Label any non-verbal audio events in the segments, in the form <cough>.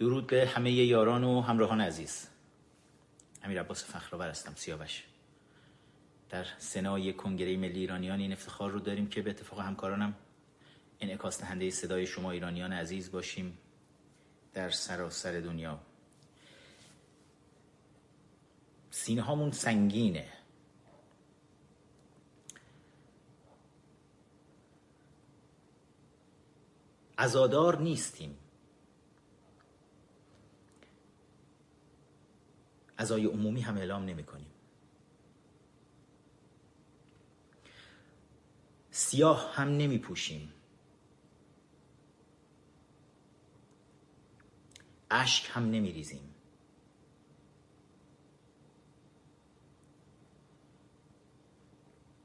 درود به همه یاران و همراهان عزیز. امیر عباس فخرآور هستم سیاوش. در سنای کنگره ملی ایرانیان این افتخار رو داریم که به اتفاق همکارانم انعکاس دهنده صدای شما ایرانیان عزیز باشیم در سراسر دنیا. سینه هامون سنگینه. ازادار نیستیم. ازای عمومی هم اعلام نمی کنیم. سیاه هم نمی پوشیم. اشک هم نمی ریزیم.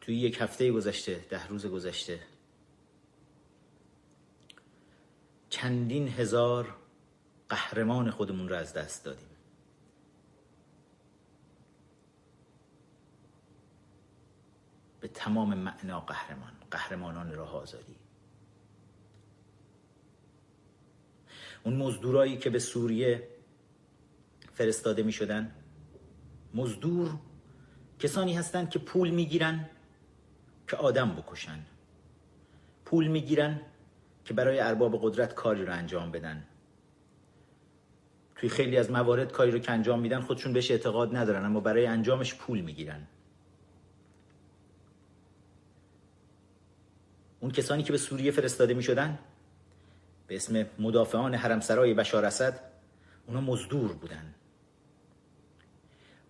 توی یک هفته گذشته ده روز گذشته چندین هزار قهرمان خودمون رو از دست دادیم. به تمام معنا قهرمان. قهرمانان راه آزادی. اون مزدورایی که به سوریه فرستاده می شدن مزدور کسانی هستند که پول می‌گیرن که آدم بکشن. پول می‌گیرن که برای ارباب قدرت کاری رو انجام بدن. توی خیلی از موارد کاری رو که انجام میدن خودشون بهش اعتقاد ندارن اما برای انجامش پول می‌گیرن اون کسانی که به سوریه فرستاده می شدن به اسم مدافعان حرمسرای بشار اسد اونا مزدور بودن.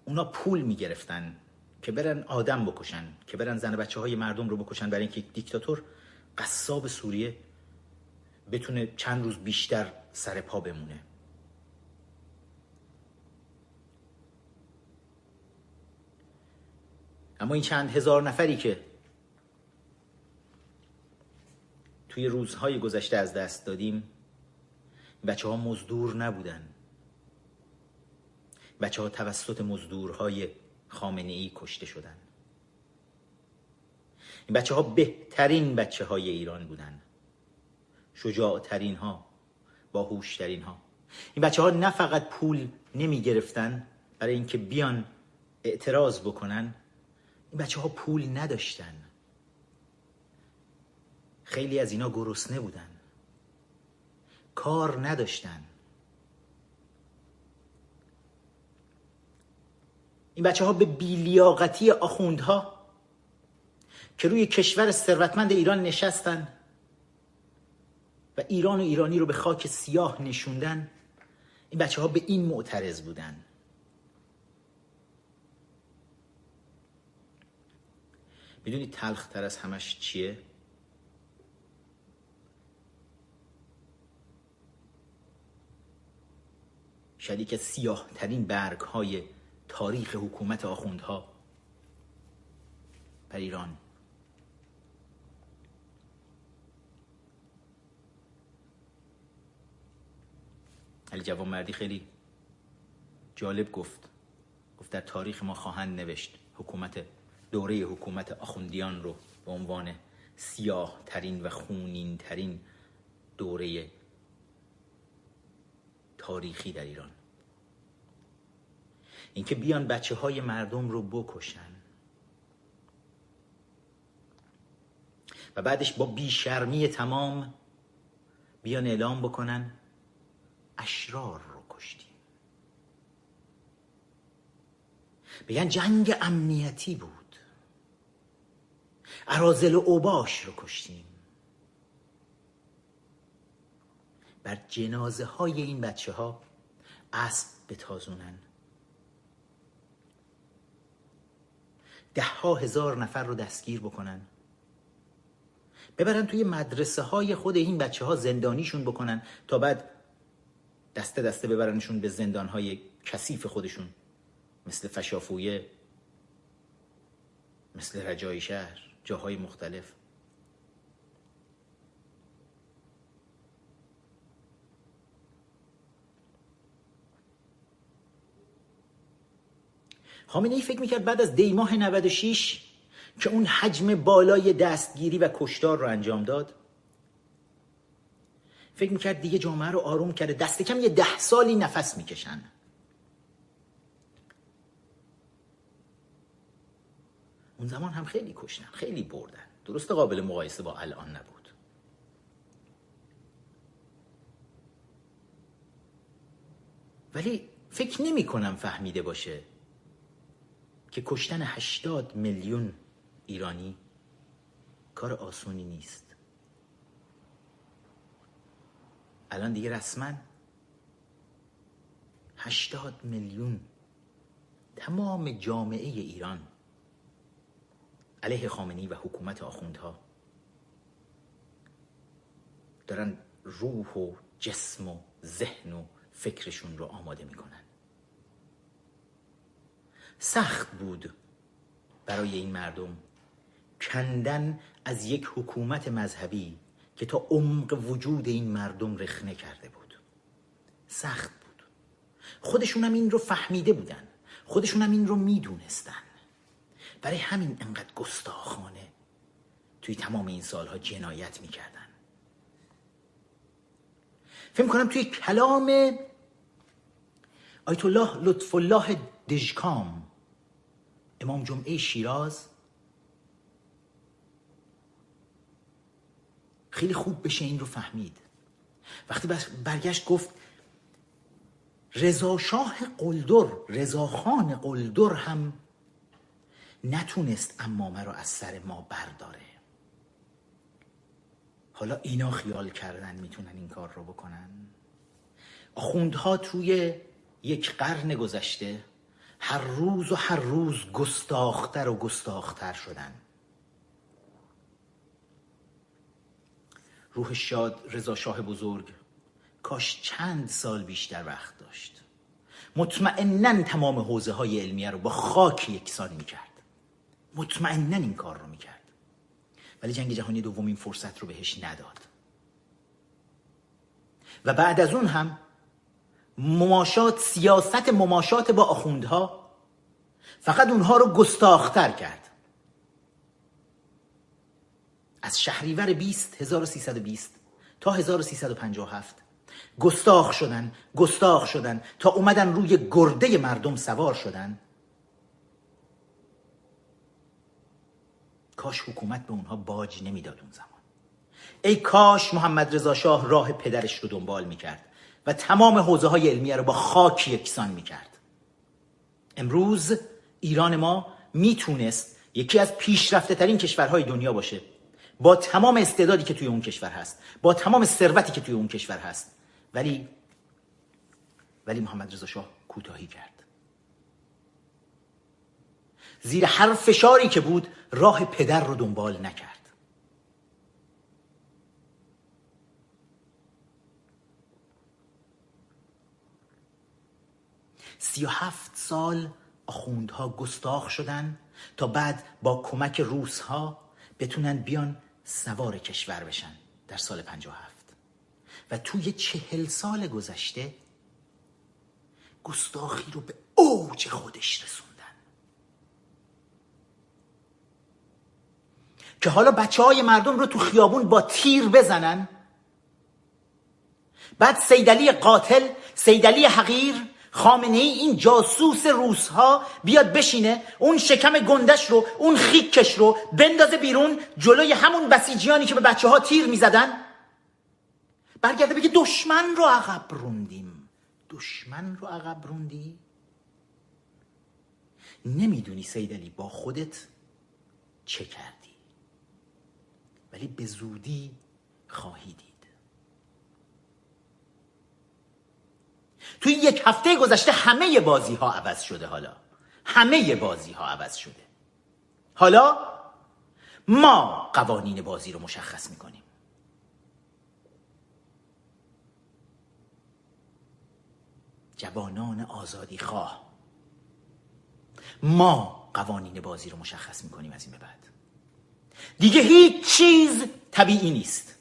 اونا پول می گرفتن که برن آدم بکشن که برن زن بچه های مردم رو بکشن برای اینکه دیکتاتور قصاب سوریه بتونه چند روز بیشتر سر پا بمونه. اما این چند هزار نفری که توی روزهای گذشته از دست دادیم. بچه ها مزدور نبودن. بچه ها توسط مزدورهای خامنه ای کشته شدن. این بچه ها بهترین بچه های ایران بودن. شجاعترین ها باهوشترین ها این بچه ها نه فقط پول نمی گرفتن برای اینکه بیان اعتراض بکنن این بچه ها پول نداشتن. خیلی از اینا گرسنه بودن. کار نداشتن. این بچه ها به بیلیاقتی آخوندها که روی کشور ثروتمند ایران نشستن و ایران و ایرانی رو به خاک سیاه نشوندن این بچه ها به این معترض بودن. می‌دونی تلخ تر از همش چیه؟ شاید که سیاه ترین برگ های تاریخ حکومت آخوندها. بر ایران. علی جوان مردی خیلی جالب گفت. گفت در تاریخ ما خواهند نوشت حکومت دوره حکومت آخوندیان رو به عنوان سیاه ترین و خونین ترین دوره تاریخی در ایران. اینکه بیان بچه های مردم رو بکشن. و بعدش با بیشرمی تمام بیان اعلام بکنن اشرار رو کشتیم. بگن جنگ امنیتی بود. ارازل و اوباش رو کشتیم. بر جنازه های این بچه ها اسب بتازونن. ده ها هزار نفر رو دستگیر بکنن. ببرن توی مدرسه های خود این بچه ها زندانیشون بکنن تا بعد دسته دسته ببرنشون به زندان های کثیف خودشون. مثل فشافویه مثل رجای شهر جاهای مختلف. خامنه ای فکر می‌کرد بعد از دیماه 96 که اون حجم بالای دستگیری و کشتار رو انجام داد. فکر می‌کرد دیگه جامعه رو آروم کرده. دست کم یه ده سالی نفس می‌کشن. اون زمان هم خیلی کشتن خیلی بردن. درست قابل مقایسه با الان نبود. ولی فکر نمی کنم فهمیده باشه که کشتن هشتاد میلیون ایرانی کار آسونی نیست. الان دیگه رسما هشتاد میلیون تمام جامعه ایران علیه خامنی و حکومت آخوندها دارن روح و جسم و ذهن و فکرشون رو آماده می‌کنن. سخت بود برای این مردم. کندن از یک حکومت مذهبی که تا عمق وجود این مردم رخنه کرده بود. سخت بود. خودشون هم این رو فهمیده بودن. خودشون هم این رو می‌دونستن. برای همین انقدر گستاخانه توی تمام این سالها جنایت می‌کردن. فکر کنم توی کلام آیت الله لطف الله دژکام امام جمعه شیراز. خیلی خوب بشه این رو فهمید. وقتی برگشت گفت رضا شاه قلدر رضا خان قلدر هم نتونست امامه رو از سر ما برداره. حالا اینا خیال کردن می‌تونن این کار رو بکنن؟ آخوندها توی یک قرن گذشته هر روز و هر روز گستاختر و گستاختر شدن. روح شاد رضا شاه بزرگ کاش چند سال بیشتر وقت داشت. مطمئنا تمام حوزه های علمیه رو با خاک یکسان می‌کرد. مطمئنا این کار رو می‌کرد. ولی جنگ جهانی دوم این فرصت رو بهش نداد. و بعد از اون هم مماشات سیاست مماشات با آخوندها فقط اونها رو گستاختر کرد. از شهریور 20 1320 تا 1357 گستاخ شدن گستاخ شدن. تا اومدن روی گرده مردم سوار شدن. کاش حکومت به اونها باج نمی‌داد اون زمان. ای کاش محمد رضا شاه راه پدرش رو دنبال می‌کرد. و تمام حوزه های علمیه رو با خاک یکسان می‌کرد. امروز ایران ما می‌تونست یکی از پیشرفته ترین کشورهای دنیا باشه. با تمام استعدادی که توی اون کشور هست با تمام ثروتی که توی اون کشور هست. ولی ولی محمد رضا شاه کوتاهی کرد. زیر هر فشاری که بود راه پدر رو دنبال نکرد. سی و هفت سال آخوندها گستاخ شدن تا بعد با کمک روس ها بتونن بیان سوار کشور بشن در سال هفت. و توی چهل سال گذشته گستاخی رو به اوج خودش رسون که حالا بچه های مردم رو تو خیابون با تیر بزنن. بعد سیدلی قاتل سیدلی حقیر خامنه ای این جاسوس روس ها بیاد بشینه اون شکم گندش رو اون خیکش رو بندازه بیرون جلوی همون بسیجیانی که به بچه ها تیر می‌زدن. برگرده بگه دشمن رو عقب روندیم. دشمن رو عقب روندی؟ نمی‌دونی سیدلی با خودت چه کردی. ولی به زودی خواهی دید. توی یک هفته گذشته همه بازی ها عوض شده حالا. همه بازی ها عوض شده. حالا ما قوانین بازی رو مشخص می‌کنیم. جوانان آزادی خواه. ما قوانین بازی رو مشخص می‌کنیم از این به بعد. دیگه هیچ چیز طبیعی نیست.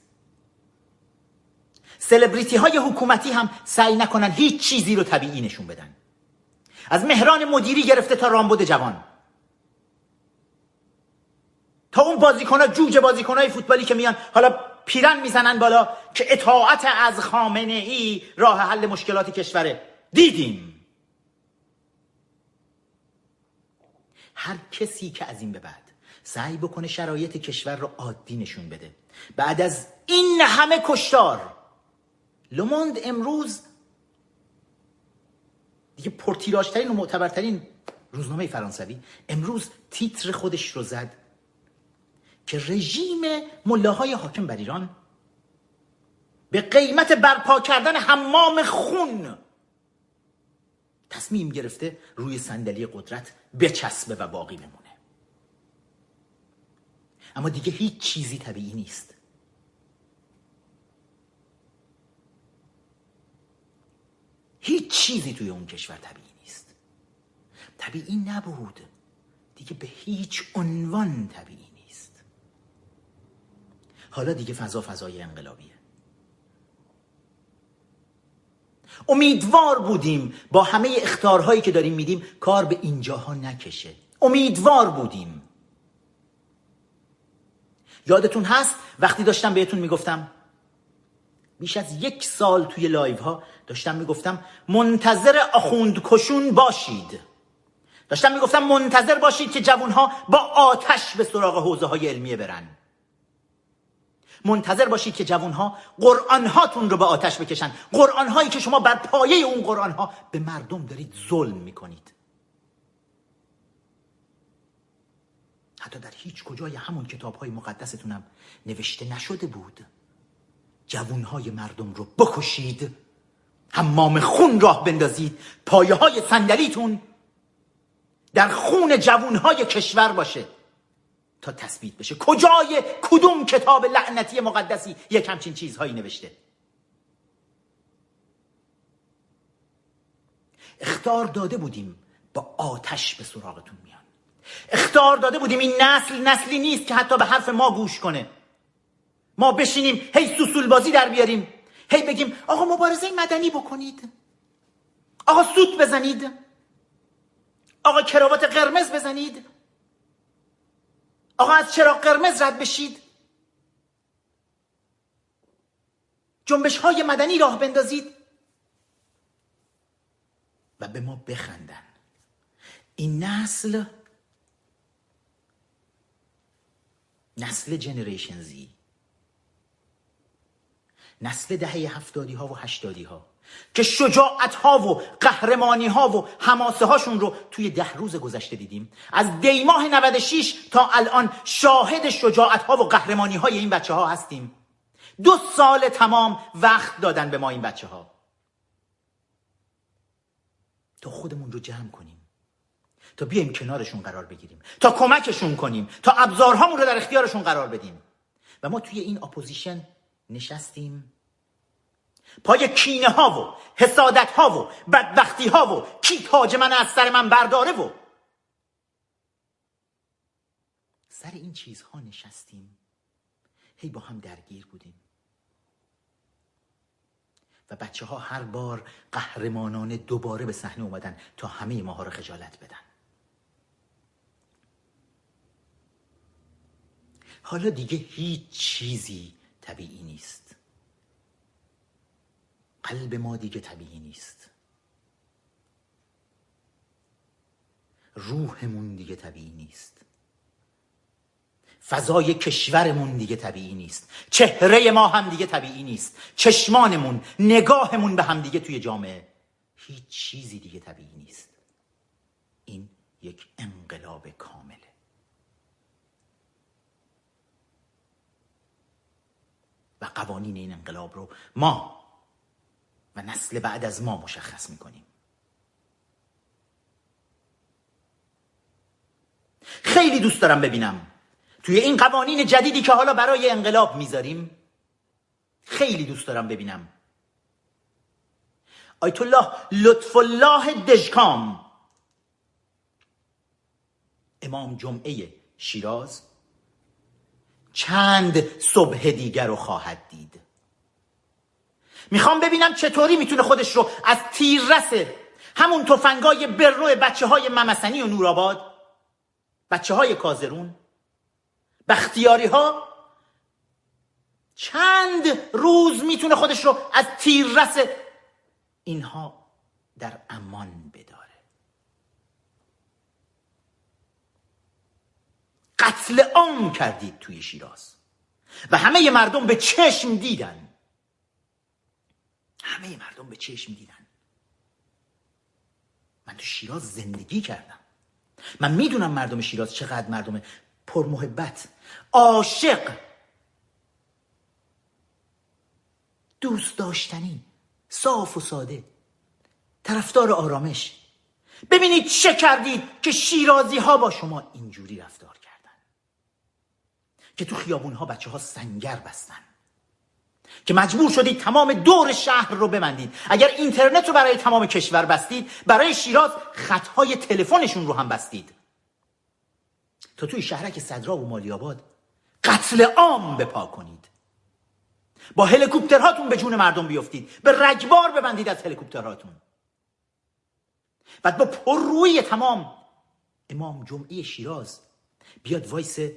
سلبریتی های حکومتی هم سعی نکنن هیچ چیزی رو طبیعی نشون بدن. از مهران مدیری گرفته تا رامبد جوان. تا اون بازیکن جوجه بازیکن فوتبالی که میان حالا پیرن می‌زنن بالا که اطاعت از خامنه ای راه حل مشکلات کشوره. دیدیم. هر کسی که از این به بعد سعی بکنه شرایط کشور رو عادی نشون بده. بعد از این همه کشتار لوموند امروز دیگه پرتیراژترین و معتبرترین روزنامه فرانسوی امروز تیتر خودش رو زد که رژیم ملاهای حاکم بر ایران به قیمت برپا کردن حمام خون تصمیم گرفته روی صندلی قدرت بچسبه و باقی بمونه. اما دیگه هیچ چیزی طبیعی نیست. هیچ چیزی توی اون کشور طبیعی نیست. طبیعی نبود. دیگه به هیچ عنوان طبیعی نیست. حالا دیگه فضا فضای انقلابیه. امیدوار بودیم با همه اختارهایی که داریم میدیم کار به اینجاها نکشه. امیدوار بودیم. یادتون هست؟ وقتی داشتم بهتون می‌گفتم بیش از یک سال توی live ها داشتم می‌گفتم منتظر آخوند کشون باشید. داشتم می‌گفتم منتظر باشید که جوون ها با آتش به سراغ حوزه های علمیه برن. منتظر باشید که جوون ها قرآن هاتون رو به آتش بکشن. قرآن هایی که شما بر پایه اون قرآن ها به مردم دارید ظلم می‌کنید. حتی در هیچ کجای همون کتاب های مقدستونم نوشته نشده بود. جوونهای مردم رو بکشید. حمام خون راه بندازید. پایه های صندلیتون در خون جوونهای کشور باشه. تا تثبیت بشه. کجای کدوم کتاب لعنتی مقدسی یک همچین چیزهایی نوشته؟ اختار داده بودیم با آتش به سراغتون میان. اختار داده بودیم این نسل نسلی نیست که حتی به حرف ما گوش کنه. ما بشینیم هی سوسول بازی در بیاریم. هی بگیم آقا مبارزه مدنی بکنید. آقا سوت بزنید. آقا کراوات قرمز بزنید. آقا از چرا قرمز رد بشید. جنبش های مدنی راه بندازید. و به ما بخندن. این نسل نسل جنریشن زی. نسل دهه هفتادی ها و هشتادی ها که شجاعت ها و قهرمانی ها و حماسه هاشون رو توی ده روز گذشته دیدیم. از دیماه 96 تا الان شاهد شجاعت ها و قهرمانی های این بچه ها هستیم. دو سال تمام وقت دادن به ما این بچه ها تا خودمون رو جمع کنیم. تا بیایم کنارشون قرار بگیریم. تا کمکشون کنیم. تا ابزارهامون رو در اختیارشون قرار بدیم. و ما توی این opposition نشستیم. پای کینه ها و حسادت ها و بدبختی ها و کی تاج من از سر من برداره و سر این چیزها نشستیم. هی با هم درگیر بودیم. و بچه ها هر بار قهرمانان دوباره به صحنه اومدن تا همه ماها رو خجالت بدن. حالا دیگه هیچ چیزی طبیعی نیست. قلب ما دیگه طبیعی نیست. روحمون دیگه طبیعی نیست. فضای کشورمون دیگه طبیعی نیست. چهره ما هم دیگه طبیعی نیست. چشمانمون نگاهمون به هم دیگه توی جامعه هیچ چیزی دیگه طبیعی نیست. این یک انقلاب کامله. و قوانین این انقلاب رو ما و نسل بعد از ما مشخص می‌کنیم. خیلی دوست دارم ببینم. توی این قوانین جدیدی که حالا برای انقلاب می‌ذاریم خیلی دوست دارم ببینم. آیت الله لطف الله دژکام. امام جمعه شیراز چند صبح دیگر رو خواهد دید. می‌خوام ببینم چطوری می‌تونه خودش رو از تیررس همون تفنگای برو بچه های ممسنی و نورآباد. بچه های کازرون. بختیاری ها چند روز می‌تونه خودش رو از تیررس اینها در امان بداره. قتل عام کردید توی شیراز. و همه مردم به چشم دیدن. همه مردم به چشم دیدن. من تو شیراز زندگی کردم. من می‌دونم مردم شیراز چقدر مردم پرمحبت عاشق. دوست داشتنی صاف و ساده. طرفدار آرامش. ببینید چه کردید که شیرازی ها با شما اینجوری رفتار کردن. که تو خیابون ها بچه ها سنگر بستن. که مجبور شدید تمام دور شهر رو ببندید. اگر اینترنت رو برای تمام کشور بستید برای شیراز خطهای تلفنشون رو هم بستید. تا توی شهرک صدرا و مالی آباد قتل عام بپا کنید. با هلیکوپترهاتون به جون مردم بیفتید. به رگبار ببندید از هلیکوپترهاتون. بعد با پررویی تمام امام جمعه شیراز بیاد وایسه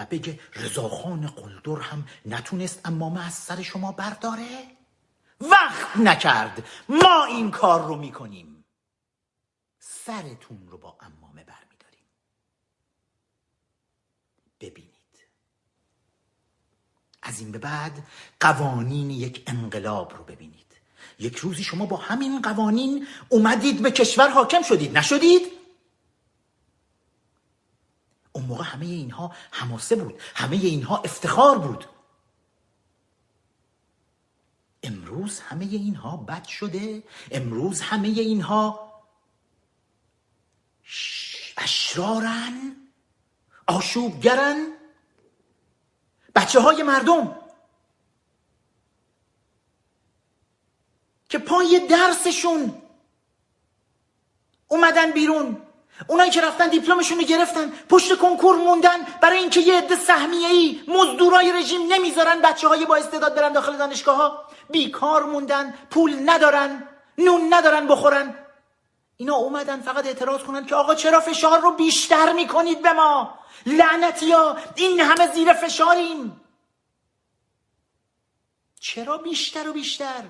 و بگه رضاخان قلدر هم نتونست امامه از سر شما برداره؟ وقت نکرد ما این کار رو می‌کنیم. سرتون رو با امامه برمیداریم. ببینید. از این به بعد قوانین یک انقلاب رو ببینید. یک روزی شما با همین قوانین اومدید به کشور حاکم شدید. نشدید؟ اون موقع همه اینها حماسه بود. همه اینها افتخار بود. امروز همه اینها بد شده. امروز همه اینها اشرارن آشوبگرن. بچه های مردم که پای درسشون اومدن بیرون. اونایی که رفتن دیپلمشون رو گرفتن پشت کنکور موندن برای اینکه یه عده سهمیه ای مزدورای رژیم نمی‌ذارن بچه های با استعداد برن داخل دانشگاه ها بیکار موندن پول ندارن نون ندارن بخورن. اینا اومدن فقط اعتراض کنن که آقا چرا فشار رو بیشتر می‌کنید به ما؟ لعنتی این همه زیر فشاریم. چرا بیشتر و بیشتر؟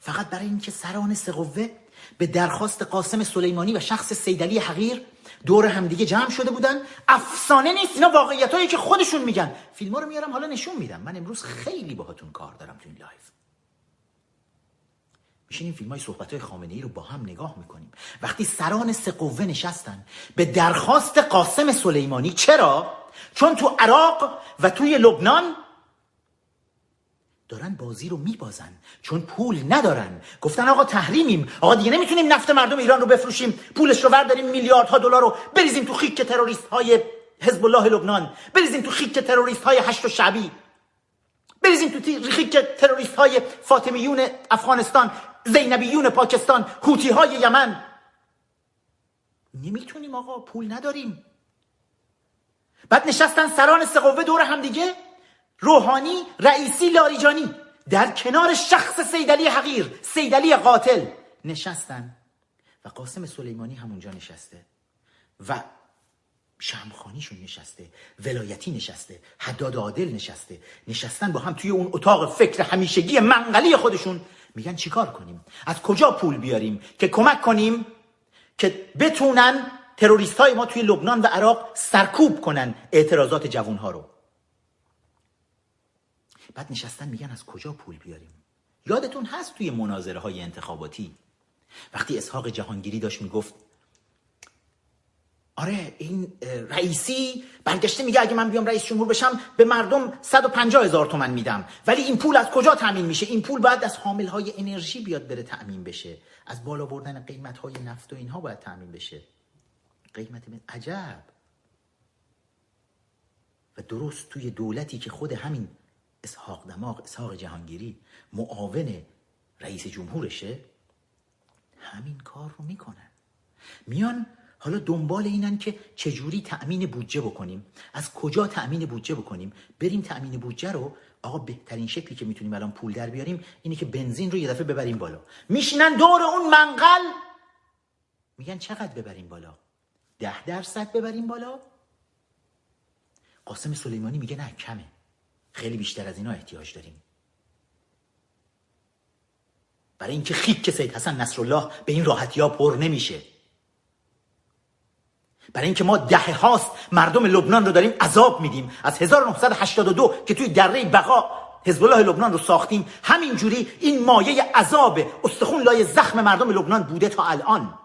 فقط برای اینکه سران سقوه به درخواست قاسم سلیمانی و شخص سیدلی حقیر دور همدیگه جمع شده بودن. افسانه نیست. اینا واقعیت هایی که خودشون میگن. فیلم رو میارم حالا نشون میدم. من امروز خیلی باهاتون کار دارم تو این live. میشینیم فیلم های صحبت های خامنه ای رو با هم نگاه می‌کنیم. وقتی سران سه قوه نشستن به درخواست قاسم سلیمانی چرا؟ چون تو عراق و توی لبنان دارن بازی رو میبازن. چون پول ندارن. گفتن آقا تحریمیم. آقا دیگه نمی‌تونیم نفت مردم ایران رو بفروشیم. پولش رو برداریم میلیاردها دلار رو بریزیم تو خیک تروریست های حزب الله لبنان. بریزیم تو خیک تروریست های هشت و شعبی. بریزیم تو خیک تروریست های فاطمیون افغانستان زینبیون پاکستان هوتی های یمن. نمی‌تونیم آقا پول نداریم. بعد نشستن سران سقوه دور هم دیگه. روحانی رئیسی لاریجانی در کنار شخص سیدلی حقیر سیدلی قاتل نشستن. و قاسم سلیمانی همونجا نشسته. و شمخانیشون نشسته ولایتی نشسته حداد عادل نشسته. نشستن با هم توی اون اتاق فکر همیشگی منقلی خودشون. میگن چیکار کنیم؟ از کجا پول بیاریم که کمک کنیم که بتونن تروریست های ما توی لبنان و عراق سرکوب کنن اعتراضات جوان ها رو؟ بعد نشستن میگن از کجا پول بیاریم؟ یادتون هست توی مناظره های انتخاباتی؟ وقتی اسحاق جهانگیری داشت می‌گفت آره این رئیسی برگشته میگه اگه من بیام رئیس جمهور بشم به مردم 150 هزار تومن میدم. ولی این پول از کجا تامین میشه؟ این پول باید از حامل های انرژی بیاد بره تامین بشه. از بالا بردن قیمت های نفت و اینها باید تامین بشه. قیمت عجب. و درست توی دولتی که خود همین اسحاق دماغ اسحاق جهانگیری معاون رئیس جمهورشه؟ همین کار رو می‌کنن. میان حالا دنبال اینن که چجوری تأمین بودجه بکنیم. از کجا تأمین بودجه بکنیم؟ بریم تأمین بودجه رو آقا بهترین شکلی که می‌تونیم الان پول در بیاریم اینه که بنزین رو یه دفعه ببریم بالا. میشینن دور اون منقل! میگن چقدر ببریم بالا؟ ده درصد ببریم بالا؟ قاسم سلیمانی میگه نه کمه. خیلی بیشتر از اینا احتیاج داریم. برای اینکه خیک سید حسن نصرالله به این راحتی ها پر نمیشه. برای اینکه ما دهه هاست مردم لبنان رو داریم عذاب میدیم. از 1982 که توی دره بقا حزب الله لبنان رو ساختیم همینجوری این مایه عذاب استخون لای زخم مردم لبنان بوده تا الان.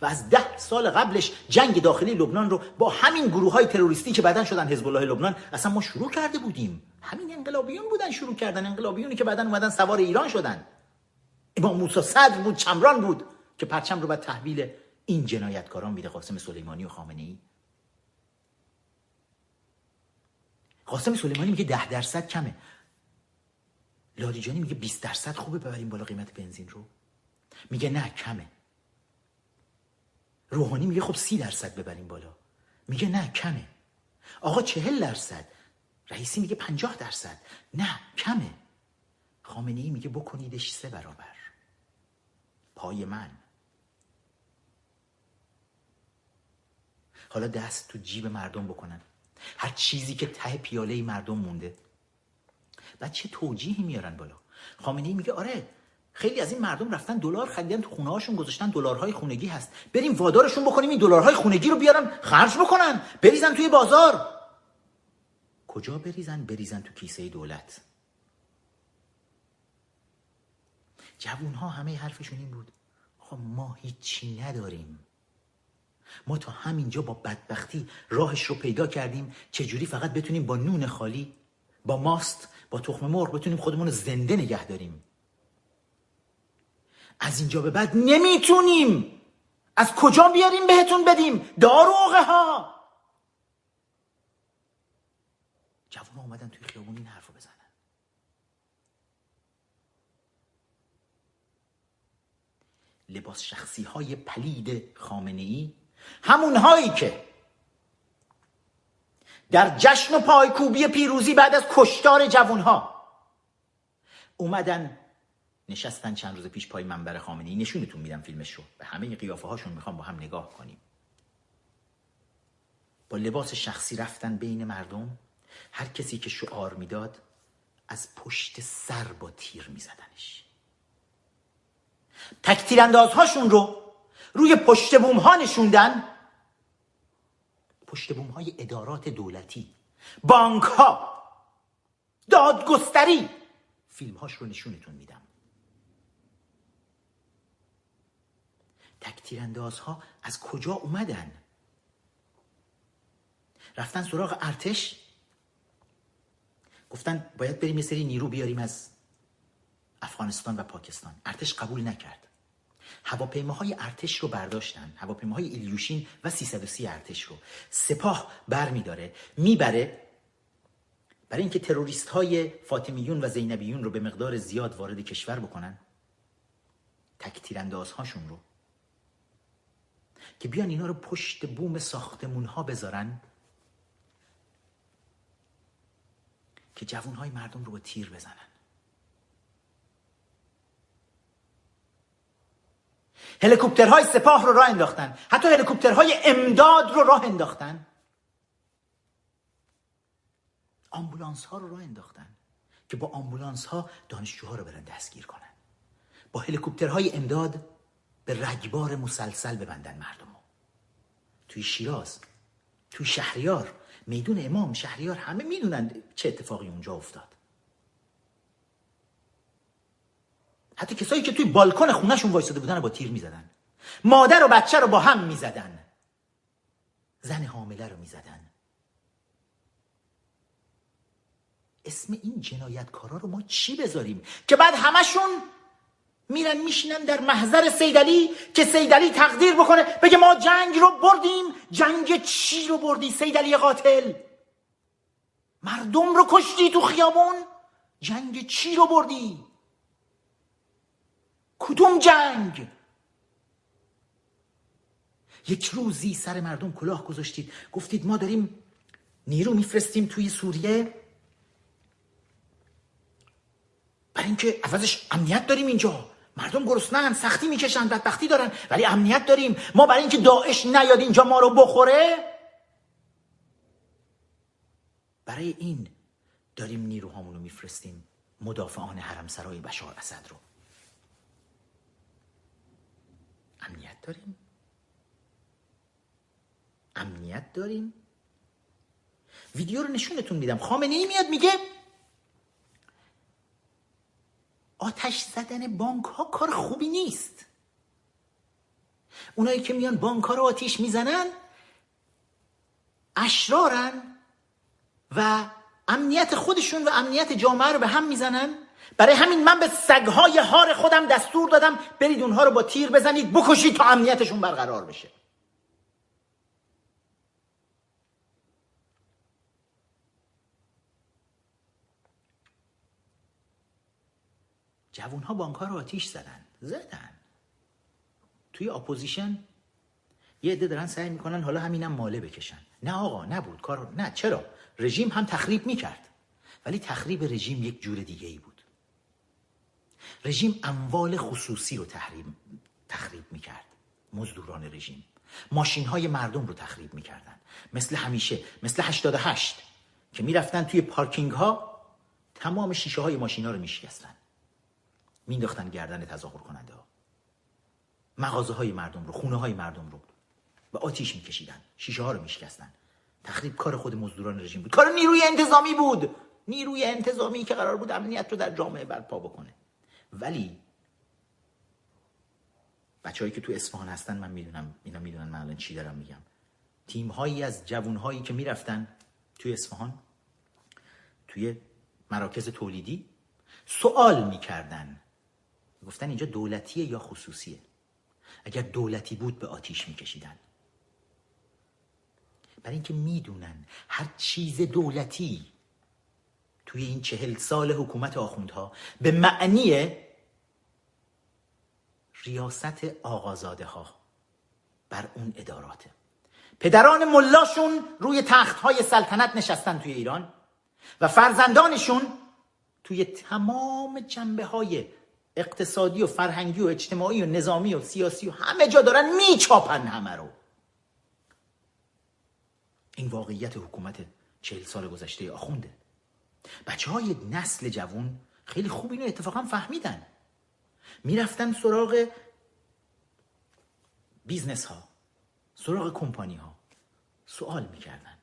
و از ده سال قبلش جنگ داخلی لبنان رو با همین گروه های تروریستی که بعدا شدن حزب الله لبنان اصلا ما شروع کرده بودیم. همین انقلابیون بودن شروع کردن انقلابیونی که بعدا اومدن سوار ایران شدن. امام موسی صدر بود چمران بود که پرچم رو به تحویل این جنایتکاران میده. قاسم سلیمانی و خامنه ای قاسم سلیمانی میگه ده درصد کمه. لاریجانی میگه 20 درصد خوبه ببریم بالا قیمت بنزین رو. میگه نه کمه. روحانی میگه خب سی درصد ببریم بالا. میگه نه کمه. آقا چهل درصد. رئیسی میگه پنجاه درصد. نه کمه. خامنه ای میگه بکنیدش سه برابر. پای من. حالا دست تو جیب مردم بکنن. هر چیزی که ته پیاله مردم مونده. بعد چه توجیهی میارن بالا؟ خامنه ای میگه آره خیلی از این مردم رفتن دلار خریدن تو خونه هاشون گذاشتن دلارهای خونگی هست. بریم وادارشون بکنیم این دلارهای خونگی رو بیارن خرج بکنن بریزن توی بازار. کجا بریزن؟ بریزن تو کیسه دولت. جوون ها همه حرفشون این بود. خب ما هیچی نداریم. ما تا همینجا با بدبختی راهش رو پیدا کردیم. چجوری فقط بتونیم با نون خالی با ماست با تخم مرغ بتونیم خودمون رو زنده نگه داریم؟ از اینجا به بعد نمی‌تونیم. از کجا بیاریم بهتون بدیم؟ داروغه ها. جوان اومدن توی خیابون این حرف بزنن. لباس شخصی های پلید خامنه ای همون هایی که در جشن و پایکوبی پیروزی بعد از کشتار جوان ها اومدن نشستن چند روز پیش پای منبر خامنه ای نشونتون میدم فیلمش رو به همه قیافه هاشون می‌خوام با هم نگاه کنیم. با لباس شخصی رفتن بین مردم هر کسی که شعار می‌داد از پشت سر با تیر میزدنش. تکتیر اندازهاشون رو روی پشت بوم ها نشوندن. پشت بوم های ادارات دولتی بانک ها دادگستری فیلم هاش رو نشونتون میدم. تکتیرانداز ها از کجا اومدن؟ رفتن سراغ ارتش؟ گفتن باید بریم یه سری نیرو بیاریم از افغانستان و پاکستان. ارتش قبول نکرد. هواپیماهای ارتش رو برداشتن. هواپیماهای ایلیوشین و 330 ارتش رو. سپاه بر میداره می‌بره. برای اینکه تروریست های فاطمیون و زینبیون رو به مقدار زیاد وارد کشور بکنن تک هاشون رو. که بیان اینا رو پشت بوم ساختمون ها بذارن که جوون های مردم رو با تیر بزنن. هلیکوپترهای سپاه رو راه انداختن. حتی هلیکوپترهای امداد رو راه انداختن. آمبولانس ها رو راه انداختن که با آمبولانس ها دانشجوها رو برن دستگیر کنن. با هلیکوپترهای امداد به رگبار مسلسل ببندن مردم. توی شیراز توی شهریار میدون امام شهریار همه می‌دونن چه اتفاقی اونجا افتاد. حتی کسایی که توی بالکن خونهشون وایساده بودن با تیر می‌زدن. مادر و بچه رو با هم می‌زدن. زن حامله رو می‌زدن. اسم این جنایتکارا رو ما چی بذاریم؟ که بعد همشون میرن میشینن در محضر سیدلی که سیدلی تقدیر بکنه بگه ما جنگ رو بردیم. جنگ چی رو بردی سیدلی قاتل؟ مردم رو کشتی تو خیابون. جنگ چی رو بردی؟ کدوم جنگ؟ یک روزی سر مردم کلاه گذاشتید. گفتید ما داریم نیرو میفرستیم توی سوریه. برای اینکه عوضش امنیت داریم اینجا. مردم گرسنن سختی می‌کشن بدبختی دارن ولی امنیت داریم. ما برای اینکه داعش نیاد اینجا ما رو بخوره. برای این داریم نیروهامون رو میفرستیم مدافعان حرم سرای بشار اسد رو. امنیت داریم. امنیت داریم. ویدیو رو نشونتون میدم. خامنه ای میاد میگه آتش زدن بانک ها کار خوبی نیست. اونایی که میان بانک ها رو آتیش می‌زنن اشرارن و امنیت خودشون و امنیت جامعه رو به هم می‌زنن. برای همین من به سگهای هار خودم دستور دادم برید اونها رو با تیر بزنید بکشید تا امنیتشون برقرار بشه. جوون ها بانک ها رو آتیش زدن. زدن. توی opposition یه عده دارن سعی می‌کنن حالا همینم ماله بکشن. نه آقا نبود. کار نه چرا؟ رژیم هم تخریب می‌کرد. ولی تخریب رژیم یک جور دیگه ای بود. رژیم اموال خصوصی رو تحریم تخریب می‌کرد. مزدوران رژیم. ماشین های مردم رو تخریب می‌کردن. مثل همیشه مثل 88 که می‌رفتن توی پارکینگ ها تمام شیشه های ماشین ها رو میشکستن. مینداختن گردن تظاهر کننده ها. مغازه های مردم رو خونه های مردم رو. و آتیش میکشیدن شیشه ها رو میشکستن. تخریب کار خود مزدوران رژیم بود. کار نیروی انتظامی بود. نیروی انتظامی که قرار بود امنیت رو در جامعه برپا بکنه. ولی بچههایی که تو اصفهان هستن من می‌دونم اینا می‌دونن من الان چی دارم میگم. تیم هایی از جوون هایی که می‌رفتن توی اصفهان توی مراکز تولیدی سوال می‌کردن. گفتن اینجا دولتیه یا خصوصیه؟ اگر دولتی بود به آتیش میکشیدن. برای اینکه می‌دونن هر چیز دولتی توی این چهل سال حکومت آخوندها به معنی ریاست آقازاده ها بر اون اداراته. پدران ملاشون روی تخت های سلطنت نشستن توی ایران و فرزندانشون توی تمام جنبه های اقتصادی و فرهنگی و اجتماعی و نظامی و سیاسی و همه جا دارن میچاپن همه رو. این واقعیت حکومت چهل سال گذشته آخونده. بچه های نسل جوون خیلی خوب اینو اتفاقا فهمیدن. می‌رفتن سراغ business ها سراغ کمپانی ها سوال می‌کردن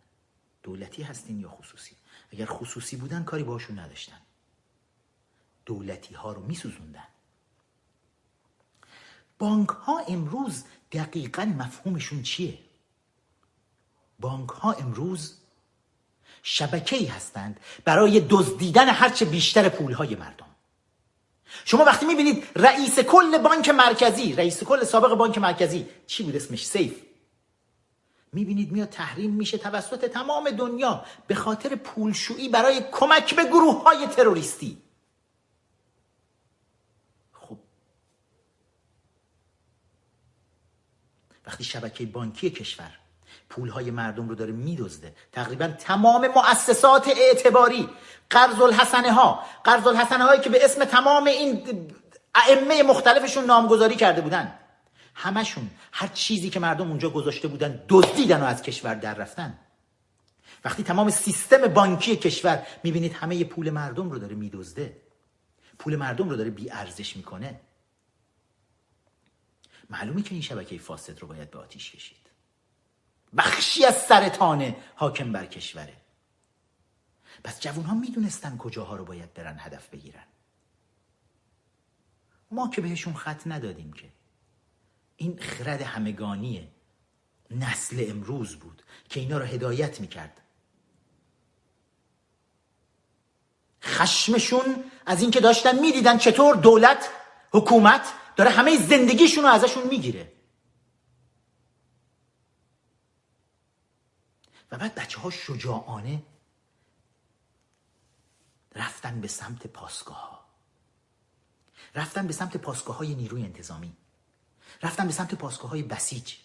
دولتی هستین یا خصوصی؟ اگر خصوصی بودن کاری باشون نداشتن. دولتی ها رو میسوزوندن. بانک ها امروز دقیقا مفهومشون چیه؟ بانک ها امروز شبکه ای هستند برای دزدیدن هرچه بیشتر پول های مردم. شما وقتی می‌بینید رئیس کل بانک مرکزی رئیس کل سابق بانک مرکزی چی بود اسمش؟ سیف. می‌بینید میاد تحریم میشه توسط تمام دنیا به خاطر پولشویی برای کمک به گروه های تروریستی خب وقتی شبکه بانکی کشور پولهای مردم رو داره میدزده تقریبا تمام مؤسسات اعتباری قرض الحسنه ها قرض الحسنه هایی که به اسم تمام این ائمه مختلفشون نامگذاری کرده بودن. همشون هر چیزی که مردم اونجا گذاشته بودن دزدیدن و از کشور در رفتن. وقتی تمام سیستم بانکی کشور می‌بینید همه پول مردم رو داره میدزده. پول مردم رو داره بی ارزش می‌کنه. معلومه که این شبکه فاسد رو باید به آتیش کشید. بخشی از سرطان حاکم بر کشوره. پس جوون ها می‌دونستن کجاها رو باید برن هدف بگیرن. ما که بهشون خط ندادیم که. این خرد همگانی نسل امروز بود که اینا رو هدایت می‌کرد. خشمشون از اینکه داشتن می‌دیدن چطور دولت حکومت داره همه زندگیشون رو ازشون می‌گیره. و بعد بچه ها شجاعانه رفتن به سمت پاسگاه ها رفتن به سمت پاسگاه های نیروی انتظامی. رفتن به سمت پاسگاه های بسیج.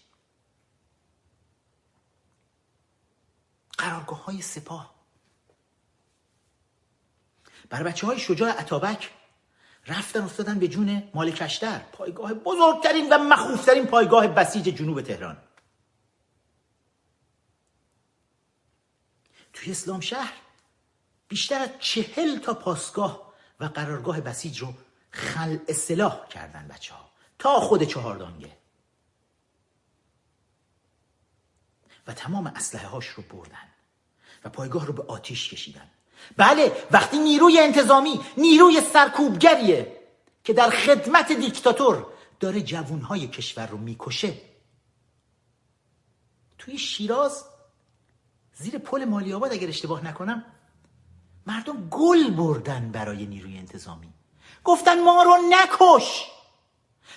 قرارگاه های سپاه. برای بچه های شجاع عطابک رفتن افتادن به جون مالکشتر پایگاه بزرگترین و مخوفترین پایگاه بسیج جنوب تهران. توی اسلام شهر بیشتر از چهل تا پاسگاه و قرارگاه بسیج رو خل اصلاح کردن بچه ها تا خود چهاردانگه. و تمام اسلحه هاش رو بردن و پایگاه رو به آتیش کشیدن. بله وقتی نیروی انتظامی نیروی سرکوبگریه که در خدمت دیکتاتور داره جوانهای کشور رو می‌کشه. توی شیراز زیر پل مالی آباد اگر اشتباه نکنم مردم گل بردن برای نیروی انتظامی. گفتن ما رو نکش!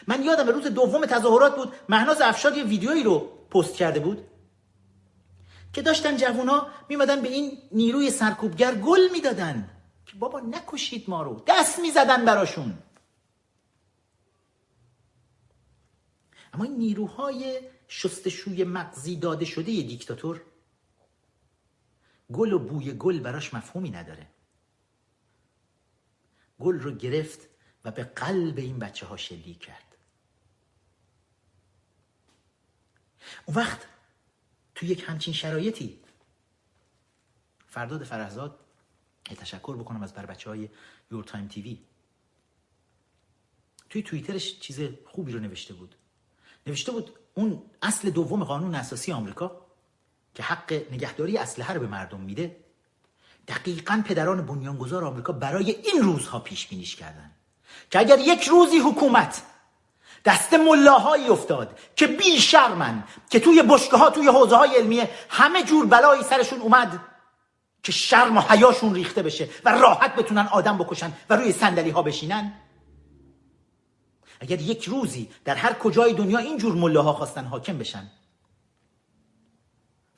من یادم روز دوم تظاهرات بود مهناز افشاد یه ویدیویی رو پست کرده بود. که داشتن جوونا میمدن به این نیروی سرکوبگر گل می‌دادن. که بابا نکشید ما رو. دست می‌زدن براشون. اما این نیروهای شستشوی مغزی داده شده ی دیکتاتور گل و بوی گل براش مفهومی نداره. گل رو گرفت و به قلب این بچه ها شلیک کرد. اون وقت تو یک همچین شرایطی. فرداد فرهزاد تشکر بکنم از بر بچه های یور تایم تیوی توی توییترش چیز خوبی رو نوشته بود. نوشته بود اون اصل دوم قانون اساسی آمریکا که حق نگهداری اسلحه رو به مردم میده دقیقا پدران بنیانگذار آمریکا برای این روزها پیش بینیش کردن. که اگر یک روزی حکومت دست ملاهایی افتاد که بی شرمن که توی بشکه ها توی حوزه های علمیه همه جور بلایی سرشون اومد که شرم و حیاشون ریخته بشه و راحت بتونن آدم بکشن و روی صندلی ها بشینن. اگر یک روزی در هر کجای دنیا اینجور ملاها خواستن حاکم بشن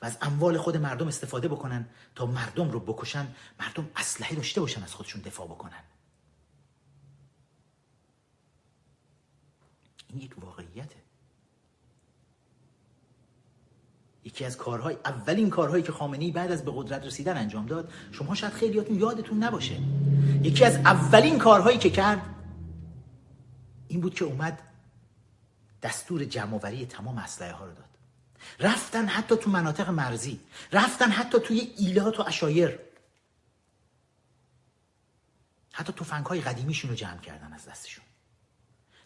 و از اموال خود مردم استفاده بکنن تا مردم رو بکشن مردم اسلحه داشته باشن از خودشون دفاع بکنن. این یک واقعیته. یکی از کارهای اولین کارهایی که خامنه‌ای بعد از به قدرت رسیدن انجام داد شما شاید خیلیاتون یادتون نباشه. یکی از اولین کارهایی که کرد این بود که اومد دستور جمعآوری تمام اسلحه ها رو داد. رفتن حتی تو مناطق مرزی رفتن حتی توی ایلات و اشایر. حتی توفنگ های قدیمیشون رو جمع کردن از دستشون.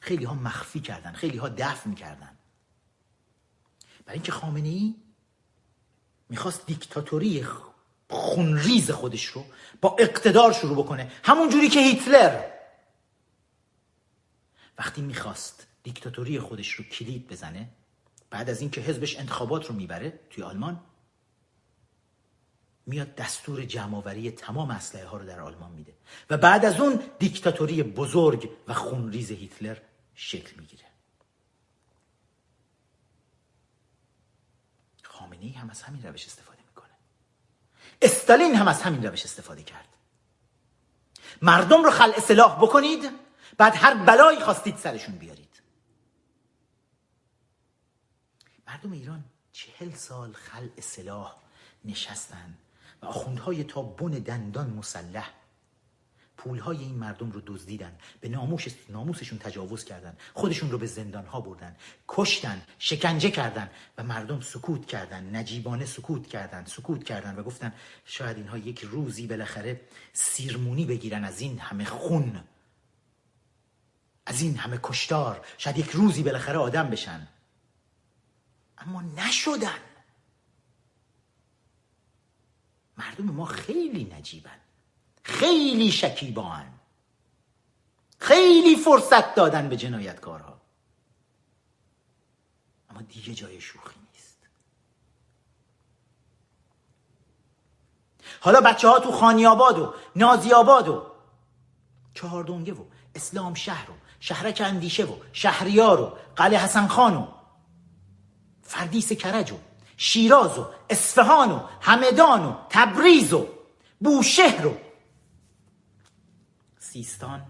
خیلی ها مخفی کردن خیلی ها دفن کردن. برای اینکه خامنه ای می‌خواست دیکتاتوری خونریز خودش رو با اقتدار شروع بکنه. همون جوری که هیتلر. وقتی می‌خواست دیکتاتوری خودش رو کلید بزنه بعد از اینکه حزبش انتخابات رو می‌بره توی آلمان میاد دستور جمعآوری تمام اسلحه ها رو در آلمان میده. و بعد از اون دیکتاتوری بزرگ و خونریز هیتلر شکل می‌گیره. خامنه ای هم از همین روش استفاده می‌کنه. استالین هم از همین روش استفاده کرد. مردم رو خل اصلاح بکنید بعد هر بلایی خواستید سرشون بیارید. مردم ایران چهل سال خل اصلاح نشستن و آخوندهای تا بن دندان مسلح پولهای این مردم رو دزدیدن. به ناموش ناموسشون تجاوز کردن. خودشون رو به زندان ها بردن. کشتن شکنجه کردن و مردم سکوت کردن. نجیبانه سکوت کردن. سکوت کردن و گفتن شاید اینها یک روزی بالاخره سیرمونی بگیرن از این همه خون. از این همه کشتار. شاید یک روزی بالاخره آدم بشن. اما نشدن. مردم ما خیلی نجیبن. خیلی شکیبان. خیلی فرصت دادن به جنایتکارها. اما دیگه جای شوخی نیست. حالا بچه ها تو خانی آباد و نازی آباد و چهاردونگه و اسلام شهر و شهرک اندیشه و شهریار و قلعه حسن خان و فردیس کرج و شیراز و اصفهان و همدان و تبریز و بوشهر و سیستان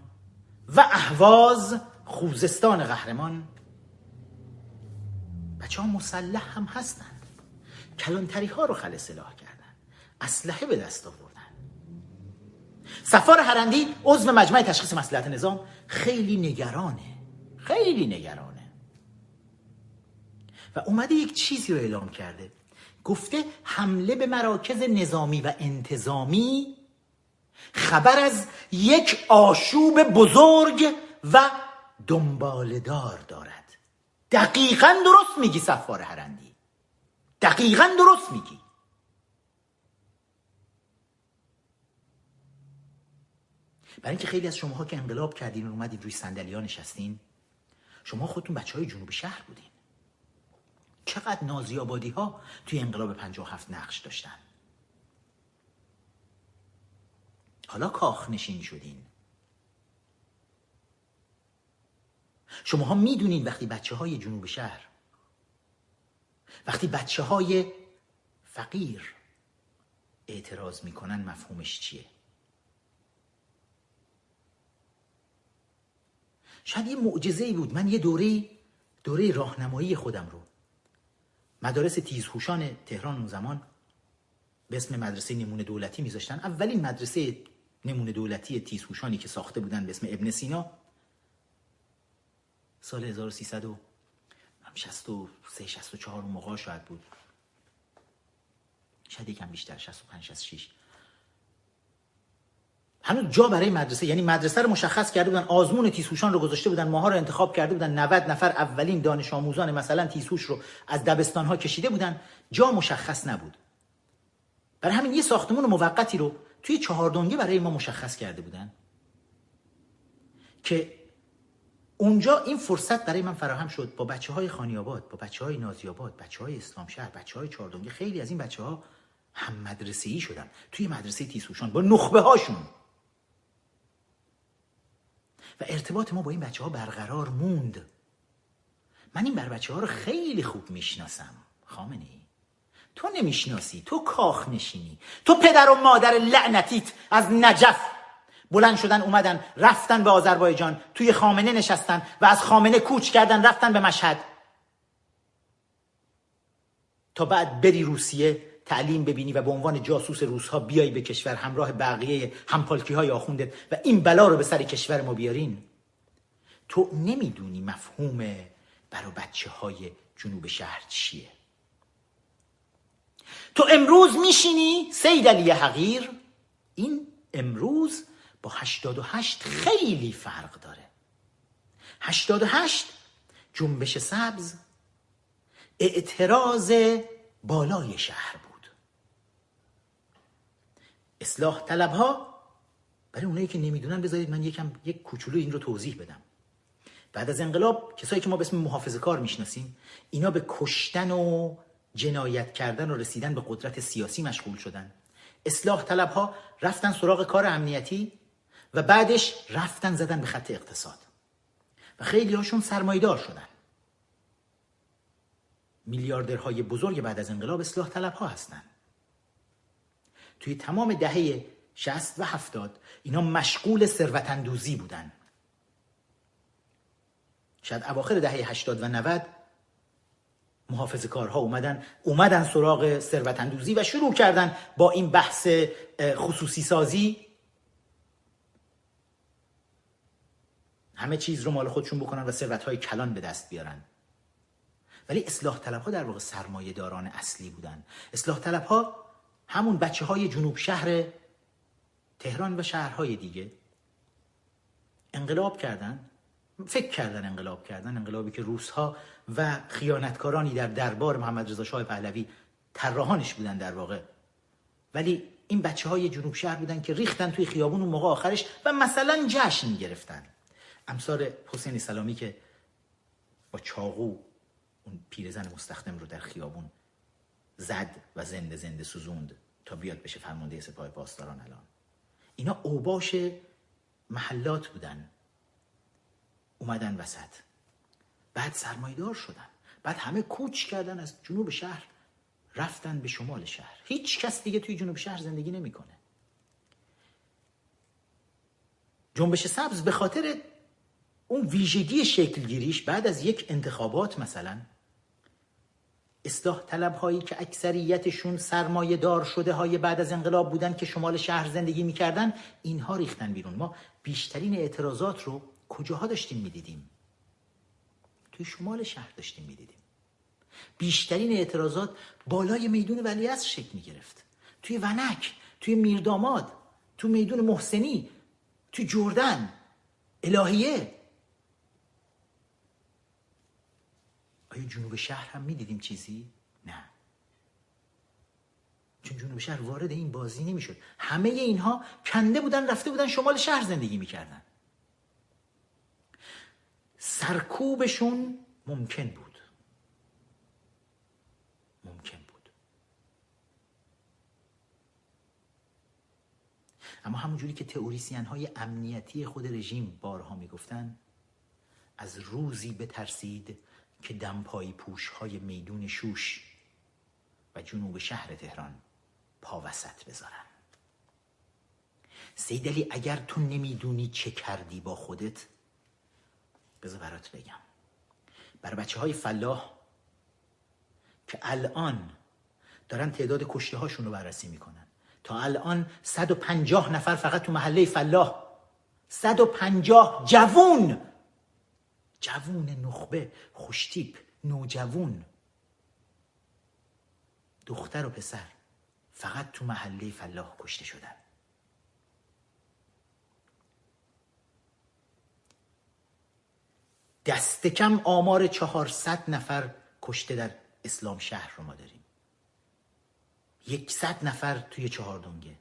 و اهواز خوزستان قهرمان. بچه ها مسلح هم هستند کلانتری ها رو خل سلاح کردن. اسلحه به دست آوردن. سفار هرندی عضو مجمع تشخیص مسلحت نظام خیلی نگرانه. خیلی نگرانه. و اومده یک چیزی رو اعلام کرده. گفته حمله به مراکز نظامی و انتظامی خبر از یک آشوب بزرگ و دنبالدار دارد. دقیقا درست میگی سفار هرندی دقیقا درست میگی. برای اینکه خیلی از شماها که انقلاب کردین و اومدید روی صندلی ها نشستین شما خودتون بچه های جنوب شهر بودین. چقدر نازی آبادی ها توی انقلاب 57 نقش داشتن. حالا کاخ نشین شدین. شماها می‌دونین وقتی بچه های جنوب شهر وقتی بچه های فقیر اعتراض می‌کنن مفهومش چیه؟ شاید یه معجزه ای بود. من یه دوره دوره راهنمایی خودم رو. مدارس تیزهوشان تهران اون زمان به اسم مدرسه نمونه دولتی میذاشتن. اولین مدرسه نمونه دولتی تیزهوشانی که ساخته بودن به اسم ابن سینا سال 1363 64 اون موقع شاید بود. شاید یکم بیشتر 65 66 هنوز جا برای مدرسه یعنی مدرسه رو مشخص کرده بودن آزمون تیسوشان رو گذاشته بودن ماها رو انتخاب کرده بودن 90 نفر اولین دانش آموزان مثلا تیسوش رو از دبستان ها کشیده بودن. جا مشخص نبود. برای همین یه ساختمون موقتی رو توی چهاردونگه برای ما مشخص کرده بودن که اونجا این فرصت برای من فراهم شد با بچه های خانیاباد با بچه های نازیاباد بچه های اسلام شهر بچه های چهاردونگه خیلی از این بچه ها هم مدرسه ای شدن. توی مدرسه تیسوشان با نخبه هاشون. و ارتباط ما با این بچه ها برقرار موند. من این بر بچه ها رو خیلی خوب می‌شناسم. خامنه ای تو نمی‌شناسی تو کاخ نشینی. تو پدر و مادر لعنتیت از نجف. بلند شدن اومدن رفتن به آذربایجان توی خامنه نشستن و از خامنه کوچ کردن رفتن به مشهد. تا بعد بری روسیه تعلیم ببینی و به عنوان جاسوس روسها بیای به کشور همراه بقیه همپالکی های آخوندت و این بلا رو به سر کشور ما بیارین. تو نمی‌دونی مفهوم برای بچه های جنوب شهر چیه. تو امروز میشینی؟ سید علی حقیر. این امروز با 88 خیلی فرق داره. 88 جنبش سبز اعتراض بالای شهر بود. اصلاح طلب ها برای اونایی که نمی‌دونن بذارید من یکم یک کوچولو این رو توضیح بدم. بعد از انقلاب کسایی که ما به اسم محافظه کار می‌شناسیم اینا به کشتن و جنایت کردن و رسیدن به قدرت سیاسی مشغول شدن. اصلاح طلب ها رفتن سراغ کار امنیتی و بعدش رفتن زدن به خط اقتصاد. و خیلی هاشون سرمایدار شدن. میلیاردرهای بزرگ بعد از انقلاب اصلاح طلب ها هستند توی تمام دهه 60 و 70 اینا مشغول ثروت اندوزی بودن. شاید اواخر دهه 80 و 90 محافظ کارها اومدن اومدن سراغ ثروت اندوزی و شروع کردن با این بحث خصوصی سازی. همه چیز رو مال خودشون بکنن و ثروت های کلان به دست بیارن. ولی اصلاح طلب ها در واقع سرمایه داران اصلی بودن. اصلاح طلب ها همون بچه های جنوب شهر تهران و شهرهای دیگه انقلاب کردن. فکر کردن انقلاب کردن انقلابی که روسها و خیانتکارانی در دربار محمد رضا شاه پهلوی طراحانش بودن در واقع. ولی این بچه های جنوب شهر بودن که ریختن توی خیابون اون موقع آخرش و مثلا جشن گرفتن. امثال حسین سلامی که با چاقو اون پیرزن مستخدم رو در خیابون زد و زنده زنده سوزوند تا بیاد بشه فرمانده سپاه پاسداران الان. اینا اوباش محلات بودن. اومدن وسط. بعد سرمایدار شدن. بعد همه کوچ کردن از جنوب شهر رفتن به شمال شهر. هیچ کس دیگه توی جنوب شهر زندگی نمی‌کنه. جنبش سبز به خاطر اون ویژگی شکلگیریش بعد از یک انتخابات مثلا اصلاح طلب هایی که اکثریتشون سرمایه دار شده های بعد از انقلاب بودن که شمال شهر زندگی می‌کردن اینها ریختن بیرون. ما بیشترین اعتراضات رو کجاها داشتیم می‌دیدیم؟ توی شمال شهر داشتیم می‌دیدیم. بیشترین اعتراضات بالای میدون ولیعصر شکل می‌گرفت. توی ونک توی میرداماد تو میدون محسنی تو جردن الهیه. آیا جنوب شهر هم می‌دیدیم چیزی؟ نه. چون جنوب شهر وارد این بازی نمی‌شد. همه اینها کنده بودن رفته بودن شمال شهر زندگی می‌کردن. سرکوبشون ممکن بود. ممکن بود. اما همونجوری که تئوریسین های امنیتی خود رژیم بارها می‌گفتن از روزی بترسید که دمپایی پوش های میدون شوش و جنوب شهر تهران پا وسط بذارن. سیدلی اگر تو نمی‌دونی چه کردی با خودت بذار برات بگم. بر بچه های فلاح که الان دارن تعداد کشته هاشون رو بررسی می‌کنن. تا الان 150 نفر فقط تو محله فلاح. 150 جوون. جوون نخبه خوشتیپ نوجوون. دختر و پسر فقط تو محله فلاح کشته شدن. دست کم آمار چهارصد نفر کشته در اسلام شهر رو ما داریم. یکصد نفر توی چهاردونگه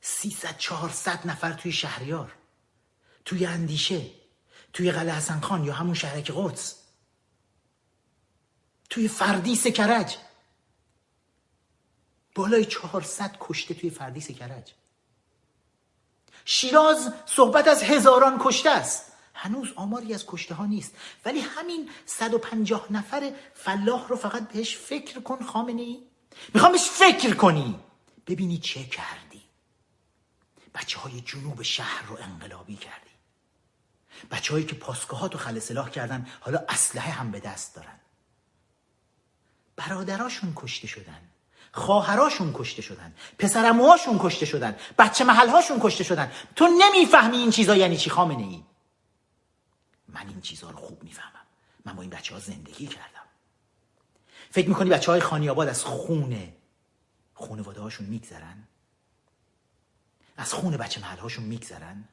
سیصد چهارصد نفر توی شهریار توی اندیشه توی قلعه حسن خان یا همون شهرک قدس توی فردیس کرج بالای چهارصد کشته توی فردیس کرج شیراز صحبت از هزاران کشته است. هنوز آماری از کشته ها نیست. ولی همین 150 نفر فلاح رو فقط بهش فکر کن خامنه ای می‌خوام بهش فکر کنی. ببینی چه کردی. بچه های جنوب شهر رو انقلابی کردی. بچه هایی که پاسگاهات رو خل سلاح کردن حالا اسلحه هم به دست دارن. برادراشون کشته شدن. خواهراشون کشته شدن پسرموهاشون کشته شدن بچه محلهاشون کشته شدن. تو نمی‌فهمی این چیزا یعنی چی خامنه ای؟ من این چیزها رو خوب می‌فهمم. من با این بچه ها زندگی کردم. فکر می‌کنی بچه های خانی آباد از خونه خونواده هاشون میگذرن؟ از خون بچه محلهاشون میگذرن؟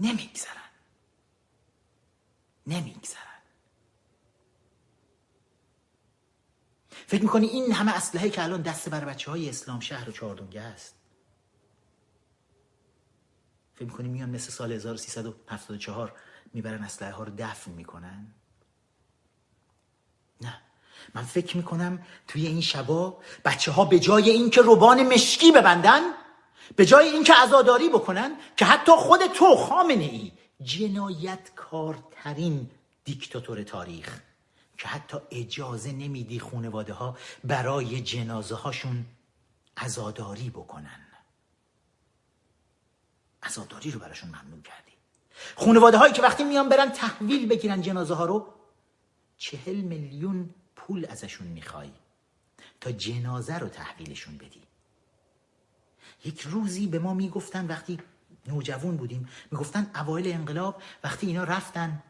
نمیگذرن. نمیگذرن. فکر می‌کنی این همه اسلحه که الان دست بر بچه های اسلام شهر و چهاردونگه است؟ فکر می‌کنی میان مثل سال 1374 می‌برن اسلحه ها رو دفن می‌کنن؟ نه. من فکر می‌کنم توی این شبا بچه ها به جای اینکه روبان مشکی ببندن به جای اینکه عزاداری بکنن که حتی خود تو خامنه ای جنایتکارترین دیکتاتور تاریخ. که حتی اجازه نمیدی خونواده ها برای جنازه هاشون عزاداری بکنن. عزاداری رو براشون ممنوع کردی. خونواده هایی که وقتی میان برن تحویل بگیرن جنازه ها رو چهل میلیون پول ازشون می‌خوای تا جنازه رو تحویلشون بدی. یک روزی به ما می‌گفتن وقتی نوجوان بودیم می‌گفتن اوایل انقلاب وقتی اینا رفتن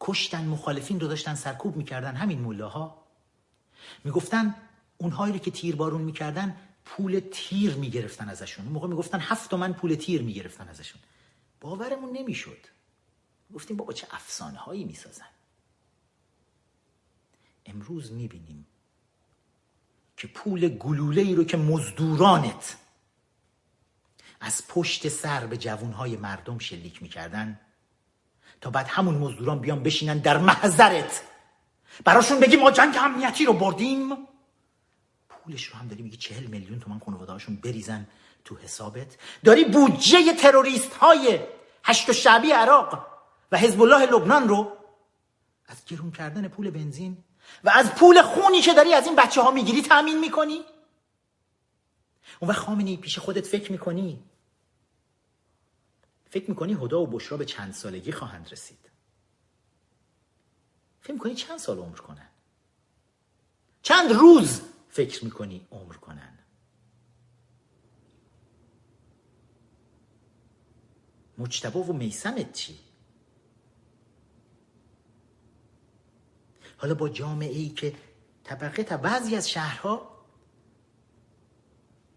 کشتن مخالفین رو داشتن سرکوب می‌کردن همین مولاها می‌گفتن اونهایی رو که تیر بارون می‌کردن پول تیر می‌گرفتن ازشون. اون موقع می‌گفتن هفت من پول تیر می‌گرفتن ازشون. باورمون نمی‌شد. گفتیم بابا چه افسانه هایی می‌سازن. امروز می‌بینیم که پول گلوله ای رو که مزدورانت از پشت سر به جوانهای مردم شلیک می‌کردن تا بعد همون مزدوران بیان بشینن در محضرت. براشون بگی ما جنگ امنیتی رو بردیم. پولش رو هم داری میگی چهل میلیون تومن خانواده هاشون بریزن تو حسابت. داری بودجه تروریست های هشت شعبی عراق و حزب الله لبنان رو از گرون کردن پول بنزین و از پول خونی که داری از این بچه ها می‌گیری تأمین می‌کنی؟ اون وقت خامنی پیش خودت فکر می‌کنی؟ فکر می‌کنی هدا و بشرا به چند سالگی خواهند رسید؟ فکر می‌کنی چند سال عمر کنن؟ چند روز فکر می‌کنی عمر کنن؟ مجتبا و میسمت چی؟ حالا با جامعه ای که طبقه تا بعضی از شهرها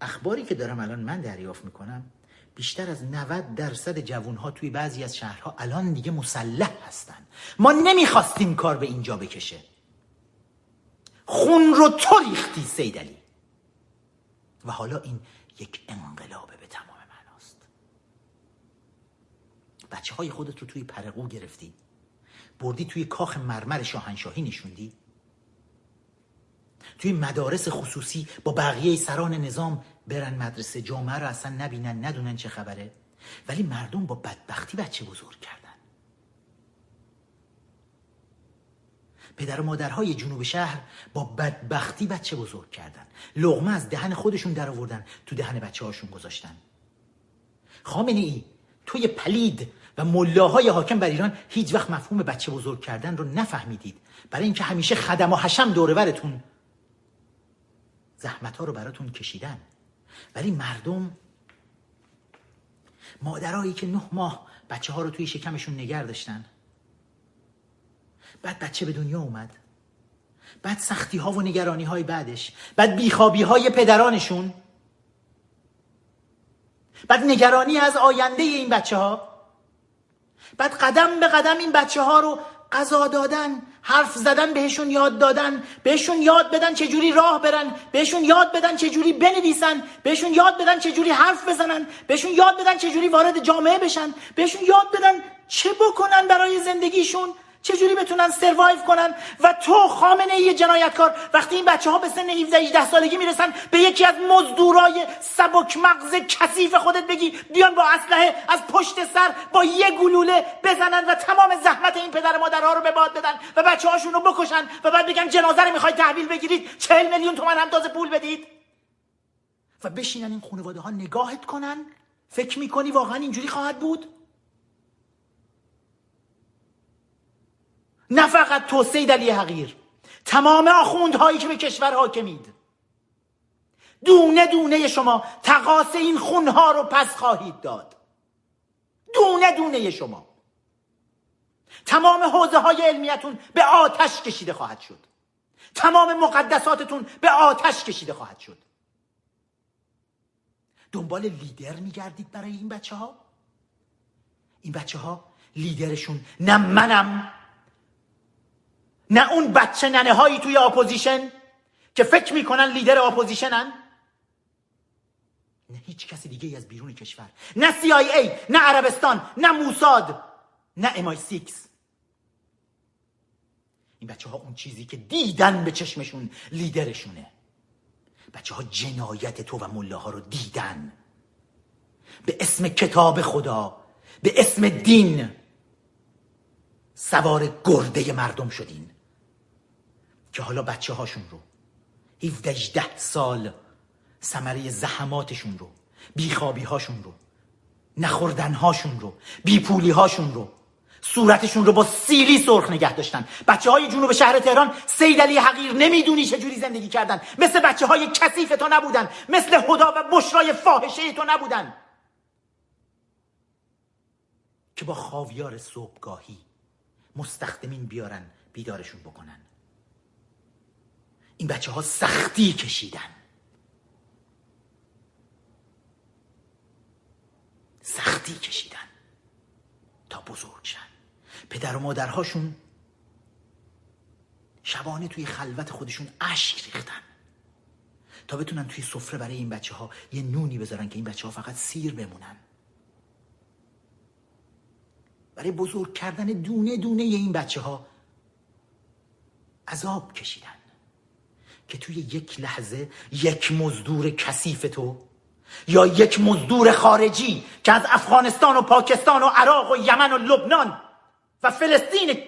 اخباری که دارم الان من دریافت می‌کنم بیشتر از 90 درصد جوانها توی بعضی از شهرها الان دیگه مسلح هستن. ما نمی‌خواستیم کار به اینجا بکشه. خون رو تو ریختی سیدلی و حالا این یک انقلابه به تمام معناست. بچه های خودت رو توی پرقو گرفتی. بردی توی کاخ مرمر شاهنشاهی نشوندی. توی مدارس خصوصی با بقیه سران نظام برن مدرسه جامعه رو اصلا نبینن ندونن چه خبره. ولی مردم با بدبختی بچه بزرگ کردن. پدر و مادرهای جنوب شهر با بدبختی بچه بزرگ کردن. لغمه از دهن خودشون در آوردن تو دهن بچه هاشون گذاشتن. خامنه ای توی پلید و ملاهای حاکم بر ایران هیچ وقت مفهوم بچه بزرگ کردن رو نفهمیدید. برای اینکه همیشه خدم و حشم دورورتون زحمت ها رو براتون کشیدن. ولی مردم مادرایی که نه ماه بچه ها رو توی شکمشون نگر داشتن. بعد بچه به دنیا اومد. بعد سختی ها و نگرانی های بعدش. بعد بیخوابی های پدرانشون. بعد نگرانی از آینده این بچه ها بعد قدم به قدم این بچه ها رو غذا دادن حرف زدن بهشون یاد دادن بهشون یاد بدن چه جوری راه برن بهشون یاد بدن چه جوری بنویسن بهشون یاد بدن چه جوری حرف بزنن بهشون یاد بدن چه جوری وارد جامعه بشن بهشون یاد بدن چه بکنن برای زندگیشون. چجوری بتونن سروایو کنن؟ و تو خامنه ای جنایتکار وقتی این بچه ها به سن 17 18 سالگی می‌رسن به یکی از مزدورای سبک مغز کثیف خودت بگی بیان با اسلحه از پشت سر با یه گلوله بزنن و تمام زحمت این پدر مادرها رو به باد بدن و بچه هاشون رو بکشن و بعد بگن جنازه رو می‌خوای تحویل بگیرید 40 میلیون تومن هم تازه پول بدید. و بشینن این خانواده ها نگاهت کنن؟ فکر می‌کنی واقعا اینجوری خواهد بود؟ نه فقط تو سید حقیر تمام آخوندهایی که به کشور حاکمید. دونه دونه شما تقاس این خونها رو پس خواهید داد. دونه دونه شما. تمام حوزه های علمیتون به آتش کشیده خواهد شد. تمام مقدساتتون به آتش کشیده خواهد شد. دنبال لیدر میگردید برای این بچه ها این بچه ها لیدرشون نه منم نه اون بچه ننه هایی توی اپوزیشن که فکر می‌کنن لیدر اپوزیشنن؟ نه هیچ کسی دیگه از بیرون کشور. نه CIA نه عربستان نه موساد نه MI6. این بچه ها اون چیزی که دیدن به چشمشون لیدرشونه. بچه ها جنایت تو و ملاها رو دیدن. به اسم کتاب خدا به اسم دین. سوار گرده مردم شدین. که حالا بچه هاشون رو. 17 سال سمره زحماتشون رو بیخوابی هاشون رو نخوردن هاشون رو بیپولی هاشون رو. صورتشون رو با سیلی سرخ نگه داشتن. بچه های جنوب شهر تهران سید علی حقیر نمی‌دونی چجوری زندگی کردن. مثل بچه های کثیف تو نبودن. مثل هدا و بشرای فاحشه تو نبودن. که با خاویار صبحگاهی مستخدمین بیارن بیدارشون بکنن. این بچه ها سختی کشیدن. سختی کشیدن. تا بزرگ شن. پدر و مادرهاشون شبانه توی خلوت خودشون اشک ریختن. تا بتونن توی سفره برای این بچه ها یه نونی بذارن که این بچه ها فقط سیر بمونن. برای بزرگ کردن دونه دونه این بچه ها عذاب کشیدن. که توی یک لحظه یک مزدور کثیف تو یا یک مزدور خارجی که از افغانستان و پاکستان و عراق و یمن و لبنان و فلسطین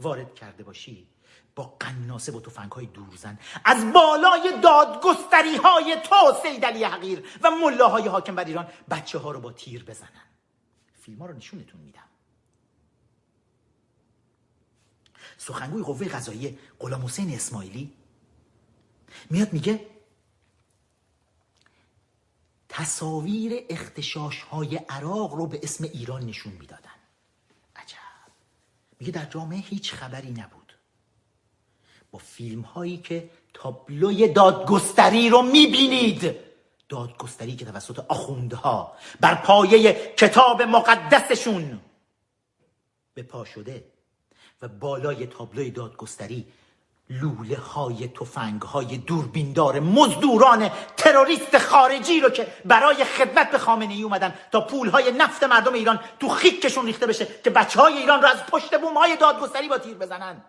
وارد کرده باشی با قناسه و تفنگ های دورزن از بالای دادگستری های تو سید علی حقیر و ملاهای حاکم بر ایران بچه ها رو با تیر بزنن. فیلم ها رو نشونتون میدم. سخنگوی قوه قضایی غلام حسین اسماعیلی. میاد میگه تصاویر اختشاش های عراق رو به اسم ایران نشون می‌دادن. عجب. میگه در جامعه هیچ خبری نبود. با فیلم هایی که تابلوی دادگستری رو می‌بینید. دادگستری که توسط آخوندها بر پایه کتاب مقدسشون به پا شده. و بالای تابلوی دادگستری لوله های تفنگ های دوربیندار مزدوران تروریست خارجی رو که برای خدمت به خامنه ای اومدن تا پول های نفت مردم ایران تو خیکشون ریخته بشه که بچه های ایران رو از پشت بوم های دادگستری با تیر بزنن.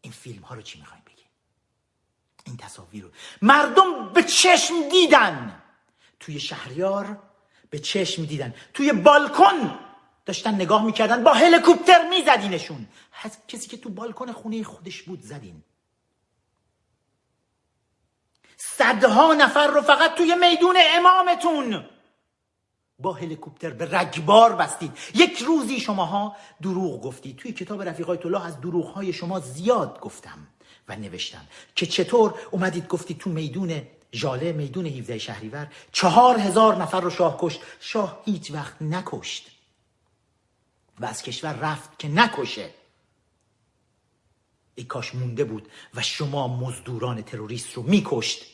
این فیلم ها رو چی می‌خوایم بگیم؟ این تصاویر رو. مردم به چشم دیدن. توی شهریار به چشم دیدن. توی بالکن داشتن نگاه می‌کردن با هلیکوپتر میزدینشون. از کسی که تو بالکن خونه خودش بود زدین. صدها نفر رو فقط توی میدون امامتون. با هلیکوپتر به رگبار بستید. یک روزی شماها دروغ گفتید. توی کتاب رفیقای الله از دروغ های شما زیاد گفتم و نوشتم که چطور اومدید گفتید تو میدون ژاله میدون 17 شهریور چهار هزار نفر رو شاه کشت. شاه هیچ وقت نکشت. و از کشور رفت که نکشه. ای کاش مونده بود و شما مزدوران تروریست رو میکشت.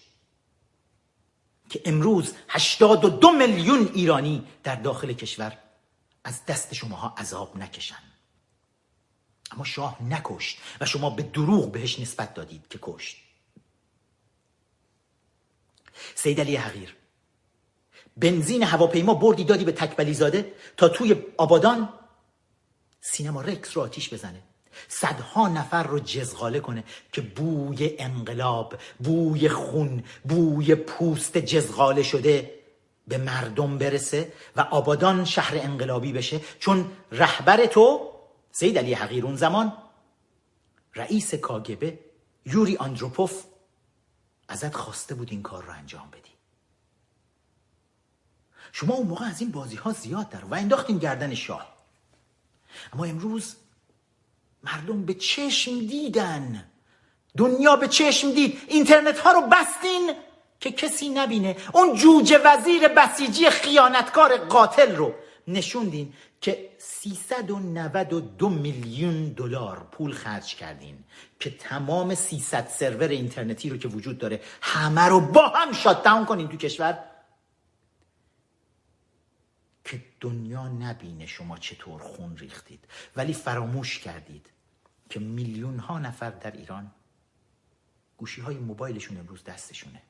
که امروز هشتاد و دو میلیون ایرانی در داخل کشور از دست شماها عذاب نکشن. اما شاه نکشت و شما به دروغ بهش نسبت دادید که کشت. سید علی حقیر بنزین هواپیما بردی دادی به تکبلی زاده تا توی آبادان سینما رکس رو آتیش بزنه. صدها نفر رو جزغاله کنه که بوی انقلاب بوی خون بوی پوست جزغاله شده به مردم برسه و آبادان شهر انقلابی بشه. چون رهبر تو سید علی حقیر اون زمان رئیس کاگبه یوری آندروپوف ازت خواسته بود این کار رو انجام بدی. شما اون موقع از این بازی ها زیاد در و انداختین گردن شاه. اما امروز مردم به چشم دیدن. دنیا به چشم دید. اینترنت ها رو بستین که کسی نبینه. اون جوجه وزیر بسیجی خیانتکار قاتل رو نشوندین که 392 میلیون دلار پول خرج کردین که تمام 300 سرور اینترنتی رو که وجود داره همه رو با هم شات داون کنین تو کشور که دنیا نبینه شما چطور خون ریختید. ولی فراموش کردید که میلیون ها نفر در ایران گوشی های موبایلشون امروز دستشونه.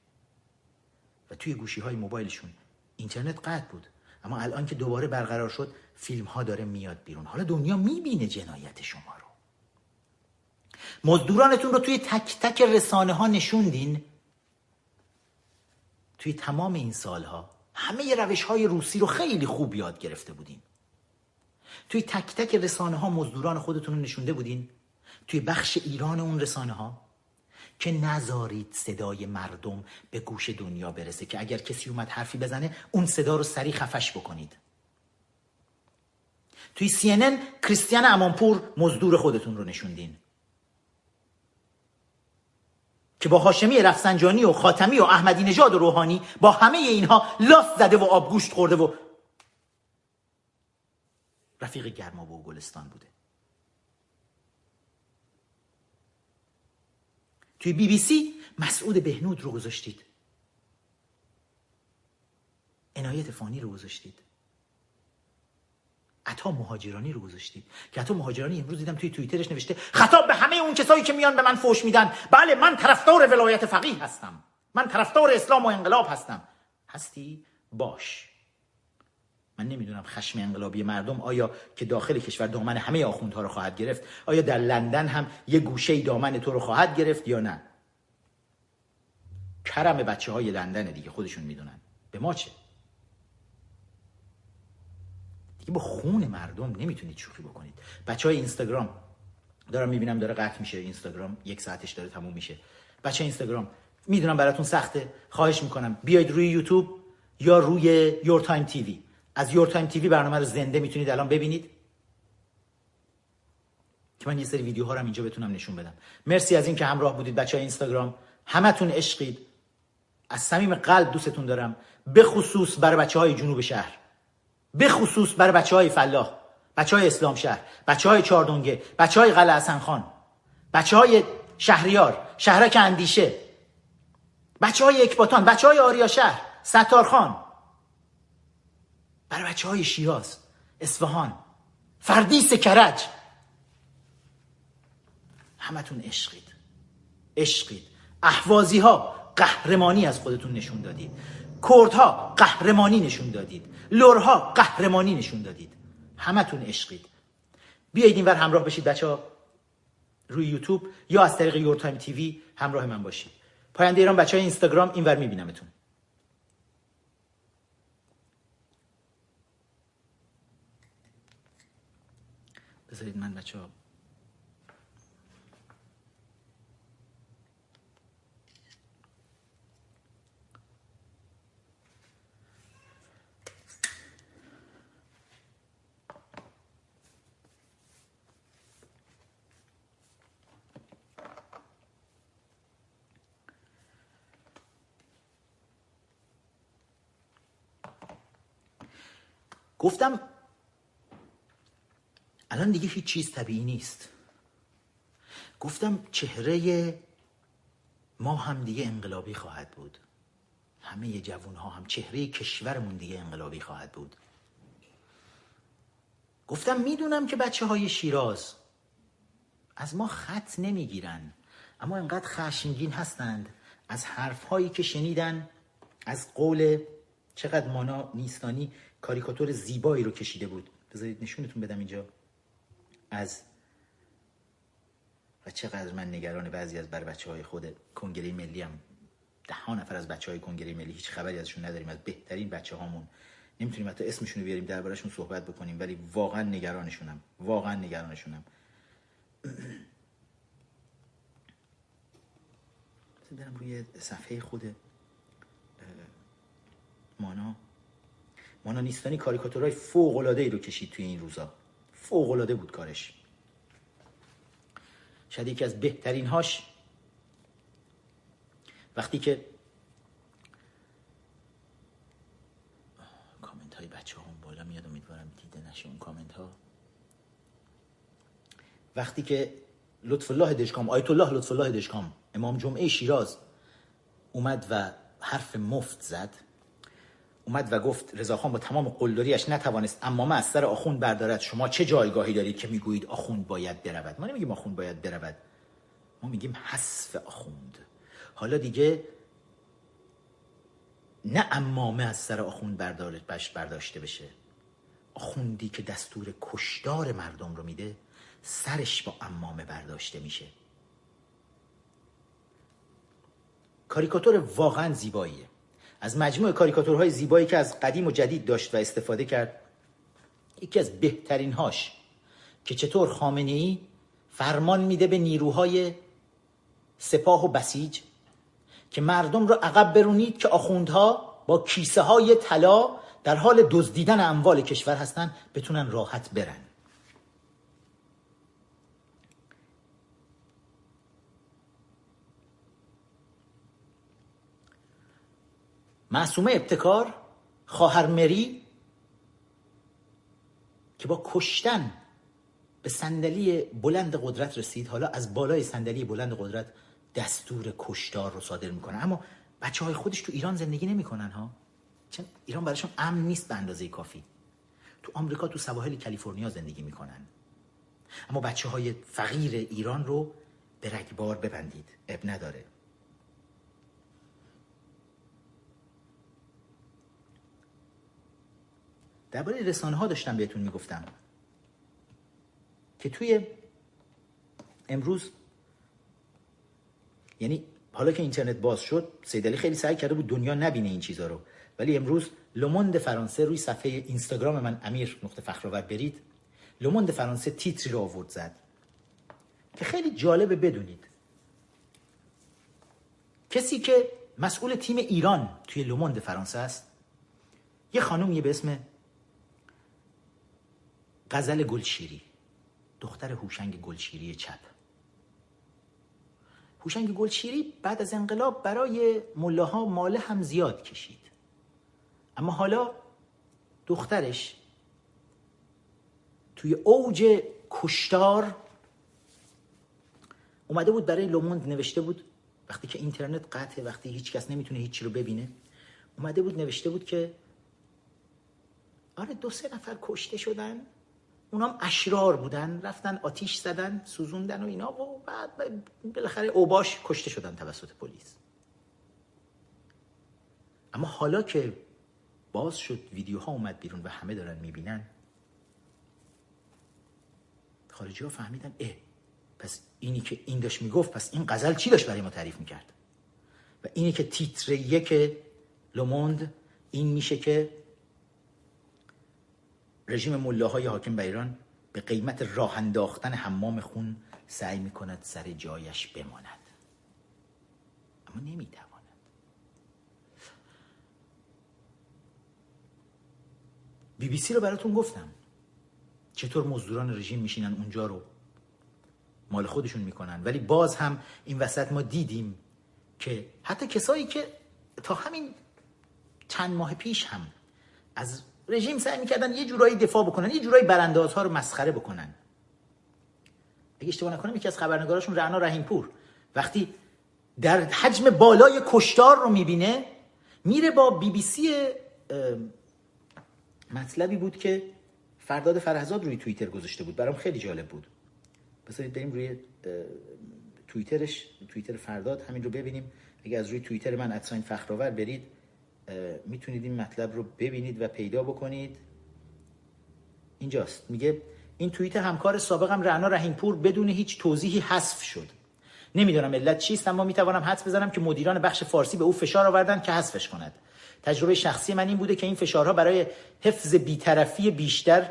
و توی گوشی های موبایلشون اینترنت قطع بود. اما الان که دوباره برقرار شد فیلم ها داره میاد بیرون. حالا دنیا می‌بینه جنایت شما رو. مزدورانتون رو توی تک تک رسانه ها نشوندین. توی تمام این سالها همه روش های روسی رو خیلی خوب یاد گرفته بودین. توی تک تک رسانه ها مزدوران خودتون رو نشونده بودین. توی بخش ایران اون رسانه ها که نذارید صدای مردم به گوش دنیا برسه که اگر کسی اومد حرفی بزنه اون صدا رو سریع خفش بکنید. توی CNN کریستیان امانپور مزدور خودتون رو نشوندین. که با هاشمی رفسنجانی و خاتمی و احمدی نژاد و روحانی با همه اینها لاس زده و آبگوشت خورده و رفیق گرما و گلستان بوده. توی بی بی سی مسعود بهنود رو گذاشتید. عنایت فانی رو گذاشتید. عطا مهاجرانی رو گذاشتید که عطا مهاجرانی امروز دیدم توی توییترش نوشته خطاب به همه اون کسایی که میان به من فوش میدن. بله من طرفدار ولایت فقیه هستم. من طرفدار اسلام و انقلاب هستم. هستی؟ باش. من نمی‌دونم خشم انقلابی مردم آیا که داخل کشور دامن همه آخوندها رو خواهد گرفت آیا در لندن هم یه گوشه دامن تو رو خواهد گرفت یا نه؟ کرم بچه های لندن دیگه خودشون می‌دونن. به ما چه؟ دیگه با خون مردم نمی‌تونید شوخی بکنید. بچه های اینستاگرام دارم می‌بینم داره قطع میشه اینستاگرام یک ساعتش داره تموم میشه. بچه اینستاگرام می‌دونم براتون سخته خواهش می‌کنم. بیاید روی یوتیوب یا روی Your Time TV. از Your Time TV برنامه رو زنده می‌تونید الان ببینید. که من یه سری ویدیوها رو اینجا بتونم نشون بدم. مرسی از اینکه همراه بودید بچه های اینستاگرام. همتون عشقید. از صمیم قلب دوستتون دارم. به خصوص برای بچه های جنوب شهر. به خصوص برای بچه های فلاح بچه های اسلام شهر بچه های چاردونگه بچه های قلعه حسن خان بچه های شهریار شهرک اندیشه بچه های اکباتان بچه های آریا شهر ستارخان برای بچه های شیراز اصفهان فردیس کرج. همتون عشقید عشقید. احوازی ها قهرمانی از خودتون نشون دادید. کردها قهرمانی نشون دادید. لورها قهرمانی نشون دادید. همتون عشقید. بیایید اینور همراه بشید بچه روی یوتیوب یا از طریق یور تایم تیوی همراه من باشید. پاینده ایران بچه های اینستاگرام اینور میبینمتون. بذارید من بچه ها گفتم الان دیگه هیچ چیز طبیعی نیست. گفتم چهره ما هم دیگه انقلابی خواهد بود. همه جوون ها هم چهره کشورمون دیگه انقلابی خواهد بود. گفتم می‌دونم که بچه های شیراز از ما خط نمی‌گیرن اما انقدر خشمگین هستند از حرف هایی که شنیدن از قول چقدر مانا نیستانی کاریکاتور زیبایی رو کشیده بود. بذارید نشونتون بدم اینجا. از و چقدر من نگران بعضی از بر بچه های خود کنگره ملی هم ده ها نفر از بچه های کنگره ملی هیچ خبری ازشون نداریم. از بهترین بچه هامون نمی‌تونیم حتی اسمشون رو بیاریم دربارشون صحبت بکنیم ولی واقعا نگرانشونم. واقعا نگرانشونم. <clears throat> برم روی صفحه خود مانا. مانا نیستانی کاریکاتورهای فوق العاده ای رو کشید توی این روزا. فوق العاده بود کارش. شاید یکی از بهترین هاش وقتی که کامنت های بچه هم بالا میاد امیدوارم دیده نشه اون کامنت ها وقتی که لطف الله دشکام آیت الله لطف الله دشکام امام جمعه شیراز اومد و حرف مفت زد. اومد و گفت رضاخان با تمام قلدریش نتوانست اما از سر آخوند بردارد. شما چه جایگاهی دارید که می‌گویید آخوند باید برود؟ ما نمیگیم آخوند باید برود. ما میگیم حذف آخوند. حالا دیگه نه امامه از سر آخوند برداشته بشه. آخوندی که دستور کشدار مردم رو میده سرش با امامه برداشته میشه. کاریکاتور واقعا زیباییه. از مجموع کاریکاتورهای زیبایی که از قدیم و جدید داشت و استفاده کرد یکی از بهترین هاش که چطور خامنه ای فرمان میده به نیروهای سپاه و بسیج که مردم رو عقب برونید که آخوندها با کیسه های طلا در حال دزدیدن اموال کشور هستن بتونن راحت برن. معصومه ابتکار خواهر مری که با کشتن به صندلی بلند قدرت رسید. حالا از بالای صندلی بلند قدرت دستور کشتار رو صادر می‌کنه. اما بچه های خودش تو ایران زندگی نمی‌کنن ها؟ چون ایران برایشون امن نیست به اندازه کافی. تو آمریکا تو سواحل کالیفرنیا زندگی می‌کنن. اما بچه های فقیر ایران رو به رگبار ببندید. اب نداره. درباره رسانه ها داشتم بهتون می‌گفتم. که توی امروز یعنی حالا که اینترنت باز شد سیدالی خیلی سعی کرده بود دنیا نبینه این چیزها رو. ولی امروز لوموند فرانسه روی صفحه اینستاگرام من امیر نقطه فخرآور برید لوموند فرانسه تیتری رو آورد زد. که خیلی جالبه بدونید. کسی که مسئول تیم ایران توی لوموند فرانسه است یه خانومیه به اسم غزل گلشیری. دختر هوشنگ گلشیری چپ. هوشنگ گلشیری بعد از انقلاب برای ملاها ماله هم زیاد کشید. اما حالا دخترش توی اوج کشتار اومده بود برای لوموند نوشته بود وقتی که اینترنت قطعه وقتی هیچ کس نمی‌تونه هیچی رو ببینه اومده بود نوشته بود که آره دو سه نفر کشته شدن. اونام اشرار بودن رفتن آتیش زدن سوزوندن و اینا و بعد بالاخره اوباش کشته شدن توسط پلیس. اما حالا که باز شد ویدیوها اومد بیرون و همه دارن می‌بینن خارجی ها فهمیدن اه پس اینی که این داشت می‌گفت پس این غزل چی داشت برای ما تعریف می‌کرد؟ و اینی که تیتر یک لوموند این میشه که رژیم ملاهای حاکم بر ایران به قیمت راه انداختن حمام خون سعی می‌کند سر جایش بماند. اما نمی‌تواند. بی بی سی رو براتون گفتم. چطور مزدوران رژیم میشینن اونجا رو؟ مال خودشون می‌کنن. ولی باز هم این وسط ما دیدیم که حتی کسایی که تا همین چند ماه پیش هم از رژیم سعی می‌کردن یه جورایی دفاع بکنن یه جورایی براندازها رو مسخره بکنن. اگه اشتباه نکنم یکی از خبرنگاراشون رعنا رحیمپور. وقتی در حجم بالای کشتار رو می‌بینه میره با بی بی سی مطلبی بود که فرداد فرهزاد روی توییتر گذاشته بود. برام خیلی جالب بود. بذارید بریم روی توییترش. توییتر فرداد همین رو ببینیم. اگه از روی توییتر من ادساین فخرآور برید. می‌تونید این مطلب رو ببینید و پیدا بکنید. اینجاست. میگه این توییت همکار سابقم رعنا رحیمپور بدون هیچ توضیحی حذف شد. نمی‌دونم علت چیست اما می‌توانم حدس بزنم که مدیران بخش فارسی به او فشار آوردن که حذفش کند. تجربه شخصی من این بوده که این فشارها برای حفظ بیطرفی بیشتر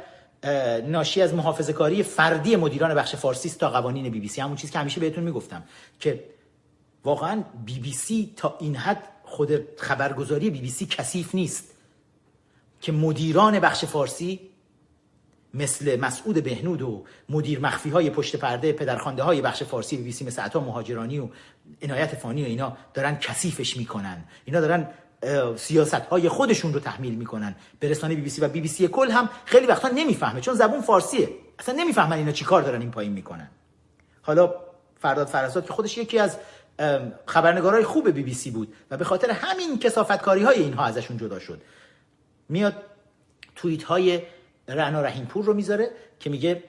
ناشی از محافظه کاری فردی مدیران بخش فارسی است تا قوانین بی بی سی. همون چیزی که همیشه بهتون می‌گفتم که واقعا بی بی سی تا این حد خود خبرگزاری بی بی سی کثیف نیست. که مدیران بخش فارسی مثل مسعود بهنود و مدیر مخفی های پشت پرده پدرخوانده های بخش فارسی بی بی سی مثل عطا مهاجرانی و عنایت فانی و اینا دارن کثیفش می‌کنن. اینا دارن سیاست های خودشون رو تحمیل می‌کنن. به رسانه بی بی سی و بی بی سی کل هم خیلی وقتا نمی‌فهمه چون زبون فارسیه. اصلا نمی‌فهمن اینا چیکار دارن این پایین می‌کنن. حالا فرداد فرزاد که خودش یکی از خبرنگارای خوب بی بی سی بود و به خاطر همین کسافتکاری های اینها ازشون جدا شد. میاد توییت های رعنا رحیمپور رو می‌ذاره که میگه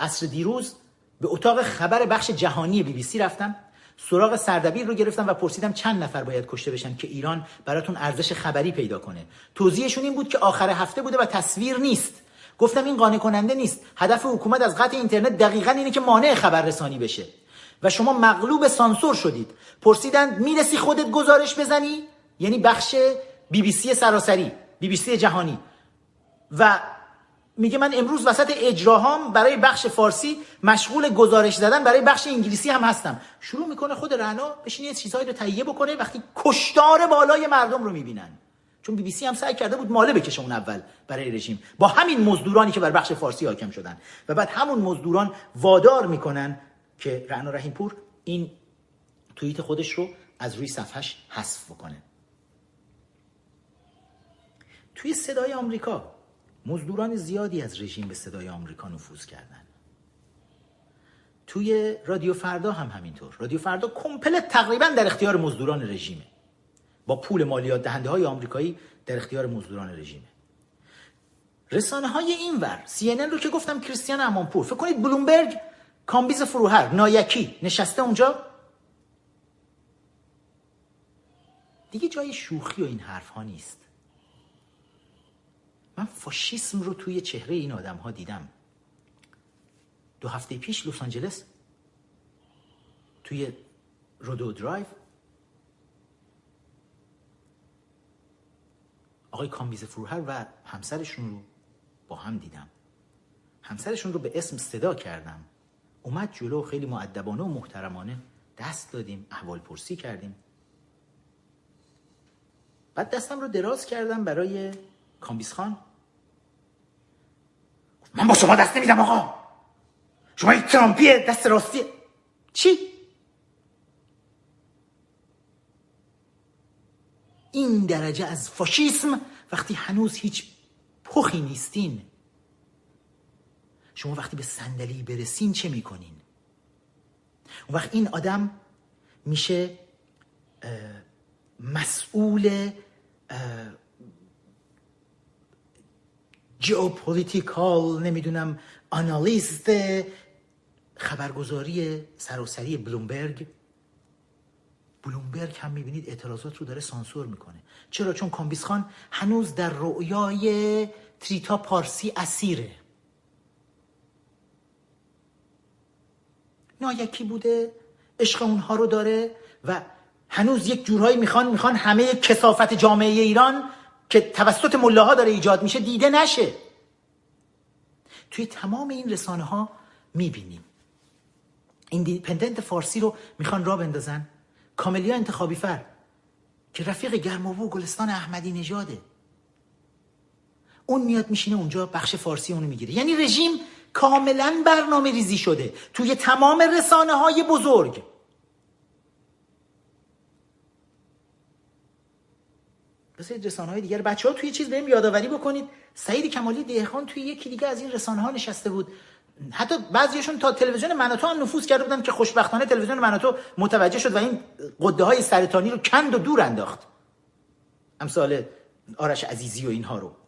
اصر دیروز به اتاق خبر بخش جهانی بی بی سی رفتم سراغ سردبیر رو گرفتم و پرسیدم چند نفر باید کشته بشن که ایران براتون ارزش خبری پیدا کنه. توضیحشون این بود که آخر هفته بوده و تصویر نیست. گفتم این قانع کننده نیست. هدف حکومت از قطع اینترنت دقیقا اینه که مانع خبررسانی بشه. و شما مغلوب سانسور شدید. پرسیدن می‌رسی خودت گزارش بزنی؟ یعنی بخش بی بی سی سراسری بی بی سی جهانی. و میگه من امروز وسط اجراهام برای بخش فارسی مشغول گزارش زدن برای بخش انگلیسی هم هستم. شروع می‌کنه خود رنا بشین یه چیزهایی رو تهیه بکنه وقتی کشتار بالای مردم رو می‌بینن. چون بی بی سی هم سعی کرده بود ماله بکشه اون اول برای رژیم. با همین مزدورانی که بر بخش فارسی حاکم شدن. و بعد همون مزدوران وادار می‌کنن که رعنا رحیمپور این توییت خودش رو از روی صفحش حذف بکنه. توی صدای آمریکا مزدوران زیادی از رژیم به صدای آمریکا نفوذ کردن. توی رادیو فردا هم همینطور. رادیو فردا کمپلت تقریبا در اختیار مزدوران رژیمه. با پول مالیات دهنده های آمریکایی در اختیار مزدوران رژیمه. رسانه های اینور سی رو که گفتم کریستیان امانپور. فکر کنید بلومبرگ کامبیز فروهر نایاکی نشسته اونجا. دیگه جای شوخی و این حرف ها نیست. من فاشیسم رو توی چهره این آدم ها دیدم. دو هفته پیش لس آنجلس توی Rodeo Drive. آقای کامبیز فروهر و همسرشون رو با هم دیدم. همسرشون رو به اسم صدا کردم. اومد جلو خیلی مؤدبانه و محترمانه دست دادیم احوال پرسی کردیم. بعد دستم رو دراز کردم برای کامبیز خان. من با شما دست نمیدم آقا. شما یک ترامپیه دست راستیه چی؟ این درجه از فاشیسم وقتی هنوز هیچ پخی نیستین. شما وقتی به صندلی برسین چه می‌کنین؟ اون وقت این آدم میشه مسئول geopolitical نمی‌دونم analyst خبرگزاری سراسری بلومبرگ. بلومبرگ هم می‌بینید اعتراضات رو داره سانسور می‌کنه. چرا؟ چون کامبیز خان هنوز در رؤیای تریتا پارسی اسیره. نایاکی بوده عشق اونها رو داره و هنوز یک جورهایی می‌خوان می‌خوان همه کثافت جامعه ایران که توسط ملاها داره ایجاد میشه دیده نشه. توی تمام این رسانه ها می‌بینیم ایندیپندنت فارسی رو می‌خوان را بندازن. کاملیا انتخابی فر که رفیق گرماوو گلستان احمدی نژاده. اون میاد میشینه اونجا بخش فارسی اونو می‌گیره. یعنی رژیم کاملا برنامه ریزی شده توی تمام رسانه های بزرگ. بذارید رسانه های دیگر بچه ها توی چیز بهم یادآوری بکنید. سعید کمالی دهخان توی یکی دیگه از این رسانه ها نشسته بود. حتی بعضیشون تا تلویزیون مناتو هم نفوذ کرده بودن که خوشبختانه تلویزیون مناتو متوجه شد و این قده های سرطانی رو کند و دور انداخت. امثال آرش عزیزی و اینها رو.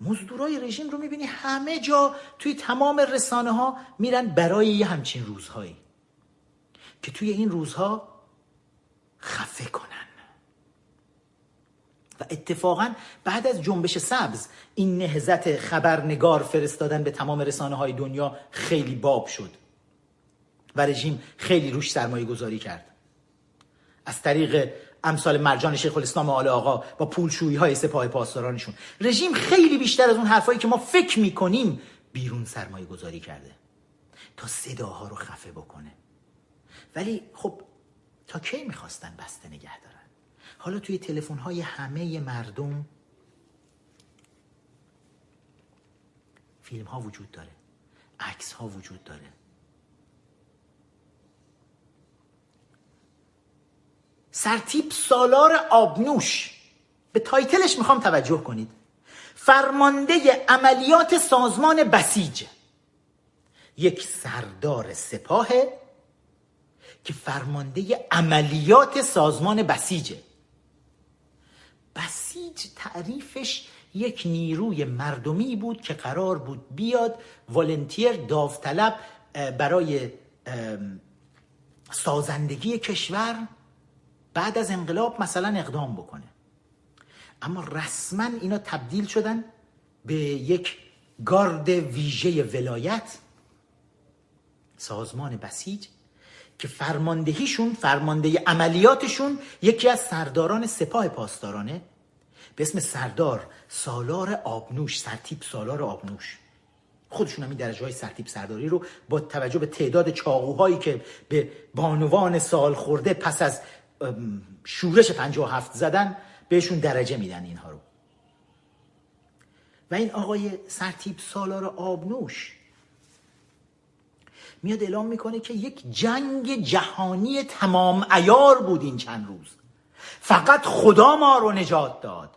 مزدورای رژیم رو می‌بینی همه جا توی تمام رسانه ها میرن برای یه همچین روزهایی که توی این روزها خفه کنن. و اتفاقا بعد از جنبش سبز این نهزت خبرنگار فرستادن به تمام رسانه های دنیا خیلی باب شد و رژیم خیلی روش سرمایه گذاری کرد. از طریق امثال مرجان شیخ الاسلام آل آقا با پولشویی های سپاه پاسدارانشون. رژیم خیلی بیشتر از اون حرفایی که ما فکر می‌کنیم بیرون سرمایه گذاری کرده. تا صداها رو خفه بکنه. ولی خب تا کی می‌خواستن بسته نگه دارن؟ حالا توی تلفن های همه مردم فیلم ها وجود داره. عکس ها وجود داره. سرتیب سالار آبنوش. به تایتلش می‌خوام توجه کنید. فرمانده عملیات سازمان بسیج. یک سردار سپاه که فرمانده عملیات سازمان بسیجه بسیج تعریفش یک نیروی مردمی بود که قرار بود بیاد والنتیر داوطلب برای سازندگی کشور. بعد از انقلاب مثلا اقدام بکنه. اما رسما اینا تبدیل شدن به یک گارد ویژه ولایت سازمان بسیج که فرماندهیشون فرمانده عملیاتشون یکی از سرداران سپاه پاسدارانه به اسم سردار سالار آبنوش سرتیب سالار آبنوش. خودشون هم این درجه های سرتیب سرداری رو با توجه به تعداد چاقوهایی که به بانوان سال خورده پس از شورش هفت زدن بهشون درجه میدن اینها رو. و این آقای سرتیب سالار آبنوش میاد اعلام می‌کنه که یک جنگ جهانی تمام ایار بود این چند روز. فقط خدا ما رو نجات داد.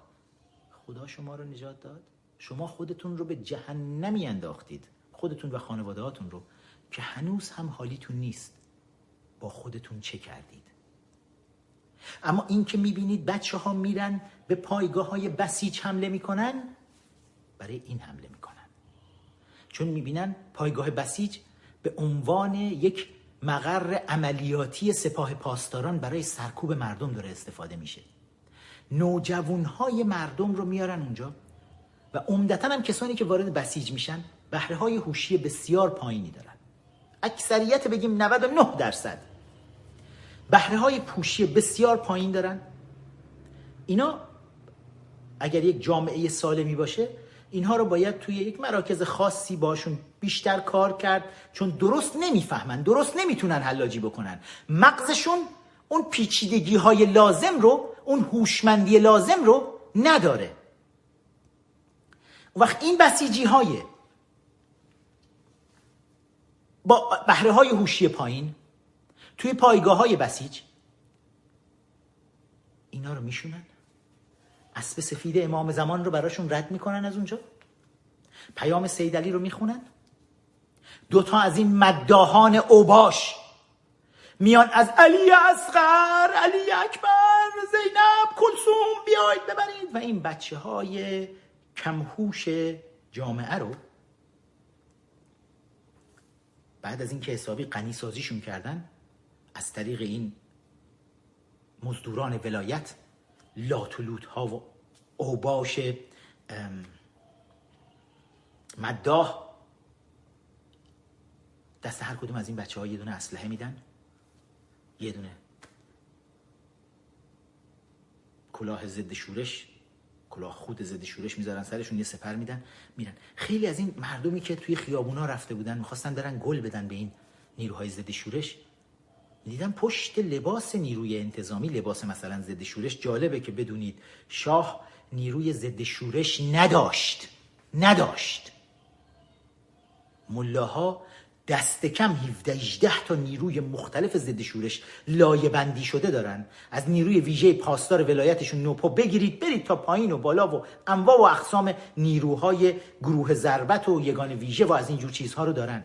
خدا شما رو نجات داد؟ شما خودتون رو به جهنمی انداختید. خودتون و خانواده رو. که هنوز هم حالیتون نیست. با خودتون چه کردید؟ اما این که می‌بینید بچه ها میرن به پایگاه های بسیج حمله می‌کنن برای این حمله می‌کنن. چون می‌بینن پایگاه بسیج به عنوان یک مقر عملیاتی سپاه پاسداران برای سرکوب مردم داره استفاده میشه. های مردم رو میارن اونجا و عمدتا هم کسانی که وارد بسیج میشن بهره های هوشی بسیار پایینی دارن. اکثریت بگیم 99 درصد. بهره های پوشی بسیار پایین دارن. اینا اگر یک جامعه سالمی باشه اینها رو باید توی یک مراکز خاصی باشون بیشتر کار کرد چون درست نمی‌فهمن درست نمی‌تونن حلاجی بکنن. مغزشون اون پیچیدگی های لازم رو اون هوشمندی لازم رو نداره. وقت این بسیجی های با بهره های هوشی پایین توی پایگاه های بسیج. اینا رو میشونن. اسب سفید امام زمان رو براشون رد می‌کنن از اونجا. پیام سیدلی رو می‌خونن. دوتا از این مداهان اوباش میان از علی اصغر علی اکبر زینب کلسوم بیاید ببرید. و این بچه های کمهوش جامعه رو بعد از اینکه حسابی غنی سازیشون کردن از طریق این مزدوران ولایت لاتولوت ها و اوباش مداح دست هر کدوم از این بچه ها یه دونه اسلحه میدن یه دونه کلاه ضد شورش کلاه خود ضد شورش می‌ذارن سرشون یه سپر میدن میرن. خیلی از این مردمی که توی خیابونا رفته بودن می‌خواستن برن گل بدن به این نیروهای ضد شورش دیدم پشت لباس نیروی انتظامی لباس مثلا ضد شورش جالبه که بدونید شاه نیروی ضد شورش نداشت نداشت. ملاها دست کم 17 18 تا نیروی مختلف ضد شورش لایه بندی شده دارن. از نیروی ویژه پاسدار ولایتشون نوپا بگیرید برید تا پایین و بالا و انواع و اقسام نیروهای گروه ضربت و یگان ویژه و از اینجور چیزها رو دارن.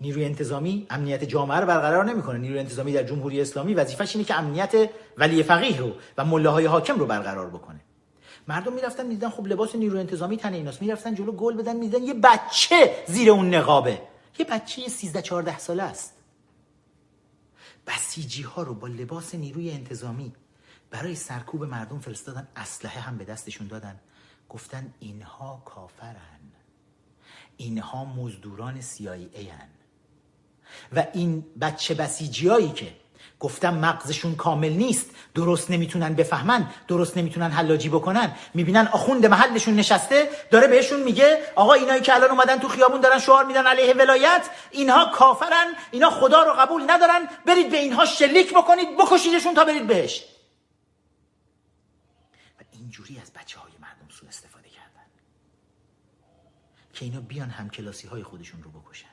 نیروی انتظامی امنیت جامعه رو برقرار نمی‌کنه. نیروی انتظامی در جمهوری اسلامی وظیفش اینه که امنیت ولی فقیه رو و ملاهای حاکم رو برقرار بکنه. مردم می‌رفتن می‌دیدن خب لباس نیرو انتظامی تن ایناست. می‌رفتن جلو گل بدن می‌دیدن یه بچه زیر اون نقابه. یه بچه 13 14 ساله است. بسیجی ها رو با لباس نیروی انتظامی برای سرکوب مردم فرستادن. اسلحه هم به دستشون دادن. گفتن اینها کافرن. اینها مزدوران CIA هن. و این بچه بسیجیایی که گفتم مغزشون کامل نیست درست نمی‌تونن بفهمن درست نمی‌تونن حلاجی بکنن می‌بینن آخوند محلشون نشسته داره بهشون میگه آقا اینایی که الان اومدن تو خیابون دارن شعار میدن علیه ولایت اینها کافرن اینا خدا رو قبول ندارن برید به اینها شلیک بکنید بکشیدشون تا برید بهش. و اینجوری از بچه های مردم سو استفاده کردن که اینا بیان همکلاسی های خودشون رو بکشن.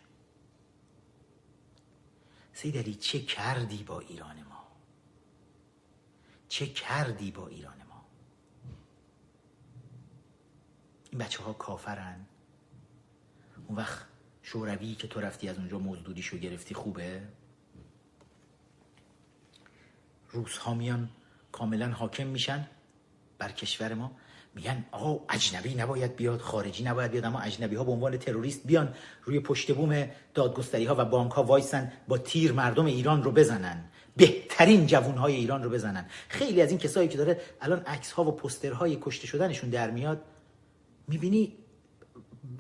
سید علی چه کردی با ایران ما؟ چه کردی با ایران ما؟ این بچه ها کافرن. اون وقت شوروی که تو رفتی از اونجا مزدودیشو گرفتی خوبه؟ روس ها میان کاملا حاکم میشن بر کشور ما. میگن آقا اجنبی نباید بیاد خارجی نباید بیاد اما اجنبی ها به عنوان تروریست بیان روی پشت بوم دادگستری ها و بانک ها وایسن با تیر مردم ایران رو بزنن. بهترین جوون های ایران رو بزنن. خیلی از این کسایی که داره الان عکس ها و پستر های کشته شدنشون در میاد می‌بینی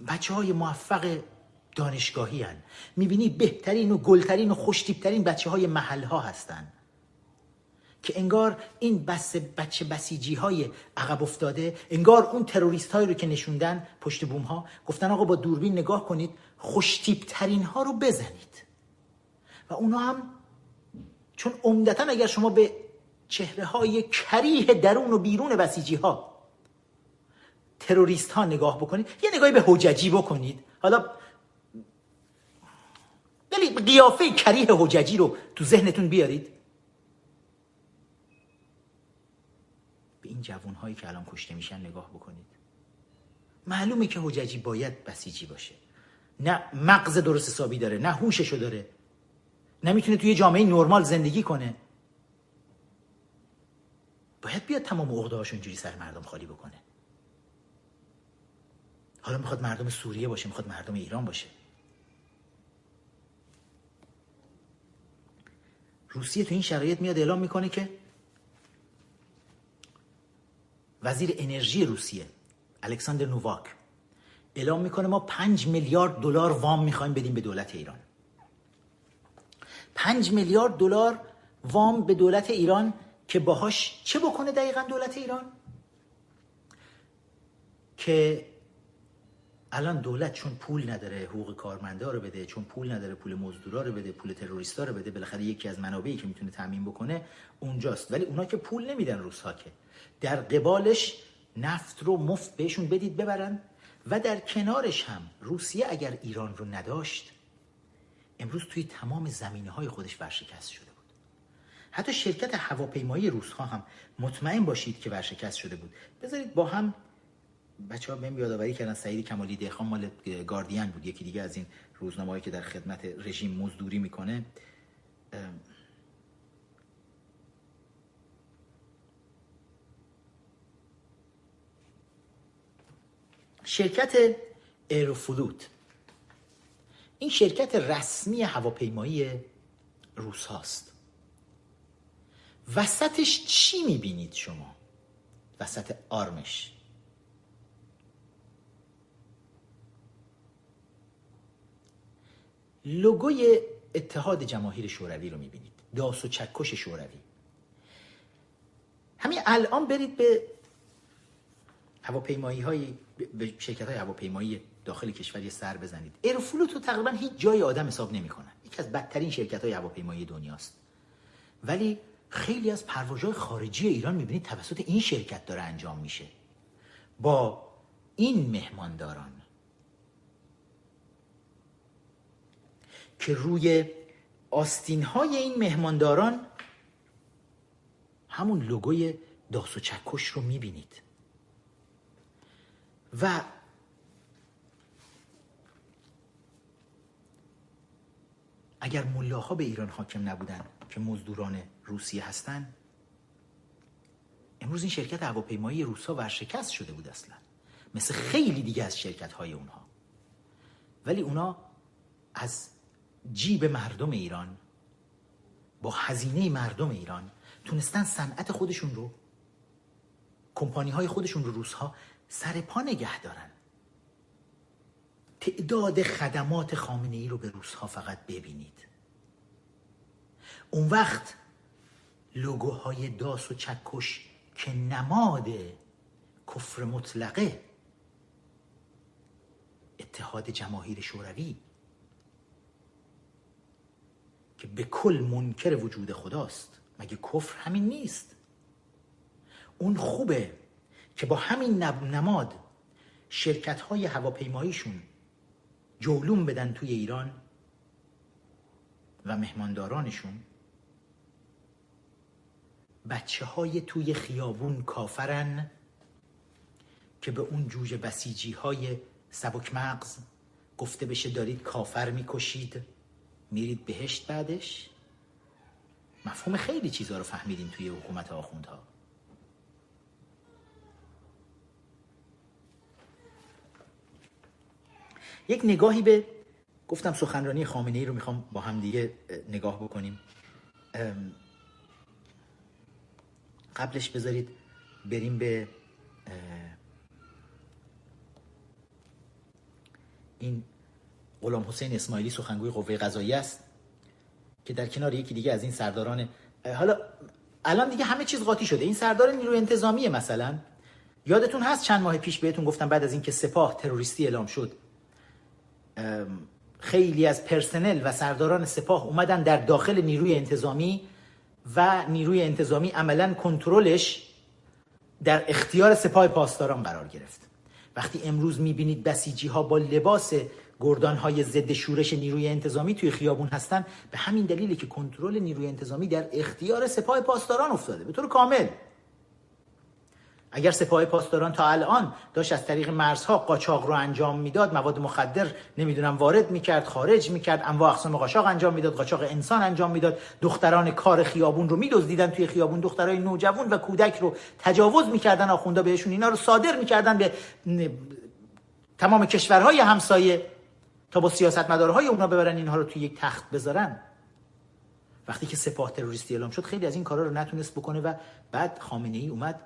بچه های موفق دانشگاهی هن. می‌بینی بهترین و گلترین و خوشتیبترین بچه های محل ها هستن. که انگار این بس بچه بسیجی های عقب افتاده انگار اون تروریست هایی رو که نشوندن پشت بوم ها گفتن آقا با دوربین نگاه کنید خوشتیب ترین ها رو بزنید. و اونا هم چون عمدتا اگر شما به چهره های کریه درون و بیرون بسیجی ها تروریست ها نگاه بکنید یه نگاهی به حججی بکنید. حالا ولی قیافه کریه حججی رو تو ذهنتون بیارید. این جوان هایی که الان کشته میشن نگاه بکنید. معلومه که حججی باید بسیجی باشه. نه مغز درست حسابی داره نه هوششو داره. نمی‌تونه توی جامعه نرمال زندگی کنه. باید بیاد تمام عقده اینجوری سر مردم خالی بکنه. حالا می‌خواد مردم سوریه باشه می‌خواد مردم ایران باشه. روسیه تو این شرایط میاد اعلام می‌کنه که وزیر انرژی روسیه الکساندر نوواک. اعلام می‌کنه ما پنج میلیارد دلار وام می‌خوایم بدیم به دولت ایران. پنج میلیارد دلار وام به دولت ایران که باهاش چه بکنه دقیقا دولت ایران؟ که الان دولت چون پول نداره حقوق کارمندا رو بده چون پول نداره پول مزدورا رو بده پول تروریستا رو بده بالاخره یکی از منابعی که می‌تونه تامین بکنه اونجاست. ولی اونا که پول نمیدن روسها که. در قبالش نفت رو مفت بهشون بدید ببرن و در کنارش هم روسیه اگر ایران رو نداشت امروز توی تمام زمینه های خودش ورشکست شده بود. حتی شرکت هواپیمایی روسها هم مطمئن باشید که ورشکست شده بود. بذارید با هم بچه ها بهم یادآوری کردن سعید کمالی دهخان مال گاردین بود یکی دیگه از این روزنامه‌ای که در خدمت رژیم مزدوری می‌کنه. شرکت ایروفلوت این شرکت رسمی هواپیمایی روس هاست. وسطش چی می‌بینید شما؟ وسط آرمش. لوگوی اتحاد جماهیر شوروی رو می‌بینید. داس و چکش شوروی. همین الان برید به هواپیمایی های به شرکت های هواپیمایی داخل کشوری سر بزنید. ایروفلوت رو تقریبا هیچ جای آدم حساب نمی‌کنن. یکی از بدترین شرکت های هواپیمایی دنیاست. ولی خیلی از پروازهای خارجی ایران می‌بینید توسط این شرکت داره انجام میشه. با این مهمانداران که روی آستین های این مهمانداران همون لوگوی داس و چکش رو می‌بینید. و اگر ملاها به ایران حاکم نبودن که مزدوران روسیه هستن امروز این شرکت هواپیمایی روسا ورشکست شده بود اصلا. مثل خیلی دیگه از شرکت های اونها. ولی اونا از جیب مردم ایران با هزینه مردم ایران تونستن صنعت خودشون رو کمپانی های خودشون رو روزها سر پا نگه دارن. تعداد خدمات خامنه ای رو به روزها فقط ببینید. اون وقت لوگوهای داس و چکش که نماد کفر مطلقه. اتحاد جماهیر شوروی. که به کل منکر وجود خداست. مگه کفر همین نیست؟ اون خوبه. که با همین نماد شرکت های هواپیماییشون جولون بدن توی ایران و مهماندارانشون بچه های توی خیابون کافرن که به اون جوجه بسیجی های سبک مغز گفته بشه دارید کافر می‌کشید میرید بهشت بعدش؟ مفهوم خیلی چیزها رو فهمیدیم توی حکومت آخوندها. یک نگاهی به گفتم سخنرانی خامنه ای رو می‌خوام با هم دیگه نگاه بکنیم. قبلش بذارید بریم به این غلام حسین اسماعیلی سخنگوی قوه قضایی است که در کنار یکی دیگه از این سرداران حالا الان دیگه همه چیز قاطی شده. این سردار نیروی انتظامی مثلا. یادتون هست چند ماه پیش بهتون گفتم بعد از اینکه سپاه تروریستی اعلام شد خیلی از پرسنل و سرداران سپاه اومدن در داخل نیروی انتظامی و نیروی انتظامی عملا کنترلش در اختیار سپاه پاسداران قرار گرفت. وقتی امروز می‌بینید بسیجی ها با لباس گردان های ضد شورش نیروی انتظامی توی خیابون هستن به همین دلیلی که کنترل نیروی انتظامی در اختیار سپاه پاسداران افتاده. به طور کامل. اگر سپاه پاسداران تا الان داشت از طریق مرزها قاچاق رو انجام می‌داد مواد مخدر نمی‌دونم وارد می‌کرد خارج می‌کرد انواع اقسام قاچاق انجام می‌داد قاچاق انسان انجام می‌داد دختران کار خیابون رو میدزدیدن توی خیابون دخترای نوجوان و کودک رو تجاوز می‌کردن آخوندا بهشون اینا رو صادر می‌کردن به تمام کشورهای همسایه تا با سیاستمدارهای اونا ببرن اینها رو توی یک تخت بذارن. وقتی که سپاه تروریستی اعلام شد خیلی از این کارا رو نتونست بکنه و بعد خامنه ای اومد.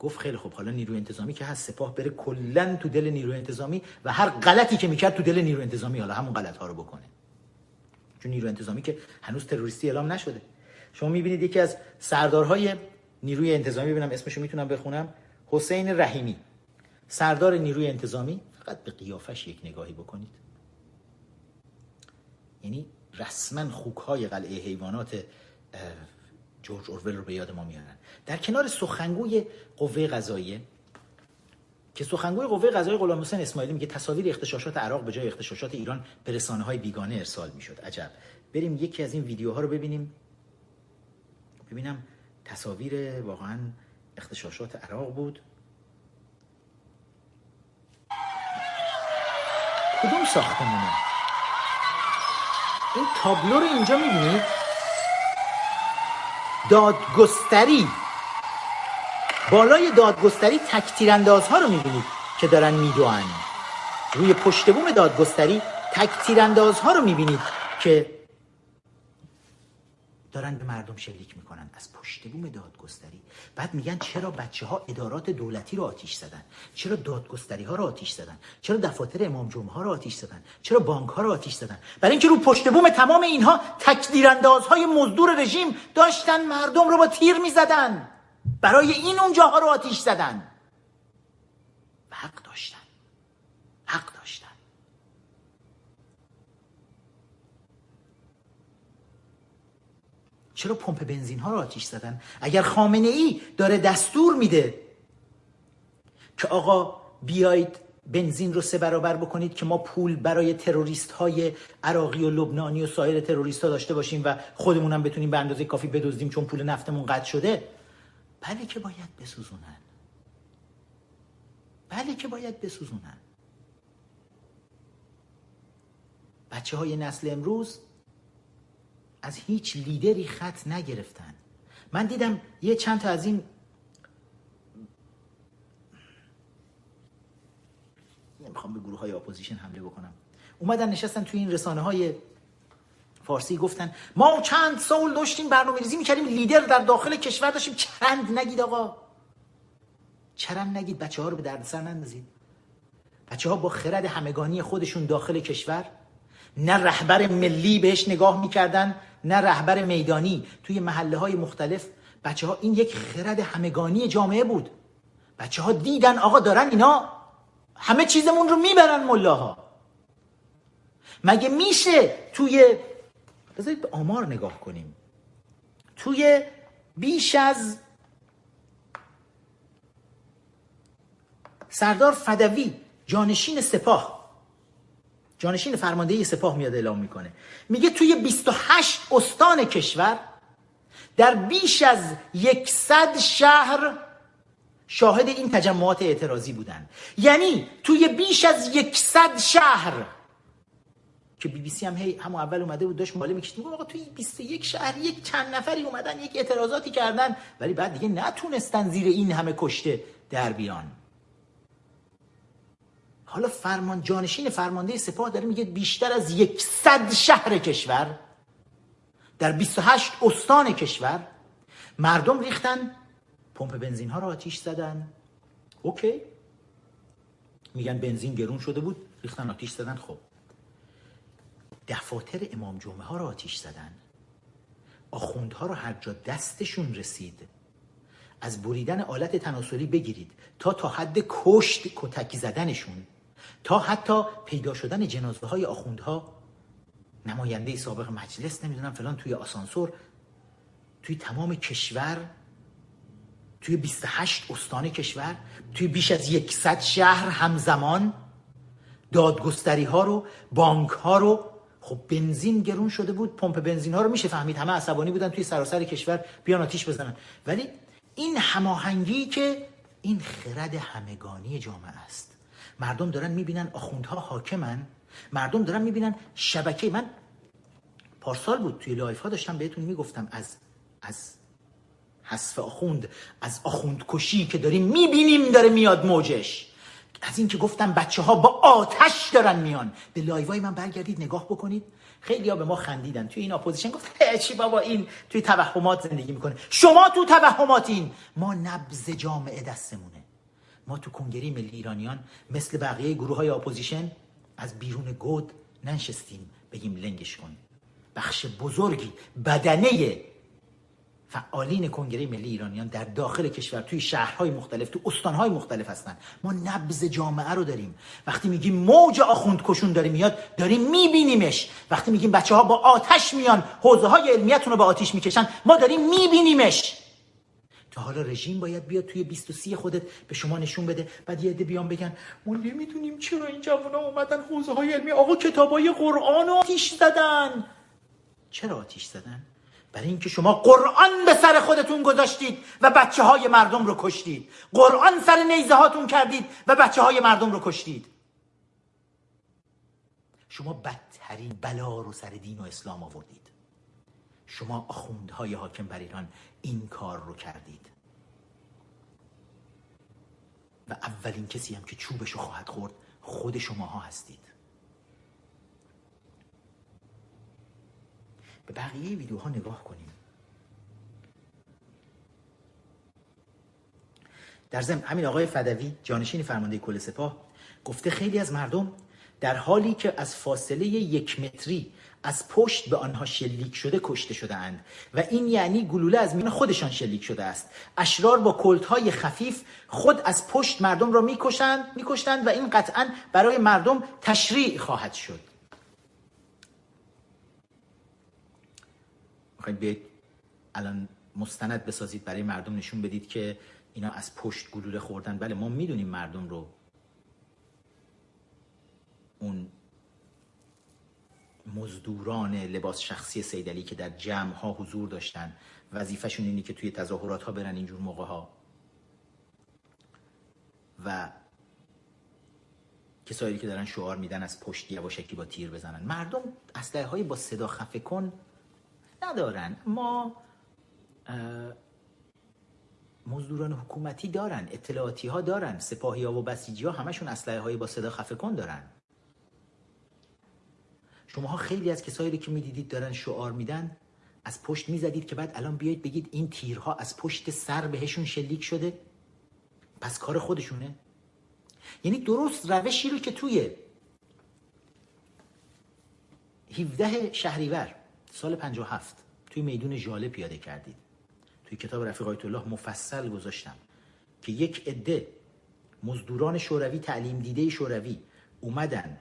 گفت خیلی خوب. حالا نیروی انتظامی که هست سپاه بره کلا تو دل نیروی انتظامی و هر غلطی که می‌کرد تو دل نیروی انتظامی حالا همون غلط ها رو بکنه. چون نیروی انتظامی که هنوز تروریستی اعلام نشده. شما می‌بینید یکی از سردارهای نیروی انتظامی ببینم اسمشو می‌تونم بخونم حسین رحیمی. سردار نیروی انتظامی فقط به قیافش یک نگاهی بکنید. یعنی رسما خوک های قلعه حیوانات جورج اورول رو به یاد ما میارن. در کنار سخنگوی قوه قضاییه که سخنگوی قوه قضاییه غلام حسین اسماعیلی میگه تصاویر اختشاشات عراق به جای اختشاشات ایران به رسانه های بیگانه ارسال می‌شد. عجب. بریم یکی از این ویدیوها رو ببینیم. ببینم تصاویر واقعا اختشاشات عراق بود. کدوم ساختمونه؟ این تابلو رو اینجا می‌بینید دادگستری. بالای دادگستری تک ها رو می‌بینید که دارن میدوان. روی پشت بوم دادگستری تک ها رو می‌بینید که دارن به مردم شلیک می‌کنن. از پشت بوم دادگستری. بعد میگن چرا بچه ها ادارات دولتی رو آتیش زدن؟ چرا دادگستری ها رو آتیش زدن؟ چرا دفاتر امام جمعه ها رو آتیش زدن؟ چرا بانک ها رو آتیش زدن؟ برای اینکه رو پشت بوم تمام اینها های مزدور رژیم داشتن مردم رو با تیر می‌زدن. برای این اونجاها رو آتیش زدن. و حق داشتن. حق داشتن. چرا پمپ بنزین ها رو آتیش زدن؟ اگر خامنه ای داره دستور میده که آقا بیایید بنزین رو سه برابر بکنید که ما پول برای تروریست های عراقی و لبنانی و سایر تروریست ها داشته باشیم و خودمونم بتونیم به اندازه کافی بدزدیم چون پول نفتمون قطع شده بله که باید بسوزونن. بله که باید بسوزونن. بچه های نسل امروز از هیچ لیدری خط نگرفتن. من دیدم یه چند تا از این نمی‌خوام به گروه های اپوزیشن حمله بکنم. اومدن نشستن توی این رسانه های فارسی گفتن ما چند سال داشتیم برنامه ریزی می‌کردیم لیدر در داخل کشور داشتیم. چرند نگید آقا. چرند نگید بچه ها رو به دردسر نندازید. بچه ها با خرد همگانی خودشون داخل کشور نه رهبر ملی بهش نگاه می‌کردن نه رهبر میدانی. توی محله های مختلف بچه ها این یک خرد همگانی جامعه بود. بچه ها دیدن آقا دارن اینا همه چیزمون رو می‌برن ملاها. مگه میشه توی بذارید به آمار نگاه کنیم. توی بیش از سردار فدوی جانشین سپاه جانشین فرمانده سپاه میاد اعلام می‌کنه. میگه توی 28 استان کشور در بیش از یکصد شهر شاهد این تجمعات اعتراضی بودن. یعنی توی بیش از یکصد شهر که بی بی سی هم هی همون اول اومده بود داشت مالی می‌کشید. آقا توی 21 شهر یک چند نفری اومدن یک اعتراضاتی کردن ولی بعد دیگه نتونستن زیر این همه کشته در بیان. حالا فرمان جانشین فرمانده سپاه داره میگه بیشتر از یکصد شهر کشور در 28 استان کشور مردم ریختن پمپ بنزین ها رو آتیش زدن. اوکی. میگن بنزین گرون شده بود ریختن آتیش زدن. خب. دفاتر امام جمعه ها رو آتیش زدن. آخوندها رو هر جا دستشون رسید. از بریدن آلت تناسلی بگیرید تا تا حد کشت کتکی زدنشون. تا حتی پیدا شدن جنازه های آخوندها. نماینده سابق مجلس نمی‌دونم فلان توی آسانسور. توی تمام کشور. توی 28 استان کشور. توی بیش از یکصد شهر همزمان. دادگستری ها رو بانک ها رو خب بنزین گرون شده بود پمپ بنزین ها رو میشه فهمید. همه عصبانی بودن توی سراسر کشور بیان آتیش بزنن. ولی این هماهنگی که این خرد همگانی جامعه است. مردم دارن می‌بینن آخوندها حاکمن. مردم دارن می‌بینن شبکه. من پارسال بود توی live ها داشتم بهتون می‌گفتم از از حذف آخوند از آخوند کشی که داریم می‌بینیم داره میاد موجش. از اینکه گفتم بچه ها با آتش دارن میان. به live ای من برگردید نگاه بکنید. خیلی ها به ما خندیدن. توی این اپوزیشن گفت چی بابا این توی توهمات زندگی می‌کنه. شما تو توهماتین. ما نبض جامعه دستمونه. ما تو کنگره ملی ایرانیان مثل بقیه گروه های اپوزیشن از بیرون گود ننشستیم. بگیم لنگش کن. بخش بزرگی بدنه فعالین کنگره ملی ایرانیان در داخل کشور توی شهرهای مختلف تو استانهای مختلف هستن. ما نبز جامعه رو داریم. وقتی میگیم موج آخوند کشون داره میاد داریم میبینیمش. وقتی میگیم بچه ها با آتش میان حوزه های علمیتون رو با آتش می‌کشن ما داریم میبینیمش. تا حالا رژیم باید بیاد توی 23 خودت به شما نشون بده. بعد یه عده بیان بگن ما نمی‌دونیم چرا این جوونا اومدن حوزه های علمی آقا کتابای قرآن آتیش زدن. چرا آتیش زدن؟ برای اینکه شما قرآن به سر خودتون گذاشتید و بچه های مردم رو کشتید. قرآن سر نیزه هاتون کردید و بچه های مردم رو کشتید. شما بدترین بلا رو سر دین و اسلام آوردید. شما آخوندهای حاکم بر ایران این کار رو کردید. و اولین کسی هم که چوبش رو خواهد خورد خود شماها هستید. به بقیه ویدیوها نگاه کنیم. در ضمن همین آقای فدوی جانشین فرمانده کل سپاه گفته خیلی از مردم در حالی که از فاصله یک متری از پشت به آنها شلیک شده کشته شده اند و این یعنی گلوله از میان خودشان شلیک شده است. اشرار با کلت های خفیف خود از پشت مردم را می‌کشند میکشتند و این قطعا برای مردم تشریع خواهد شد. می‌خواید بیاید الان مستند بسازید برای مردم نشون بدید که اینا از پشت گلوله خوردن. بله ما می‌دونیم مردم رو اون مزدوران لباس شخصی سیدلی که در جمع ها حضور داشتن. وظیفهشون اینه که توی تظاهرات ها برن اینجور موقع ها و کسایی که دارن شعار میدن از پشت یواشکی با تیر بزنن. مردم اسلحه های با صدا خفه کن ندارن. ما مزدوران حکومتی دارن اطلاعاتی ها دارن سپاهی ها و بسیجی ها همشون اسلحه های با صدا خفه کن دارن. شماها خیلی از کسایی که می‌دیدید دارن شعار میدن از پشت می‌زدید که بعد الان بیایید بگید این تیرها از پشت سر بهشون شلیک شده؟ پس کار خودشونه. یعنی درست روشی رو که توی 17 شهریور سال 57 توی میدون ژاله پیاده کردید. توی کتاب رفیق آیت الله مفصل گذاشتم که یک عده مزدوران شوروی تعلیم دیده شوروی اومدن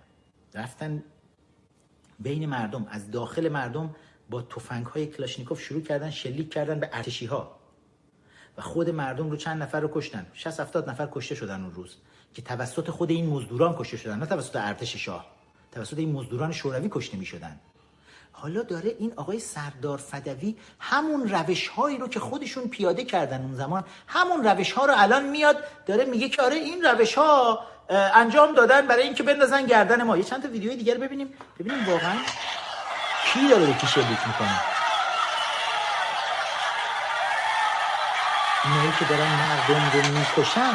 رفتن بین مردم از داخل مردم با تفنگ های کلاشنیکوف شروع کردن شلیک کردن به ارتشی ها و خود مردم رو چند نفر رو کشتن. 60 70 نفر کشته شدن اون روز که توسط خود این مزدوران کشته شدن نه توسط ارتش شاه. توسط این مزدوران شوروی کشته می شدن حالا داره این آقای سردار فدوی همون روش هایی رو که خودشون پیاده کردن اون زمان همون روش ها رو الان میاد داره میگه که آره این روش ها انجام دادن برای اینکه بندازن گردن ما. یه چند تا ویدیوی دیگر ببینیم. ببینیم واقعا کی داره به کی شلیک می‌کنه. اینایی که دارن مردم رو می‌کشن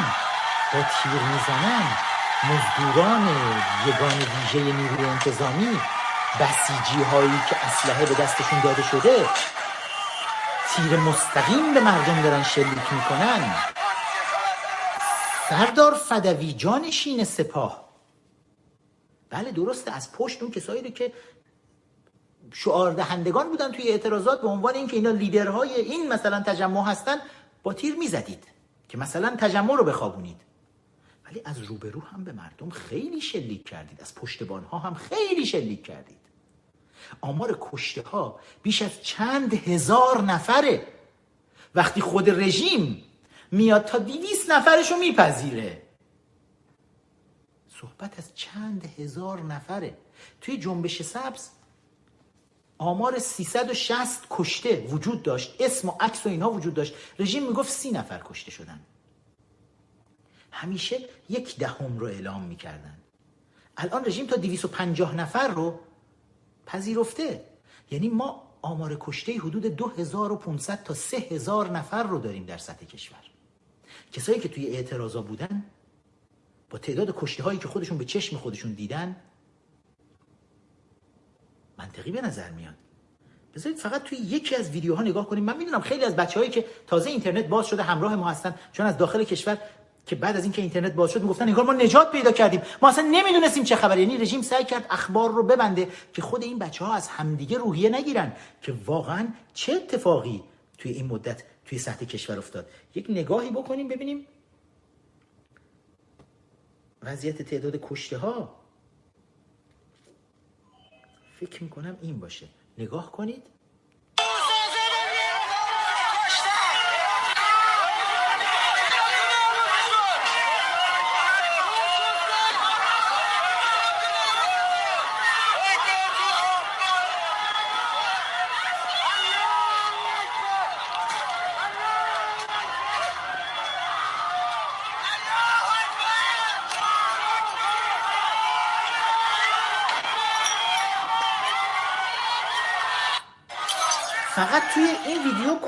با تیر می‌زنن مزدوران یگان ویژه نیروی انتظامی بسیجی هایی که اسلحه به دستشون داده شده تیر مستقیم به مردم دارن شلیک می‌کنن. سردار فدوی جانشین سپاه. بله درسته از پشت اون کسایی رو که شعار دهندگان بودن توی اعتراضات به عنوان اینکه اینا لیدرهای این مثلا تجمع هستن با تیر می‌زدید که مثلا تجمع رو بخوابونید. ولی از روبرو هم به مردم خیلی شلیک کردید از پشتبان ها هم خیلی شلیک کردید. آمار کشته ها بیش از چند هزار نفره. وقتی خود رژیم میاد تا دیویس نفرش رو میپذیره. صحبت از چند هزار نفره. توی جنبش سبز آمار 360 کشته وجود داشت. اسم و عکس و اینها وجود داشت. رژیم می‌گفت سی نفر کشته شدن. همیشه یک دهم رو اعلام می‌کردن. الان رژیم تا 250 نفر رو پذیرفته. یعنی ما آمار کشته حدود 2500 تا 3000 نفر رو داریم در سطح کشور. کسایی که توی اعتراضا بودن با تعداد کشته هایی که خودشون به چشم خودشون دیدن منطقی به نظر میاد. بذارید فقط توی یکی از ویدیوها نگاه کنیم. من می‌دونم خیلی از بچههایی که تازه اینترنت باز شده همراه ما هستن چون از داخل کشور که بعد از اینکه اینترنت باز شد می‌گفتن انگار ما نجات پیدا کردیم. ما اصلا نمی‌دونستیم چه خبره. یعنی رژیم سعی کرد اخبار رو ببنده که خود این بچه ها از همدیگه روحیه نگیرن که واقعا چه اتفاقی توی این مدت توی سطح کشور افتاد. یک نگاهی بکنیم ببینیم. وضعیت تعداد کشته ها فکر می‌کنم این باشه. نگاه کنید.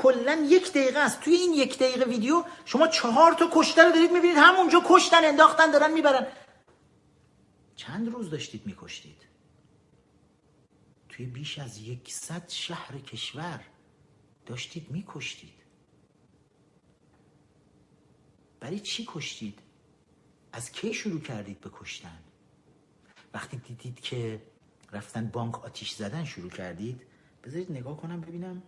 کلا یک دقیقه است. توی این یک دقیقه ویدیو شما چهار تا کشته رو دارید می‌بینید. همونجا کشتن انداختن دارن می‌برن. چند روز داشتید میکشتید؟ توی بیش از یکصد شهر کشور داشتید میکشتید. برای چی کشتید؟ از کی شروع کردید به کشتن؟ وقتی دیدید که رفتن بانک آتیش زدن شروع کردید بذارید نگاه کنم ببینم.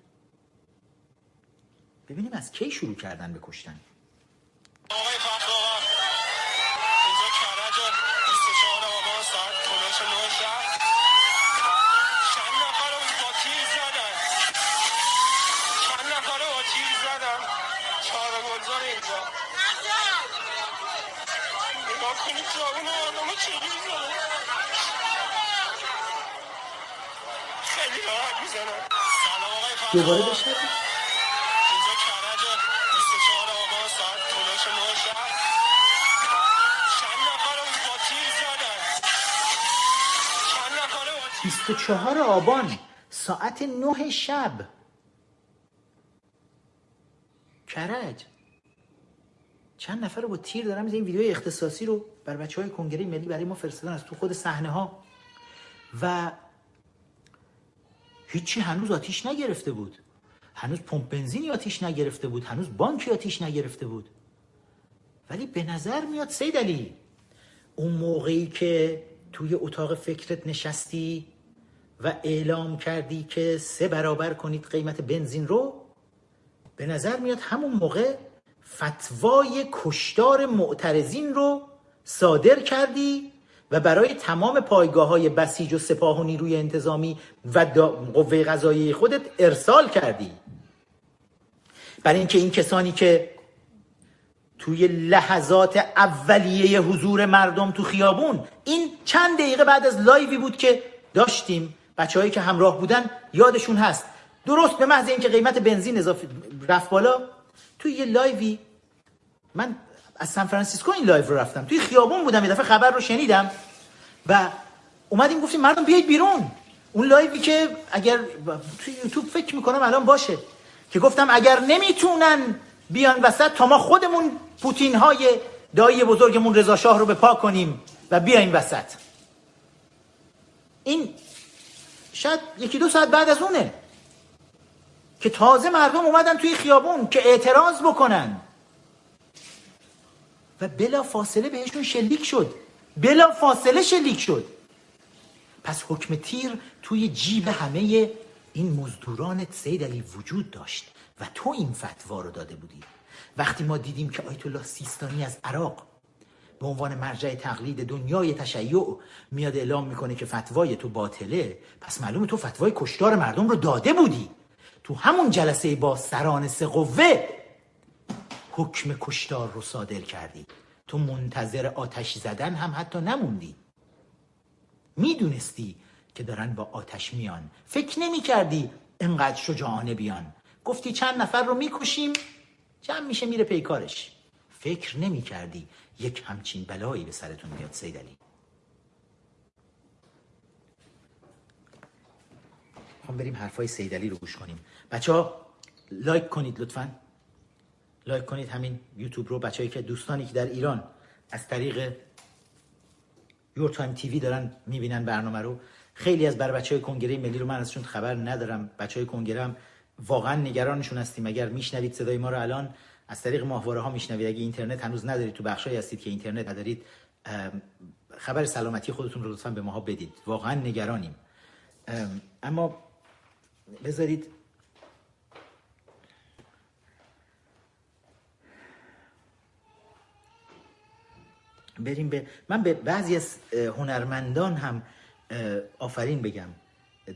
ببینیم از کی شروع کردن به کشتن. آقای فرخ اینجا کرج 24 آبان ساعت پلوش نو شهر چند نفر رو با تیر زدن؟ چند نفر رو با تیر زدن؟ چهار گلزار اینجا. نگاه کنید جوان آدم چجوری زدن؟ خیلی راحت می‌زنن. سلام آقای فرخ دوباره بشنوید اینجا کرج 24 آبان ساعت پلوش نو شهر چند نفر رو با تیر زدن چند نفر رو با 24 آبان ساعت 9 شب. کرج چند نفر رو با تیر دارم این ویدیو اختصاصی رو بر بچه های کنگره ملی برای ما فرستادن از تو خود صحنه ها و هیچی هنوز آتیش نگرفته بود. هنوز پمپ بنزینی آتیش نگرفته بود. هنوز بانکی آتیش نگرفته بود. ولی به نظر میاد سید علی اون موقعی که توی اتاق فکرت نشستی و اعلام کردی که سه برابر کنید قیمت بنزین رو به نظر میاد همون موقع فتوای کشتار معترضین رو صادر کردی و برای تمام پایگاه های بسیج و سپاه و نیروی انتظامی و قوه قضاییه خودت ارسال کردی. برای اینکه این کسانی که توی لحظات اولیه حضور مردم تو خیابون این چند دقیقه بعد از لایوی بود که داشتیم بچههایی که همراه بودن یادشون هست. درست به محض اینکه قیمت بنزین اضافه رفت بالا توی یه live ی من از سان فرانسیسکو این live رو رفتم. توی خیابون بودم یه دفعه خبر رو شنیدم و اومدیم گفتیم مردم بیایید بیرون. اون live ی که اگر توی یوتیوب فکر می‌کنم الان باشه که گفتم اگر نمی‌تونن بیان وسط تا ما خودمون پوتین های دایی بزرگمون رضا شاه رو به پا کنیم و بیاین وسط. این شاید یکی دو ساعت بعد از اونه. که تازه مردم اومدن توی خیابون که اعتراض بکنن. و بلا فاصله بهشون شلیک شد. بلا فاصله شلیک شد. پس حکم تیر توی جیب همه این مزدوران سید علی وجود داشت. و تو این فتوا رو داده بودی. وقتی ما دیدیم که آیت الله سیستانی از عراق به عنوان مرجع تقلید دنیای تشیع میاد اعلام می‌کنه که فتوای تو باطله. پس معلومه تو فتوای کشتار مردم رو داده بودی. تو همون جلسه با سران سه قوه حکم کشتار رو صادر کردی. تو منتظر آتش زدن هم حتی نموندی. می‌دونستی که دارن با آتش میان. فکر نمی کردی انقدر شجاعانه بیان. گفتی چند نفر رو می‌کشیم جمع میشه میره پیکارش. فکر نمی کردی یک همچین بلایی به سرتون بیاد سید علی. می‌خوام بریم حرفای سید علی رو گوش کنیم. بچه ها like کنید لطفا. like کنید همین یوتیوب رو. بچه‌ای که دوستانی که در ایران از طریق Your Time TV دارن می‌بینن برنامه رو. خیلی از بر بچه های کنگره ملی رو من ازشون خبر ندارم. بچه های کنگره هم واقعا نگرانشون هستیم. اگر میشنوید صدای ما رو الان از طریق ماهواره ها میشنوید. اگه اینترنت هنوز ندارید تو بخشایی هستید که اینترنت ندارید خبر سلامتی خودتون رو لطفا به ماها بدید. واقعا نگرانیم. ام، اما بذارید بریم به من به بعضی از هنرمندان هم آفرین بگم.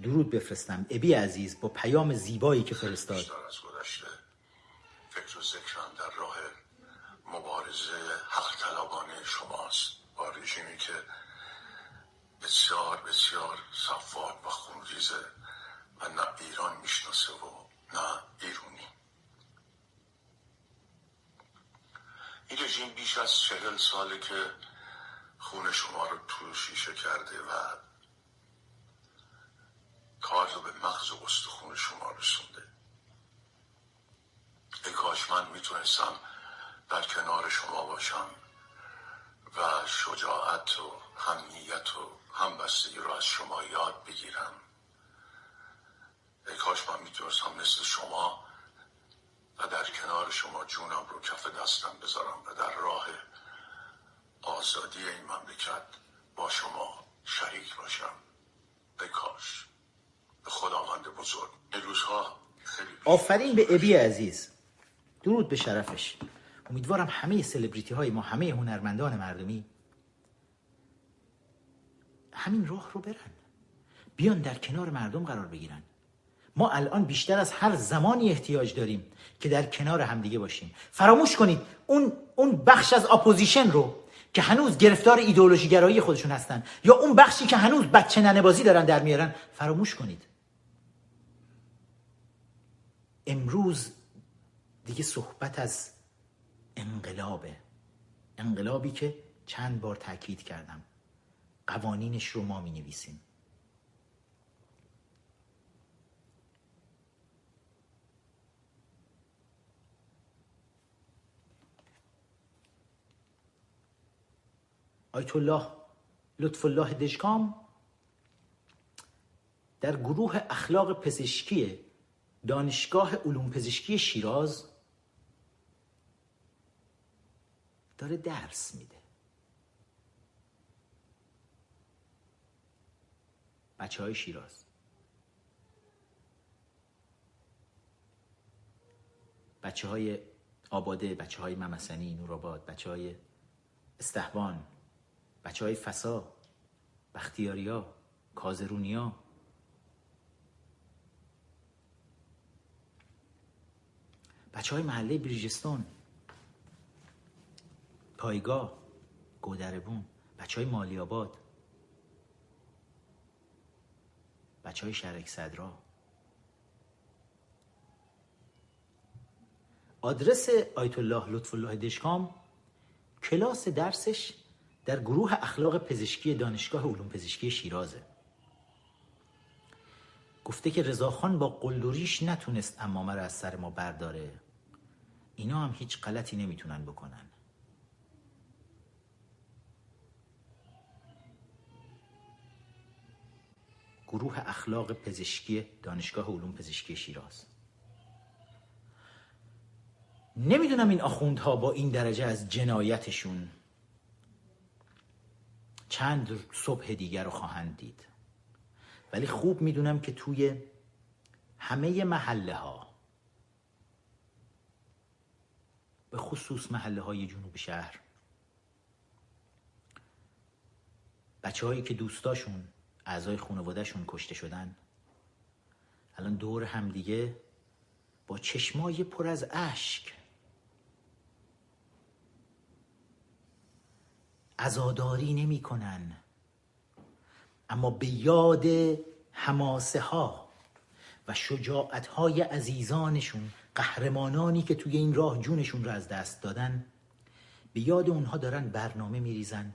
درود بفرستم. ابی عزیز با پیام زیبایی که فرستاد بیشتر از گذشته فکر و ذکرم در راه مبارزه حق طلبانه شماست با رژیمی که بسیار بسیار صفاک و خونریزه و نه ایران می‌شناسه و نه ایرونی. این رژیم بیش از چهل ساله که خون شما رو تو شیشه کرده و کار رو به مغز و استخون شما رسونده. ای کاش من می‌تونستم در کنار شما باشم و شجاعت و همنیت و همبستگی رو از شما یاد بگیرم. ای کاش من می‌تونستم مثل شما و در کنار شما جونم رو کف دستم بذارم و در راه آزادی این مملکت با شما شریک باشم. ای کاش. به خداوند بزرگ. این خیلی آفرین به ابی عزیز. درود به شرفش. امیدوارم همه سلبریتی های ما همه هنرمندان مردمی همین راه رو برن. بیان در کنار مردم قرار بگیرن. ما الان بیشتر از هر زمانی احتیاج داریم که در کنار همدیگه باشیم. فراموش کنید اون اون بخش از اپوزیشن رو که هنوز گرفتار ایدئولوژی گرایی خودشون هستن یا اون بخشی که هنوز بچه ننه بازی دارن در میارن فراموش کنید. امروز دیگه صحبت از انقلابه. انقلابی که چند بار تاکید کردم. قوانینش رو ما می نویسیم آیت الله لطف الله دشکام در گروه اخلاق پزشکی دانشگاه علوم پزشکی شیراز داره درس میده. بچه های شیراز. بچه های آباده بچه های ممسنی نورآباد بچه های استهبان بچه های فسا بختیاریا کازرونیا. بچه های محله بریجستون پایگاه گودربون. بچه های مالی آباد بچه های شرک صدرا. آدرس آیت الله لطف الله دشکام کلاس درسش در گروه اخلاق پزشکی دانشگاه علوم پزشکی شیرازه. گفته که رضاخان با قلدریش نتونست امامه رو از سر ما برداره. اینا هم هیچ غلطی نمی‌تونن بکنن. گروه اخلاق پزشکی دانشگاه علوم پزشکی شیراز. نمی‌دونم این آخوندها با این درجه از جنایتشون چند صبح دیگر رو خواهند دید. ولی خوب می‌دونم که توی همه محله ها به خصوص محله های جنوب شهر بچه هایی که دوستاشون اعضای خانوادهشون کشته شدن. الان دور همدیگه با چشمای پر از اشک. ازاداری نمی‌کنن. اما به یاد حماسه ها و شجاعت های عزیزانشون قهرمانانی که توی این راه جونشون رو از دست دادن به یاد اونها دارن برنامه میریزن.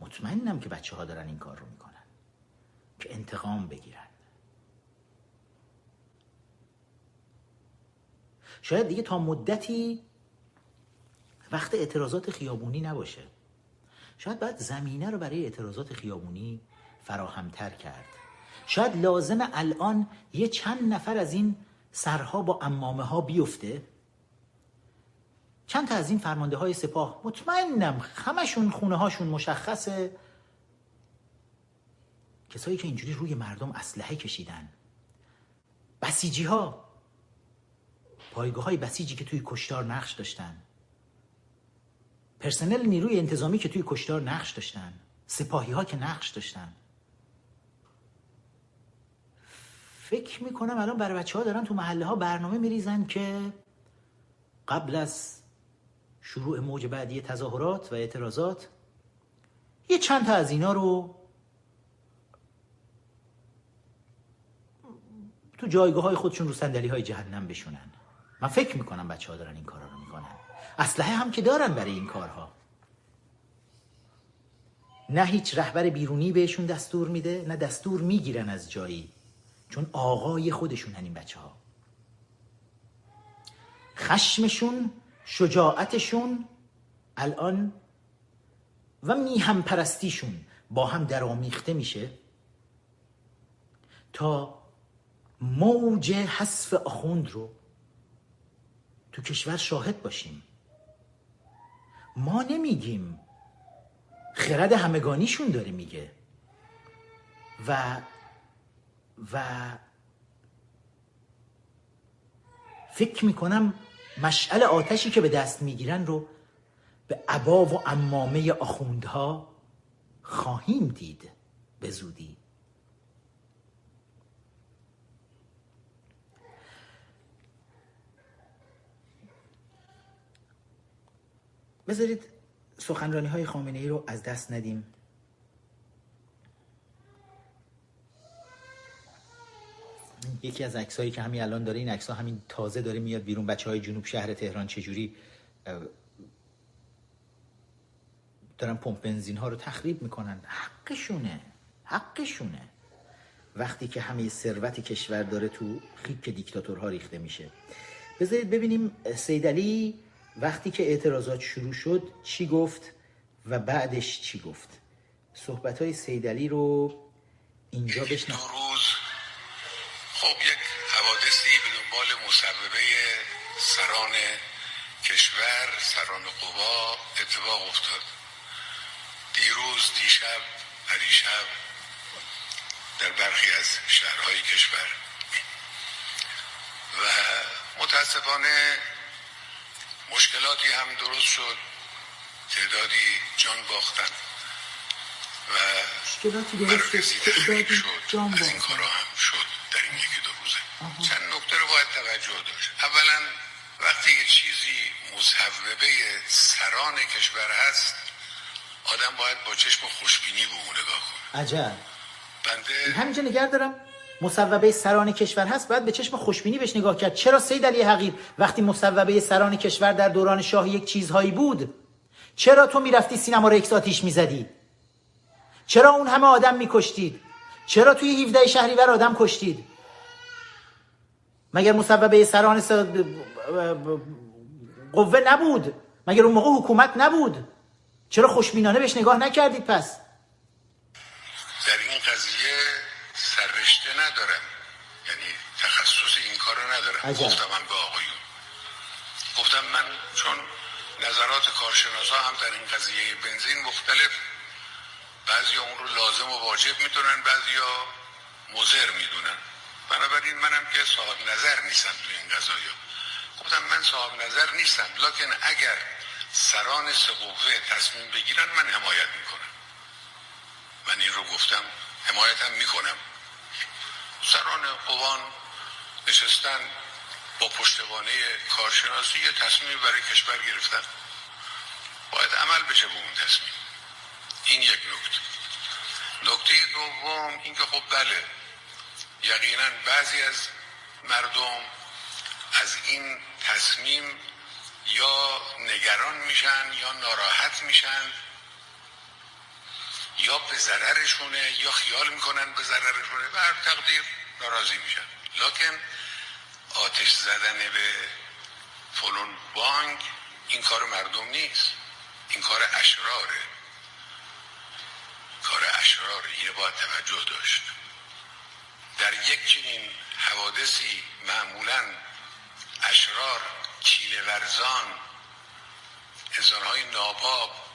مطمئنم که بچه ها دارن این کار رو می‌کنن. که انتقام بگیرن. شاید دیگه تا مدتی وقت اعتراضات خیابونی نباشه. شاید باید زمینه رو برای اعتراضات خیابونی فراهمتر کرد. شاید لازم الان یه چند نفر از این سرها با امامه ها بیفته. چند تا از این فرمانده های سپاه. مطمئنم همشون خونه هاشون مشخصه. کسایی که اینجوری روی مردم اسلحه کشیدن. بسیجی ها پایگاه های بسیجی که توی کشتار نقش داشتن. پرسنل نیروی انتظامی که توی کشتار نقش داشتن. سپاهی ها که نقش داشتن. فکر می‌کنم الان برای بچه ها دارن تو محله ها برنامه میریزن که قبل از شروع موج بعدی تظاهرات و اعتراضات یه چند تا از اینا رو تو جایگاه های خودشون رو صندلی های جهنم بشونن. من فکر می‌کنم بچه ها دارن این کارا رو می‌کنن. اسلحه هم که دارن برای این کارها. نه هیچ رهبر بیرونی بهشون دستور میده نه دستور می‌گیرن از جایی. چون آقای خودشون این بچه ها خشمشون شجاعتشون الان و میهم پرستیشون با هم درآمیخته میشه تا موج حذف آخوند رو تو کشور شاهد باشیم. ما نمیگیم خرد همگانیشون داره میگه. و و فکر می‌کنم مشعل آتشی که به دست می‌گیرن رو به عبا و امامه آخوندها خواهیم دید به زودی. بذارید سخنرانی های خامنه ای رو از دست ندیم. یکی از عکسایی که همین الان داره این عکس همین تازه داره میاد بیرون. بچه های جنوب شهر تهران چجوری دارن پمپ بنزین ها رو تخریب می‌کنن. حقشونه حقشونه. وقتی که همه ثروت کشور داره تو خیک دیکتاتورها ریخته میشه. بذارید ببینیم سیدلی وقتی که اعتراضات شروع شد چی گفت و بعدش چی گفت؟ صحبت های سیدلی رو اینجا بشنم دو روز خب یک حوادثی به دنبال مسببه سران کشور سران قوا اتفاق افتاد. دیروز دیشب پریشب در برخی از شهرهای کشور. و متاسفانه مشکلاتی هم درست شد. تعدادی جان باختن. و مشکلاتی درست شد، از این. کارا هم شد در این یکی دو روزه. چند نکته رو باید توجه داشت. اولا وقتی یه چیزی مصوبه سران کشور هست آدم باید با چشم خوشبینی به اون نگاه کنه. عجب. بنده همینجا نگه دارم. مصوبه سران کشور هست باید به چشم خوشبینی بهش نگاه کرد. چرا سید علی حقیر وقتی مصوبه سران کشور در دوران شاه یک چیزهایی بود چرا تو می‌رفتی سینما رو اکس آتیش می‌زدی؟ چرا اون همه آدم میکشتید؟ چرا توی 17 شهریور آدم کشتید؟ مگر مصوبه سران س... قوه نبود؟ مگر اون موقع حکومت نبود؟ چرا خوشبینانه بهش نگاه نکردید پس؟ در این قضیه سررشته ندارم. یعنی تخصص این کار رو ندارم. عجب. گفتم هم به آقایون. گفتم من چون نظرات کارشناسا هم در این قضیه بنزین مختلف بعضی اون رو لازم و واجب می‌دونن بعضی مزر می‌دونن. بنابراین منم که صاحب نظر نیستم تو این قضايا گفتم من صاحب نظر نیستم لکن اگر سران سقوفه تصمیم بگیرن من حمایت می‌کنم. من این رو گفتم حمایتم می‌کنم. سران قوان نشستن با پشتوانه کارشناسی یه تصمیم برای کشور گرفتن. باید عمل بشه به اون تصمیم. این یک نکته. نکته دوم اینکه خب بله یقینا بعضی از مردم از این تصمیم یا نگران میشن یا ناراحت میشن یا به ضررشونه یا خیال می‌کنن به ضررشونه و هر تقدیر ناراضی میشن. لکن آتش زدن به فلون بانک این کار مردم نیست. این کار اشراره. کار اشراره اینه باید توجه داشت. در یک چنین حوادثی معمولا اشرار چیله ورزان انسانهای ناباب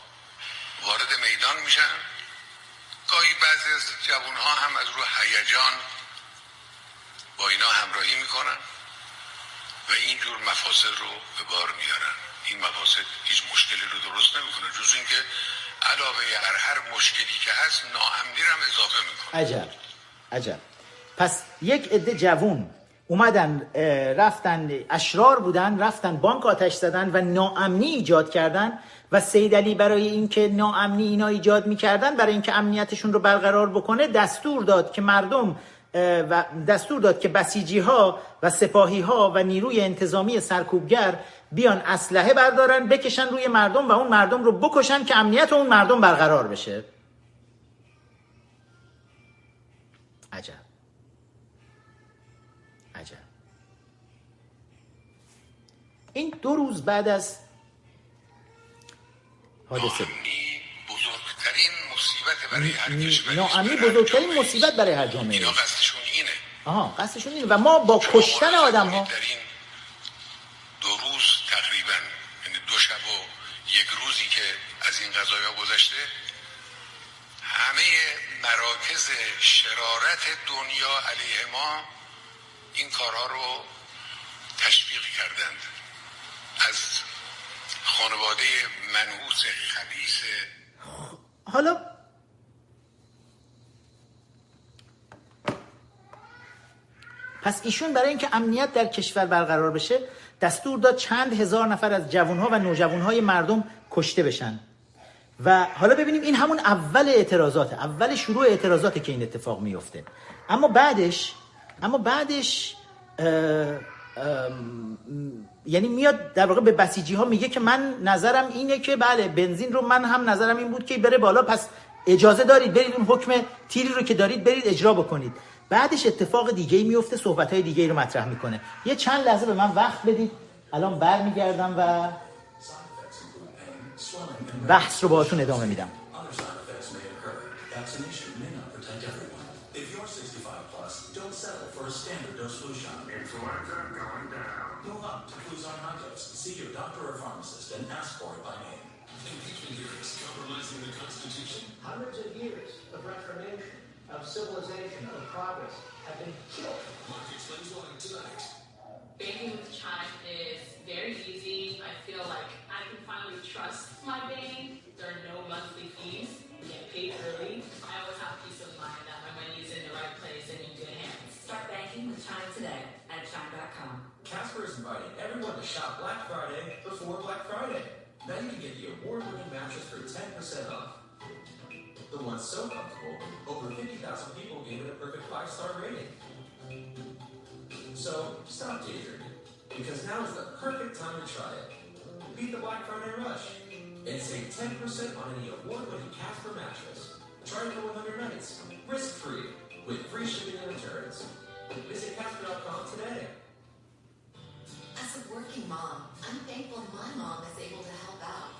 وارد میدان میشن. گاهی بعضی از جوانها هم از رو هیجان با اینا همراهی می‌کنن و اینجور مفاسد رو به بار میارن. این مفاسد هیچ مشکلی رو درست نمی‌کنه جز اینکه علاوه بر هر مشکلی که هست ناامنی هم اضافه می‌کنه. عجب عجب. پس یک عده جوون اومدن رفتن اشرار بودن رفتن بانک آتش زدن و ناامنی ایجاد کردن و سید علی برای اینکه ناامنی اینا ایجاد می‌کردن برای اینکه امنیتشون رو برقرار بکنه دستور داد که مردم و دستور داد که بسیجی ها و سپاهی ها و نیروی انتظامی سرکوبگر بیان اسلحه بردارن بکشن روی مردم و اون مردم رو بکشن که امنیت اون مردم برقرار بشه. عجب. عجب. این دو روز بعد از حادثه بود. بزرگترین مصیبت برای هر کشوری ناامنی بزرگترین. مصیبت برای هر جامعه اینا. قصدشون اینه آها قصدشون اینه و ما با کشتن آدم ها در این دو روز تقریبا یعنی دو شب و یک روزی که از این قضایا گذشته همه مراکز شرارت دنیا علیه ما این کارها رو تشویق کردند از خانواده منحوس خبیث. حالا پس ایشون برای اینکه امنیت در کشور برقرار بشه دستور داد چند هزار نفر از جوانها و نوجوانهای مردم کشته بشن. و حالا ببینیم این همون اول اعتراضات اول شروع اعتراضات که این اتفاق میفته اما بعدش اما بعدش یعنی میاد در واقع به بسیجی ها میگه که من نظرم اینه که بله بنزین رو من هم نظرم این بود که بره بالا پس اجازه دارید برید اون حکم تیری رو که دارید برید اجرا بکنید. بعدش اتفاق دیگه ای میفته صحبت های دیگه ای رو مطرح می‌کنه. یه چند لحظه به من وقت بدید. الان برمیگردم و بحث رو باهاتون ادامه میدم. Hundreds of years of reformation, of civilization, of progress have been killed. Mark explains why tonight. Banking with Chime is very easy. I feel like I can finally trust my bank. There are no monthly fees. You get paid early. I always have peace of mind that my money is in the right place and in good hands. Start banking with Chime today at chime.com. Casper is inviting everyone to shop Black Friday before Black Friday. Now you can get the award-winning mattress for 10% off. The one so comfortable, over 50,000 people gave it a perfect five-star rating. So stop daydreaming, because now is the perfect time to try it. Beat the Black Friday rush and save 10% on any award-winning Casper mattress. Try it for 100 nights, risk-free, with free shipping and returns. Visit Casper.com today. As a working mom, I'm thankful my mom is able to help out.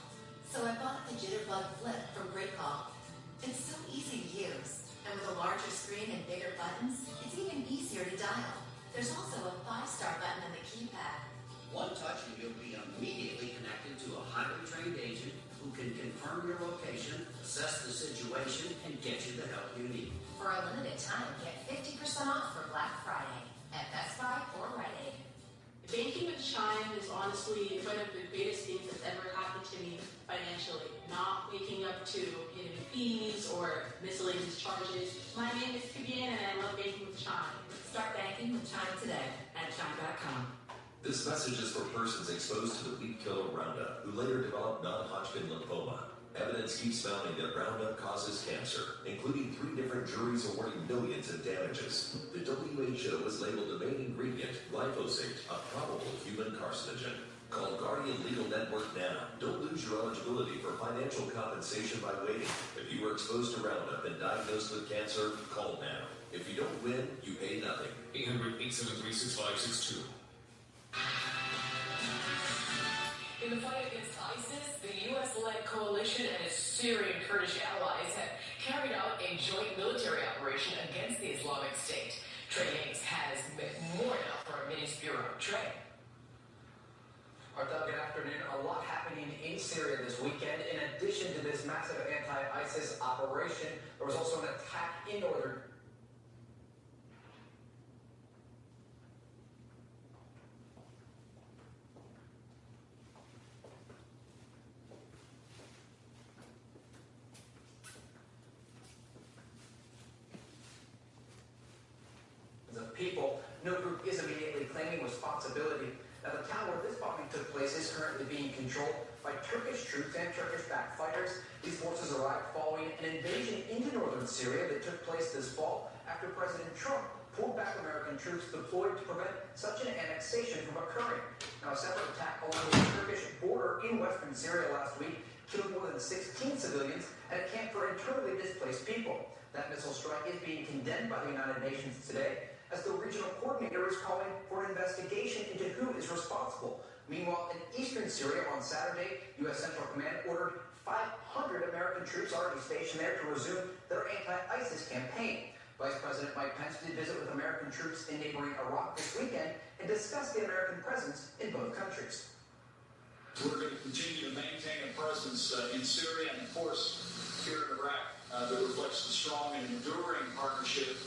So I bought the Jitterbug Flip from Greatcall. It's so easy to use, and with a larger screen and bigger buttons, it's even easier to dial. There's also a five-star button on the keypad. One touch and you'll be immediately connected to a highly trained agent who can confirm your location, assess the situation, and get you the help you need. For a limited time, get 50% off for Black Friday at Best Buy or Rite Aid. Banking with Chime is honestly one of the greatest things that's ever happened to me financially. Not waking up to hidden fees or miscellaneous charges. My name is Vivian and I love banking with Chime. Start banking with Chime today at chime.com. This message is for persons exposed to the weed killer Roundup who later developed non-Hodgkin lymphoma. Evidence keeps mounting that Roundup causes cancer, including three different juries awarding millions in damages. The WHO has labeled the main ingredient, glyphosate, a probable human carcinogen. Call Guardian Legal Network now. Don't lose your eligibility for financial compensation by waiting. If you were exposed to Roundup and diagnosed with cancer, call now. If you don't win, you pay nothing. 800 873 6562. In the fight against ISIS, the U.S.-led coalition and its Syrian Kurdish allies have carried out a joint military operation against the Islamic State. Trey Hayes has more now for our Minis Bureau. Trey. Good afternoon. A lot happening in Syria this weekend. In addition to this massive anti-ISIS operation, there was also an attack in northern of people. No group is immediately claiming responsibility. Now, the town where this bombing took place is currently being controlled by Turkish troops and Turkish-backed fighters. These forces arrived following an invasion into northern Syria that took place this fall after President Trump pulled back American troops deployed to prevent such an annexation from occurring. Now, a separate attack along the Turkish border in western Syria last week killed more than 16 civilians at a camp for internally displaced people. That missile strike is being condemned by the United Nations today as the regional coordinator is calling for an investigation into who is responsible. Meanwhile, in eastern Syria on Saturday, U.S. Central Command ordered 500 American troops already stationed there to resume their anti-ISIS campaign. Vice President Mike Pence did visit with American troops in neighboring Iraq this weekend and discussed the American presence in both countries. We're going to continue to maintain a presence uh, in Syria and, of course, here in Iraq uh, that reflects the strong and enduring partnership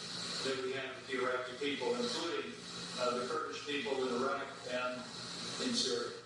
that we have with the Iraqi people, including uh, the Kurdish people in Iraq and in Syria.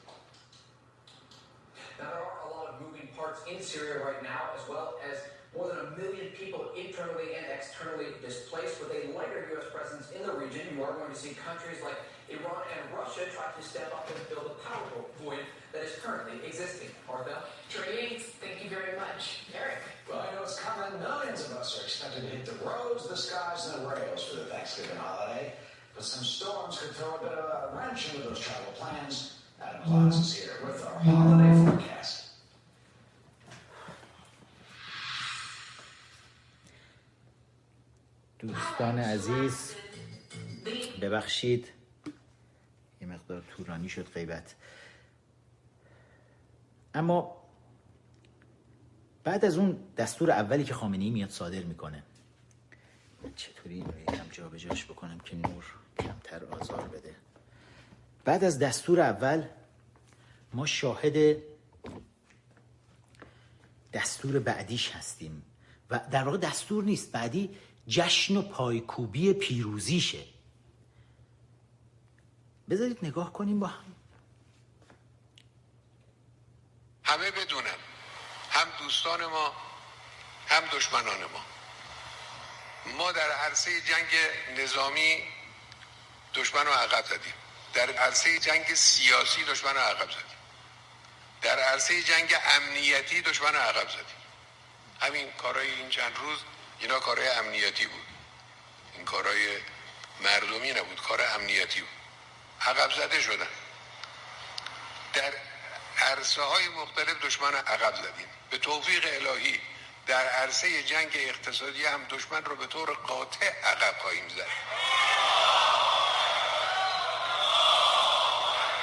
Now, there are a lot of moving parts in Syria right now, as well as more than a million people internally and externally displaced. With a lighter U.S. presence in the region, you are going to see countries like Iran and Russia try to step up and fill the power void that is currently existing. Martha? Trey Yates, thank you very much. Eric? Well, I know it's coming. Millions of us are expected to hit the roads, the skies, and the rails for the Thanksgiving holiday. But some storms could throw a bit of a wrench into those travel plans. Adam Klotz is here with our holiday forecast. دوستان عزیز ببخشید یه مقدار طولانی شد غیبت اما بعد از اون دستور اولی که خامنه ای میاد صادر می‌کنه. چطوری یکم جابجاش بکنم که نور کمتر آزار بده؟ بعد از دستور اول ما شاهد دستور بعدیش هستیم و در واقع دستور نیست. بعدی جشن و پایکوبی پیروزیشه. بذارید نگاه کنیم با هم. همه بدونن. هم دوستان ما هم دشمنان ما. ما در عرصه جنگ نظامی دشمن رو عقب زدیم. در عرصه جنگ سیاسی دشمن رو عقب زدیم. در عرصه جنگ امنیتی دشمن رو عقب زدیم. همین کارهای این چند روز اینا کارهای امنیتی بود. این کارهای مردمی نبود کار امنیتی بود. عقب زده شدن. عرصه های مختلف دشمن عقب زدیم. به توفیق الهی در عرصه جنگ اقتصادی هم دشمن رو به طور قاطع عقب خواهیم زد.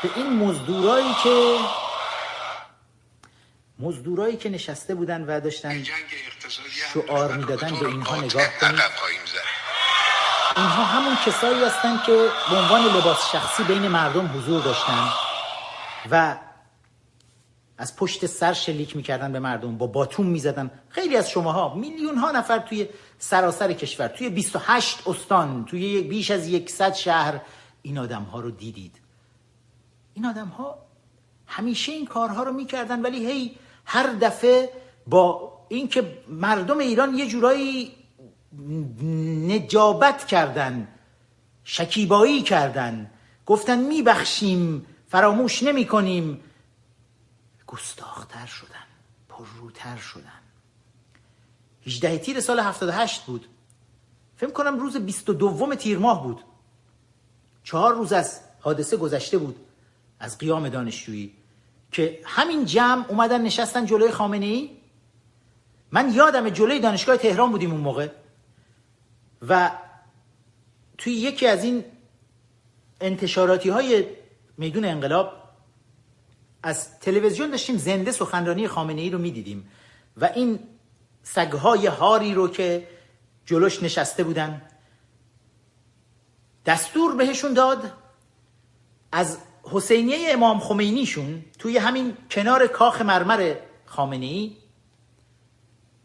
به این مزدورایی که مزدورایی که نشسته بودن و داشتن شعار می‌دادن به اینها نگاه کنید. اینها همون کسایی هستن که به عنوان لباس شخصی بین مردم حضور داشتن و از پشت سر شلیک می‌کردن به مردم با باتوم می‌زدن. خیلی از شماها میلیون ها نفر توی سراسر کشور توی 28 استان توی بیش از 100 شهر. این آدم ها رو دیدید. این آدم ها همیشه این کارها رو می‌کردن ولی هی هر دفعه با اینکه مردم ایران یه جورایی نجابت کردن شکیبایی کردن. گفتن میبخشیم فراموش نمی کنیم گستاختر شدن پرروتر شدن 18 تیر سال 78 بود. فکر کنم روز 22 تیر ماه بود. چهار روز از حادثه گذشته بود از قیام دانشجویی که همین جمع اومدن نشستن جلوی خامنه ای من یادم جلوی دانشگاه تهران بودیم اون موقع. و توی یکی از این انتشاراتی های میدون انقلاب از تلویزیون داشتیم زنده سخنرانی خامنه ای رو می‌دیدیم و این سگهای هاری رو که جلوش نشسته بودن دستور بهشون داد از حسینیه امام خمینیشون توی همین کنار کاخ مرمر خامنه ای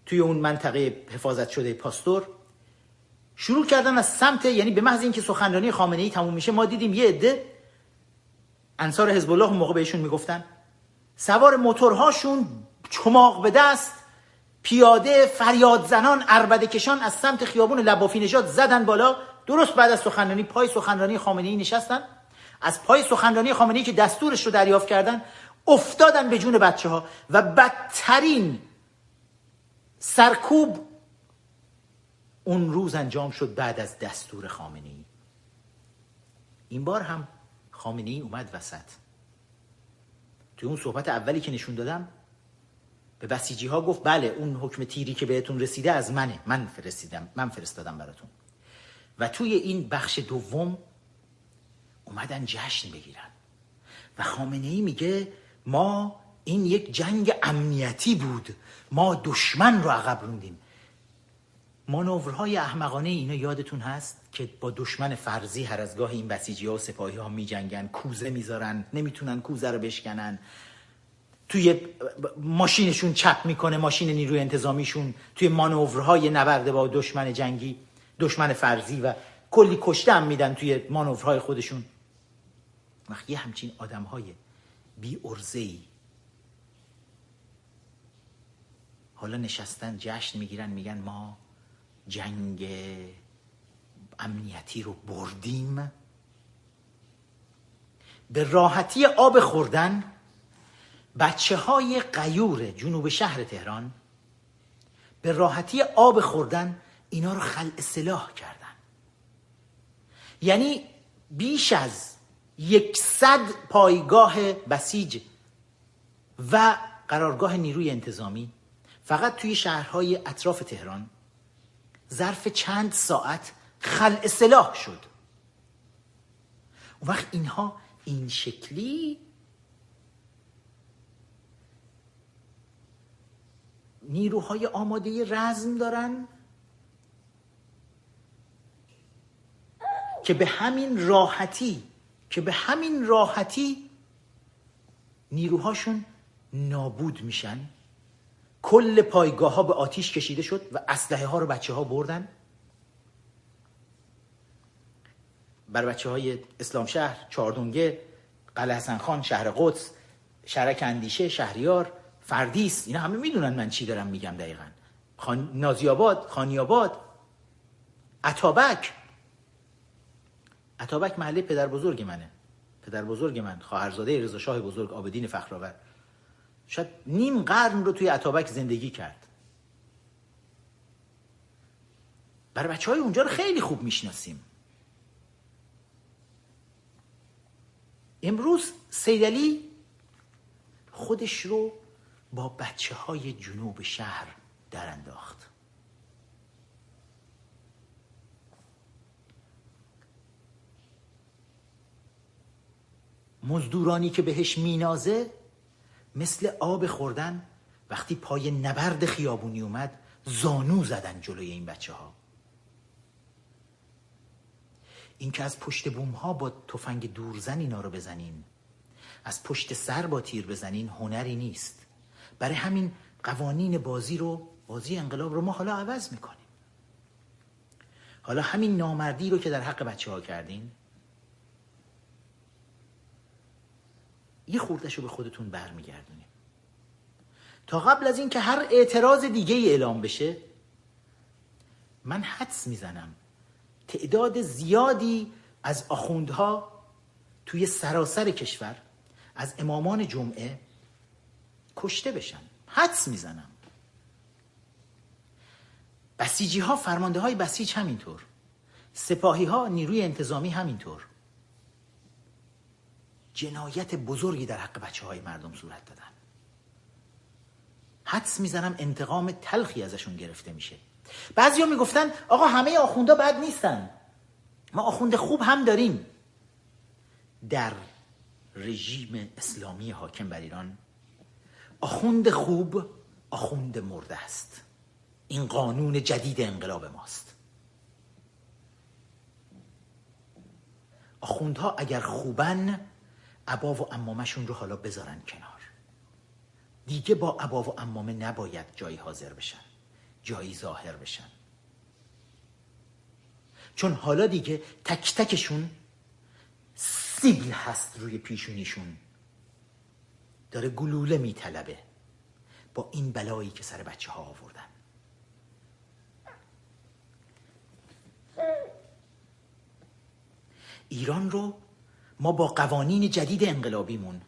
توی اون منطقه حفاظت شده پاستور شروع کردن از سمت یعنی به محض اینکه سخنرانی خامنه ای تموم میشه ما دیدیم یه عده انصار حزب الله موقع بهشون می‌گفتن سوار موتورهاشون چماق به دست پیاده فریاد زنان اربده کشان از سمت خیابون لبافی نژاد زدن بالا. درست بعد از سخنرانی پای سخنرانی خامنه ای نشستن. از پای سخنرانی خامنه ای که دستورش رو دریافت کردن افتادن به جون بچه ها و بدترین سرکوب اون روز انجام شد بعد از دستور خامنه ای این بار هم خامنه ای اومد وسط. توی اون صحبت اولی که نشون دادم به بسیجی ها گفت بله اون حکم تیری که بهتون رسیده از منه. من فرستیدم من فرستادم براتون. و توی این بخش دوم اومدن جشن بگیرن. و خامنه ای میگه ما این یک جنگ امنیتی بود. ما دشمن رو عقب روندیم مانورهای احمقانه اینا یادتون هست؟ که با دشمن فرضی هر از گاه این بسیجی ها و سپاهی ها می جنگن کوزه می‌ذارن نمی‌تونن کوزه رو بشکنن. توی ماشینشون چپ می‌کنه ماشین نیروی انتظامیشون توی مانورهای نبرده با دشمن جنگی دشمن فرضی و کلی کشته هم میدن توی مانورهای خودشون. وقتی همچین آدم های بی ارزهی حالا نشستن جشن می‌گیرن میگن ما جنگ امنیتی رو بردیم؟ به راحتی آب خوردن بچه های قیور جنوب شهر تهران به راحتی آب خوردن اینا رو خلع سلاح کردن. یعنی بیش از یکصد پایگاه بسیج و قرارگاه نیروی انتظامی فقط توی شهرهای اطراف تهران ظرف چند ساعت خلع سلاح شد. اون وقت اینها این شکلی نیروهای آماده رزم دارن که به همین راحتی که به همین راحتی نیروهاشون نابود میشن. کل پایگاه ها به آتیش کشیده شد و اسلحه ها رو بچه ها بردن. بر بچه های اسلام شهر چاردونگه قلعه حسن خان شهر قدس شرک اندیشه شهریار فردیس اینا همه می‌دونن من چی دارم میگم دقیقا. خان... نازی آباد خانی آباد عطابک. عطابک محله پدر بزرگ منه. پدر بزرگ من خواهرزاده رضا شاه بزرگ آبدین فخرآور. شاید نیم قرن رو توی عطابک زندگی کرد. برای بچه های اونجا رو خیلی خوب می‌شناسیم. امروز سیدلی خودش رو با بچه های جنوب شهر در انداخت مزدورانی که بهش مینازه مثل آب خوردن وقتی پای نبرد خیابونی اومد زانو زدن جلوی این بچه ها این که از پشت بوم ها با تفنگ دورزن اینا رو بزنین. از پشت سر با تیر بزنین هنری نیست. برای همین قوانین بازی رو بازی انقلاب رو ما حالا عوض می‌کنیم. حالا همین نامردی رو که در حق بچه ها کردین یه خوردش رو به خودتون برمیگردونیم تا قبل از اینکه هر اعتراض دیگه ای اعلام بشه من حدس می‌زنم. تعداد زیادی از آخوندها توی سراسر کشور از امامان جمعه کشته بشن. حدس می‌زنم. بسیجی ها فرمانده های بسیج همینطور. سپاهی ها نیروی انتظامی همینطور. جنایت بزرگی در حق بچه های مردم صورت دادن. حدس می‌زنم انتقام تلخی ازشون گرفته میشه. بعضیا می‌گفتن آقا همه آخوندا بد نیستن. ما آخوند خوب هم داریم. در رژیم اسلامی حاکم بر ایران آخوند خوب آخوند مرده است. این قانون جدید انقلاب ماست. آخوندها اگر خوبن عبا و امامشون رو حالا بذارن کنار. دیگه با عبا و امامه نباید جایی حاضر بشن. جایی ظاهر بشن. چون حالا دیگه تک تکشون سیل هست روی پیشونیشون. داره گلوله میطلبه با این بلایی که سر بچه ها آوردن. ایران رو ما با قوانین جدید انقلابیمون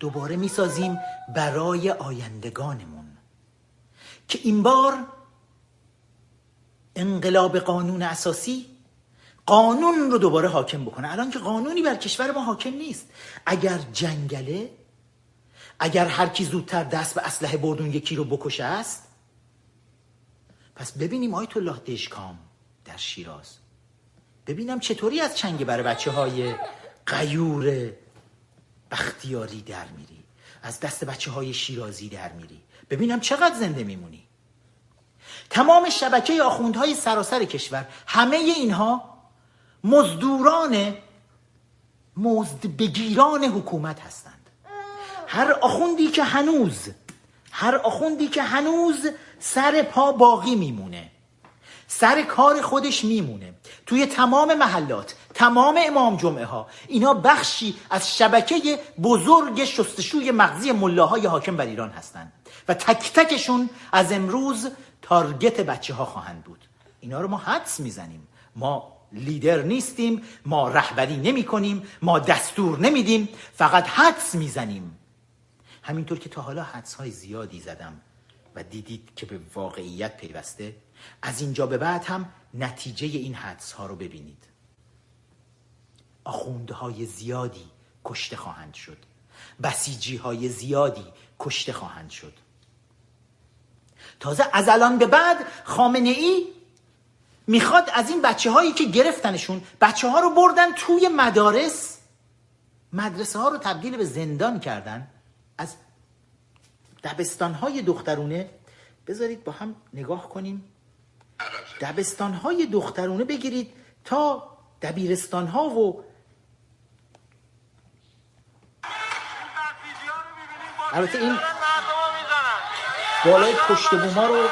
دوباره می‌سازیم برای آیندگانمون. که این بار انقلاب قانون اساسی قانون رو دوباره حاکم بکنه. الان که قانونی بر کشور ما حاکم نیست. اگر جنگله اگر هر کی زودتر دست به اسلحه بردون یکی رو بکشه است پس ببینیم آیت الله دشکام در شیراز. ببینم چطوری از چنگ برای بچه های قیور بختیاری در میری. از دست بچه های شیرازی در میری. ببینم چقدر زنده میمونی. تمام شبکه آخوندهای سراسر کشور همه اینها مزدوران مزد بگیران حکومت هستند. هر آخوندی که هنوز هر آخوندی که هنوز سر پا باقی میمونه سر کار خودش میمونه. توی تمام محلات تمام امام جمعه ها اینا بخشی از شبکه بزرگ شستشوی مغزی ملاهای حاکم بر ایران هستند. و تک تکشون از امروز تارگت بچه ها خواهند بود. اینا رو ما حدس می‌زنیم. ما لیدر نیستیم ما رهبری نمی کنیم ما دستور نمیدیم فقط حدس می‌زنیم. همینطور که تا حالا حدس های زیادی زدم و دیدید که به واقعیت پیوسته از اینجا به بعد هم نتیجه این حدس ها رو ببینید. آخوندهای زیادی کشته خواهند شد. بسیجی های زیادی کشته خواهند شد. تازه از الان به بعد خامنه ای می‌خواد از این بچه هایی که گرفتنشون بچه ها رو بردن توی مدارس. مدرسه ها رو تبدیل به زندان کردن. از دبستان های دخترونه بذارید با هم نگاه کنیم. دبستان های دخترونه بگیرید تا دبیرستان ها و البته این بالای پشت بوما رو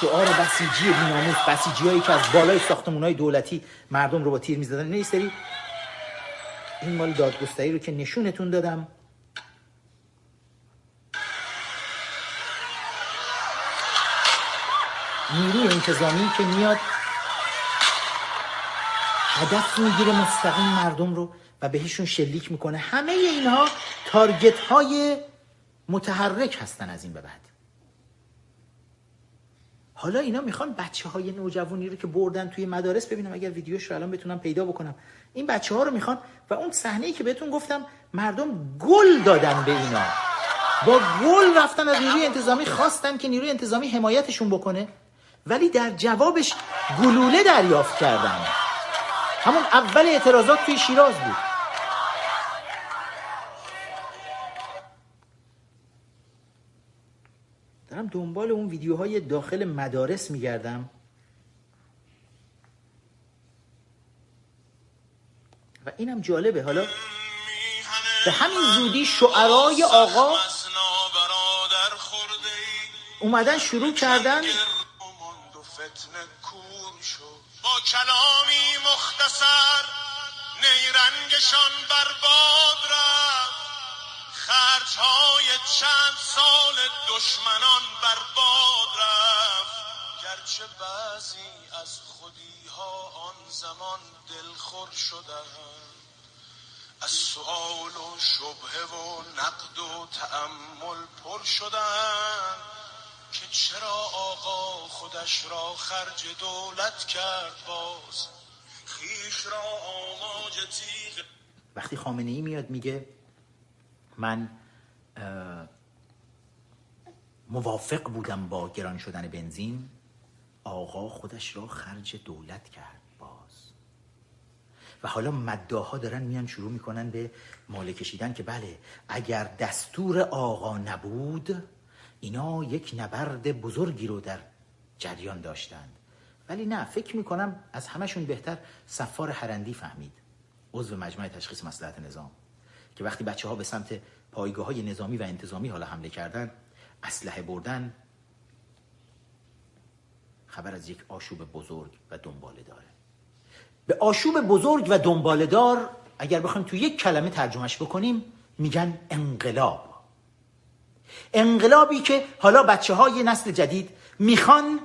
شعار بسیجی بیناموس بسیجی هایی که از بالای ساختمون های دولتی مردم رو با تیر می‌زدن. نه سری این مال دادگستری رو که نشونتون دادم. نیروی انتظامی که میاد هدف می‌گیره مستقیم مردم رو. و بهشون شلیک می‌کنه. همه اینها تارگت های متحرک هستن از این به بعد. حالا اینا می‌خوان بچه های نوجوانی رو که بردن توی مدارس ببینم اگر ویدیوش رو الان بتونم پیدا بکنم. این بچه ها رو می‌خوان و اون صحنه که بهتون گفتم مردم گل دادن به اینا. با گل رفتن از نیروی انتظامی خواستن که نیروی انتظامی حمایتشون بکنه ولی در جوابش گلوله دریافت کردن. همون اول اعتراضات توی شیراز بود. دارم دنبال اون ویدیوهای داخل مدارس میگردم. و اینم جالبه. حالا به همین زودی شعرای آقا اومدن شروع کردن. با کلامی مختصر نیرنگشان برباد رفت. خرجهای چند سال دشمنان برباد رفت. گرچه بعضی از خودی ها آن زمان دلخور شدند. از سؤال و شبهه و نقد و تأمل پر شدند که چرا آقا خودش را خرج دولت کرد باز؟ خیش را آماج تیغ. وقتی خامنه ای میاد میگه من موافق بودم با گران شدن بنزین. آقا خودش را خرج دولت کرد باز. و حالا مداها دارن میان شروع می‌کنن به مال کشیدن که بله اگر دستور آقا نبود اینا یک نبرد بزرگی رو در جریان داشتند. ولی نه فکر می‌کنم از همشون بهتر سفار حرندی فهمید. عضو مجمع تشخیص مسلحت نظام. که وقتی بچه ها به سمت پایگاه های نظامی و انتظامی حالا حمله کردن اسلحه بردن خبر از یک آشوب بزرگ و دنباله داره. به آشوب بزرگ و دنباله دار اگر بخوایم تو یک کلمه ترجمهش بکنیم میگن انقلاب. انقلابی که حالا بچه های نسل جدید می‌خوان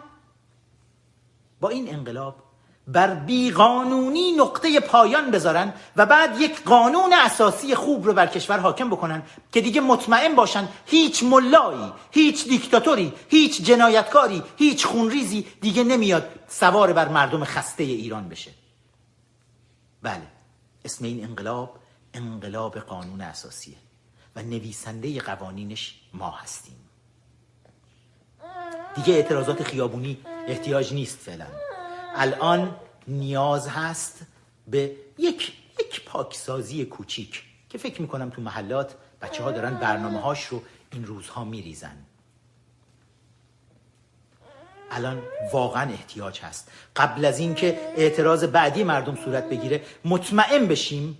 با این انقلاب بر بیقانونی نقطه پایان بذارن و بعد یک قانون اساسی خوب رو بر کشور حاکم بکنن که دیگه مطمئن باشن هیچ ملایی هیچ دیکتاتوری هیچ جنایتکاری هیچ خونریزی دیگه نمیاد سوار بر مردم خسته ایران بشه. بله اسم این انقلاب انقلاب قانون اساسیه و نویسنده قوانینش ما هستیم. دیگه اعتراضات خیابونی احتیاج نیست فعلا. الان نیاز هست به یک یک پاکسازی کوچیک که فکر می‌کنم تو محلات بچه ها دارن برنامه هاش رو این روزها میریزن. الان واقعا احتیاج هست. قبل از اینکه اعتراض بعدی مردم صورت بگیره مطمئن بشیم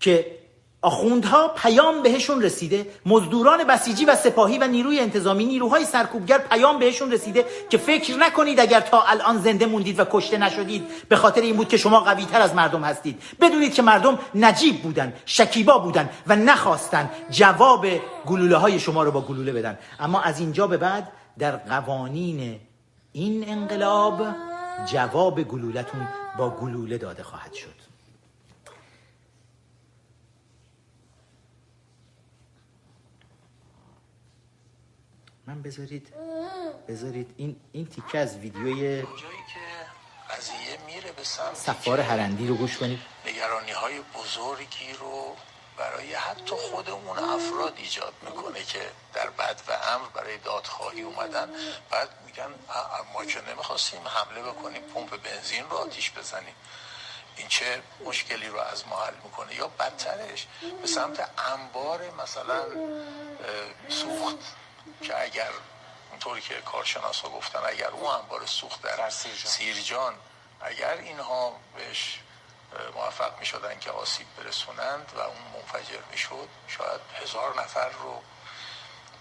که آخوندها پیام بهشون رسیده مزدوران بسیجی و سپاهی و نیروی انتظامی نیروهای سرکوبگر پیام بهشون رسیده که فکر نکنید اگر تا الان زنده موندید و کشته نشدید به خاطر این بود که شما قوی تر از مردم هستید. بدونید که مردم نجیب بودن شکیبا بودن و نخواستن جواب گلوله های شما رو با گلوله بدن. اما از اینجا به بعد در قوانین این انقلاب جواب گلولتون با گلوله داده خواهد شد. من بذارید بذارید این این تیکه از ویدیوی که قضیه میره به سمت سفار هرندی رو گوش کنید. نگرانی های بزرگی رو برای حتی خود اون افراد ایجاد می‌کنه که در بد و امر برای دادخواهی اومدن. بعد میگن ما که نمی‌خواستیم حمله بکنیم پمپ بنزین رو آتیش بزنیم. این چه مشکلی رو از ما حل می‌کنه؟ یا بدترش به سمت انبار مثلا سوخت. که اگر اونطوری که کارشناس ها گفتن اگر اون انبار سوخت در سیرجان اگر اینها بهش موفق می شدن که آسیب برسونند و اون منفجر می شد شاید هزار نفر رو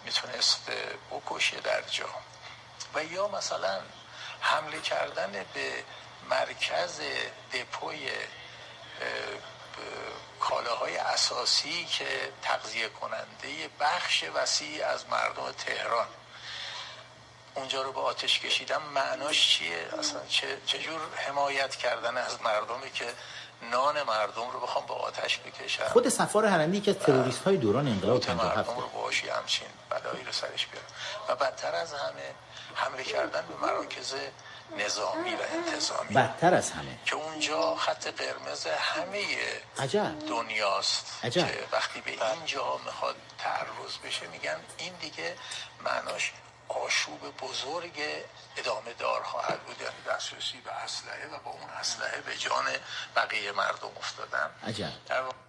می‌تونست بکشه در جا. و یا مثلا حمله کردن به مرکز دپوی کالاهای اساسی که تغذیه کننده بخش وسیعی از مردم تهران. اونجا رو به آتش کشیدن معناش چیه؟ اصلا چه چجور حمایت کردن از مردمی که نان مردم رو بخوام به آتش بکشن خود سفار هرندی که تروریست های دوران انقلاب قوت مردم رو باشی همچین بلایی رو سرش بیارن و بدتر از همه حمله کردن به مراکز نظامی و انتظامی. بدتر از همه. که اونجا خط قرمز همه عجب. دنیاست عجب. که وقتی به اینجا می‌خواد تعرض بشه میگن این دیگه معناش آشوب بزرگ ادامه دار خواهد بود. یعنی دسترسی به اسلحه و با اون اسلحه به جان بقیه مردم افتادن. عجب.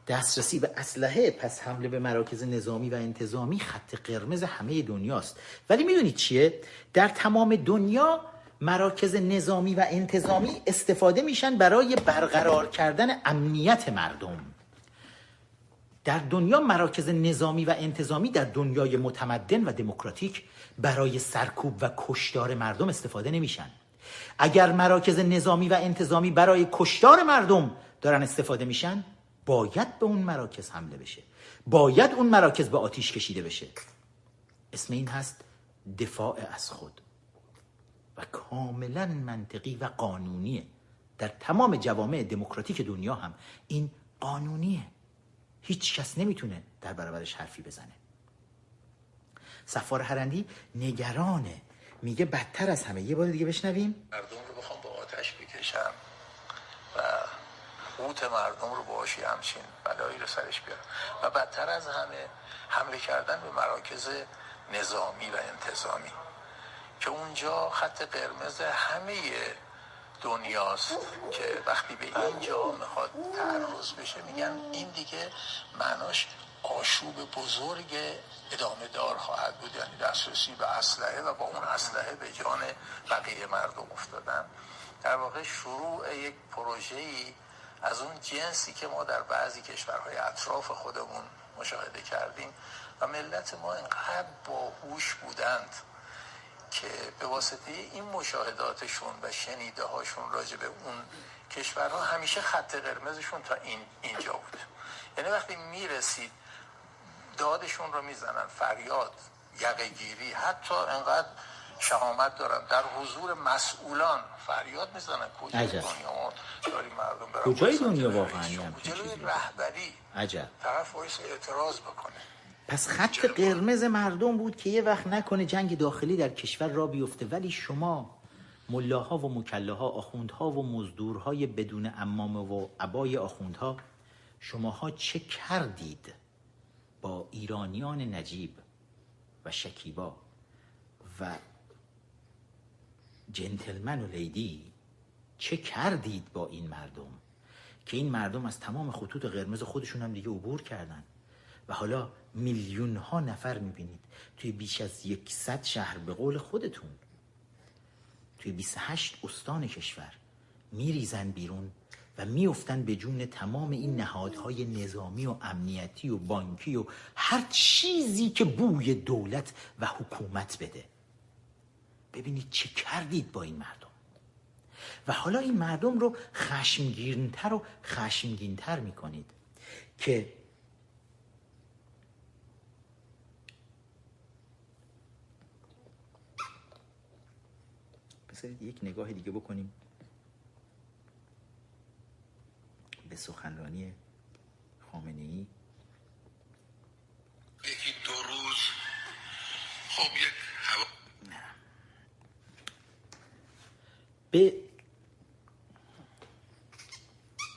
دسترسی به اسلحه پس حمله به مراکز نظامی و انتظامی خط قرمز همه دنیاست. ولی می‌دونید چیه؟ در تمام دنیا مراکز نظامی و انتظامی استفاده میشن برای برقرار کردن امنیت مردم. در دنیا مراکز نظامی و انتظامی در دنیای متمدن و دموکراتیک برای سرکوب و کشتار مردم استفاده نمیشن. اگر مراکز نظامی و انتظامی برای کشتار مردم دارن استفاده میشن باید به اون مراکز حمله بشه. باید اون مراکز به آتیش کشیده بشه. اسم این هست دفاع از خود. و کاملا منطقی و قانونیه. در تمام جوامع دموکراتیک دنیا هم این قانونیه. هیچ کس نمی‌تونه در برابرش حرفی بزنه. سفار هرندی نگرانه. میگه بدتر از همه. یه بار دیگه بشنویم. مردم رو بخوام به آتش بکشم و قوت مردم رو باشی همچین بلایی رو سرش بیارم. و بدتر از همه حمله کردن به مراکز نظامی و انتظامی. که اونجا خط قرمز همه دنیاست که وقتی به اینجا می‌خواد تعرض بشه میگن این دیگه معناش آشوب بزرگ ادامه دار خواهد بود. یعنی دسترسی به اسلحه و با اون اسلحه به جان بقیه مردم افتادن. در واقع شروع یک پروژه ای از اون جنسی که ما در بعضی کشورهای اطراف خودمون مشاهده کردیم و ملت ما اینقدر باهوش بودند که به واسطه این مشاهداتشون و شنیده هاشون راجع به اون کشورها همیشه خط قرمزشون تا این اینجا بوده یعنی وقتی می‌رسید دادشون رو می‌زنن فریاد یقه گیری حتی انقدر شهامت دارن. در حضور مسئولان فریاد می‌زنن. کجای. دنیا؟ ما داریم مردم برن کجای دنیا واقعا. جلوی؟ رهبری. عجب. طرف وایس اعتراض بکنه. پس خط قرمز مردم بود که یه وقت نکنه جنگ داخلی در کشور را بیفته. ولی شما ملاها و مکلاها آخوندها و مزدورهای بدون امامه و عبای آخوندها شماها چه کردید با ایرانیان نجیب و شکیبا و جنتلمن و لیدی؟ چه کردید با این مردم؟ که این مردم از تمام خطوط قرمز خودشون هم دیگه عبور کردن. و حالا میلیون ها نفر می‌بینید. توی بیش از یکصد شهر به قول خودتون. توی 28 استان کشور میریزن بیرون و میفتن به جون تمام این نهادهای نظامی و امنیتی و بانکی و هر چیزی که بوی دولت و حکومت بده. ببینید چه کردید با این مردم. و حالا این مردم رو خشمگینتر و خشمگینتر می‌کنید که بذارید یک نگاه دیگه بکنیم. به سخنرانی خامنه ای. یکی دو روز. خب یک هوا به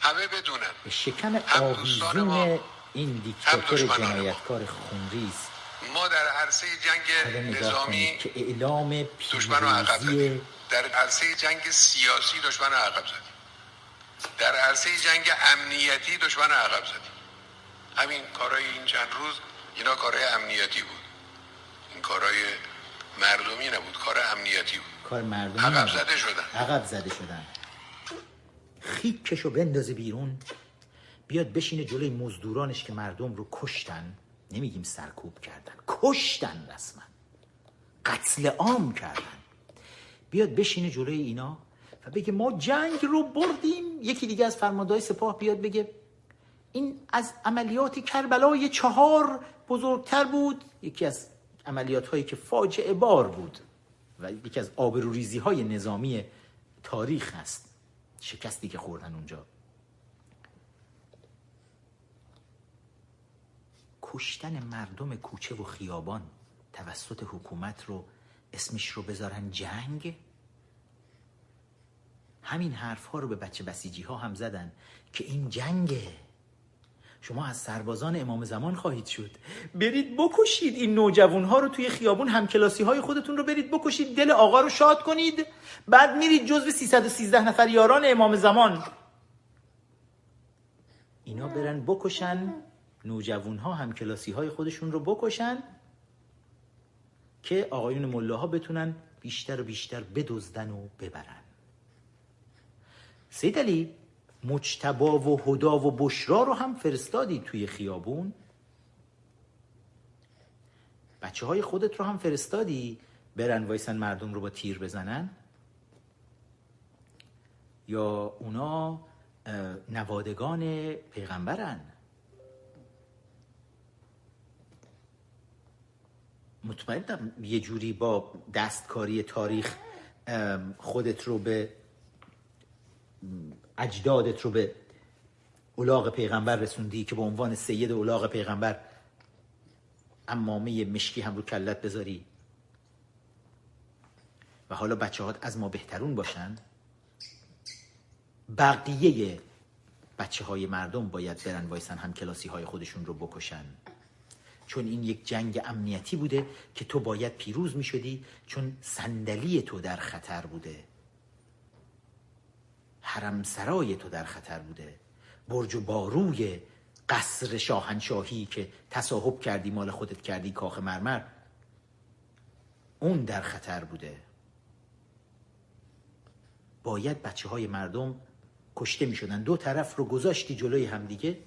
همه بدونن. به شکم آویزون این دیکتاتور. جنایتکار خونریز. ما در عرصه جنگ نظامی که اعلام پیروزی در عرصه جنگ سیاسی دشمن عقب زدیم. در عرصه جنگ امنیتی دشمن عقب زدیم. همین کارهای این چند روز اینا کارهای امنیتی بود. این کارهای مردمی نبود کار امنیتی بود. کار مردمی عقب. زده شدن. عقب زده شدن. خیکشو بندازه بیرون بیاد بشینه جلوی مزدورانش که مردم رو کشتن. نمیگیم سرکوب کردن کشتن رسما. قتل عام کردن. بیاد بشینه جلوی اینا و بگه ما جنگ رو بردیم. یکی دیگه از فرماندهای سپاه بیاد بگه این از عملیات کربلای چهار بزرگتر بود. یکی از عملیات هایی که فاجعه بار بود و یکی از آبروریزی های نظامی تاریخ هست شکستی که خوردن اونجا. کشتن مردم کوچه و خیابان توسط حکومت رو اسمش رو بذارن جنگ؟ همین حرف ها رو به بچه بسیجی ها هم زدن که این جنگه. شما از سربازان امام زمان خواهید شد. برید بکشید این نوجوان ها رو توی خیابون همکلاسی های خودتون رو برید بکشید. دل آقا رو شاد کنید. بعد میرید جزو 313 نفر یاران امام زمان. اینا برن بکشن. نوجوان ها همکلاسی های خودشون رو بکشن. که آقایون ملاها بتونن بیشتر و بیشتر بدزدن و ببرن. سید علی مجتبا و هدا و بشرا رو هم فرستادی توی خیابون. بچه های خودت رو هم فرستادی؟ برن وایسن مردم رو با تیر بزنن؟ یا اونا نوادگان پیغمبرن؟ مطمئنم یه جوری با دستکاری تاریخ خودت رو به اجدادت رو به اولاغ پیغمبر رسوندی که به عنوان سید اولاغ پیغمبر امامه مشکی هم رو کلت بذاری. و حالا بچه هات از ما بهترون باشن. بقیه بچه های مردم باید برن وایسن هم کلاسی های خودشون رو بکشن. چون این یک جنگ امنیتی بوده که تو باید پیروز می شدی چون صندلی تو در خطر بوده. حرم سرای تو در خطر بوده. برج و باروی قصر شاهنشاهی که تصاحب کردی مال خودت کردی کاخ مرمر اون در خطر بوده. باید بچه های مردم کشته می شدن. دو طرف رو گذاشتی جلوی همدیگه.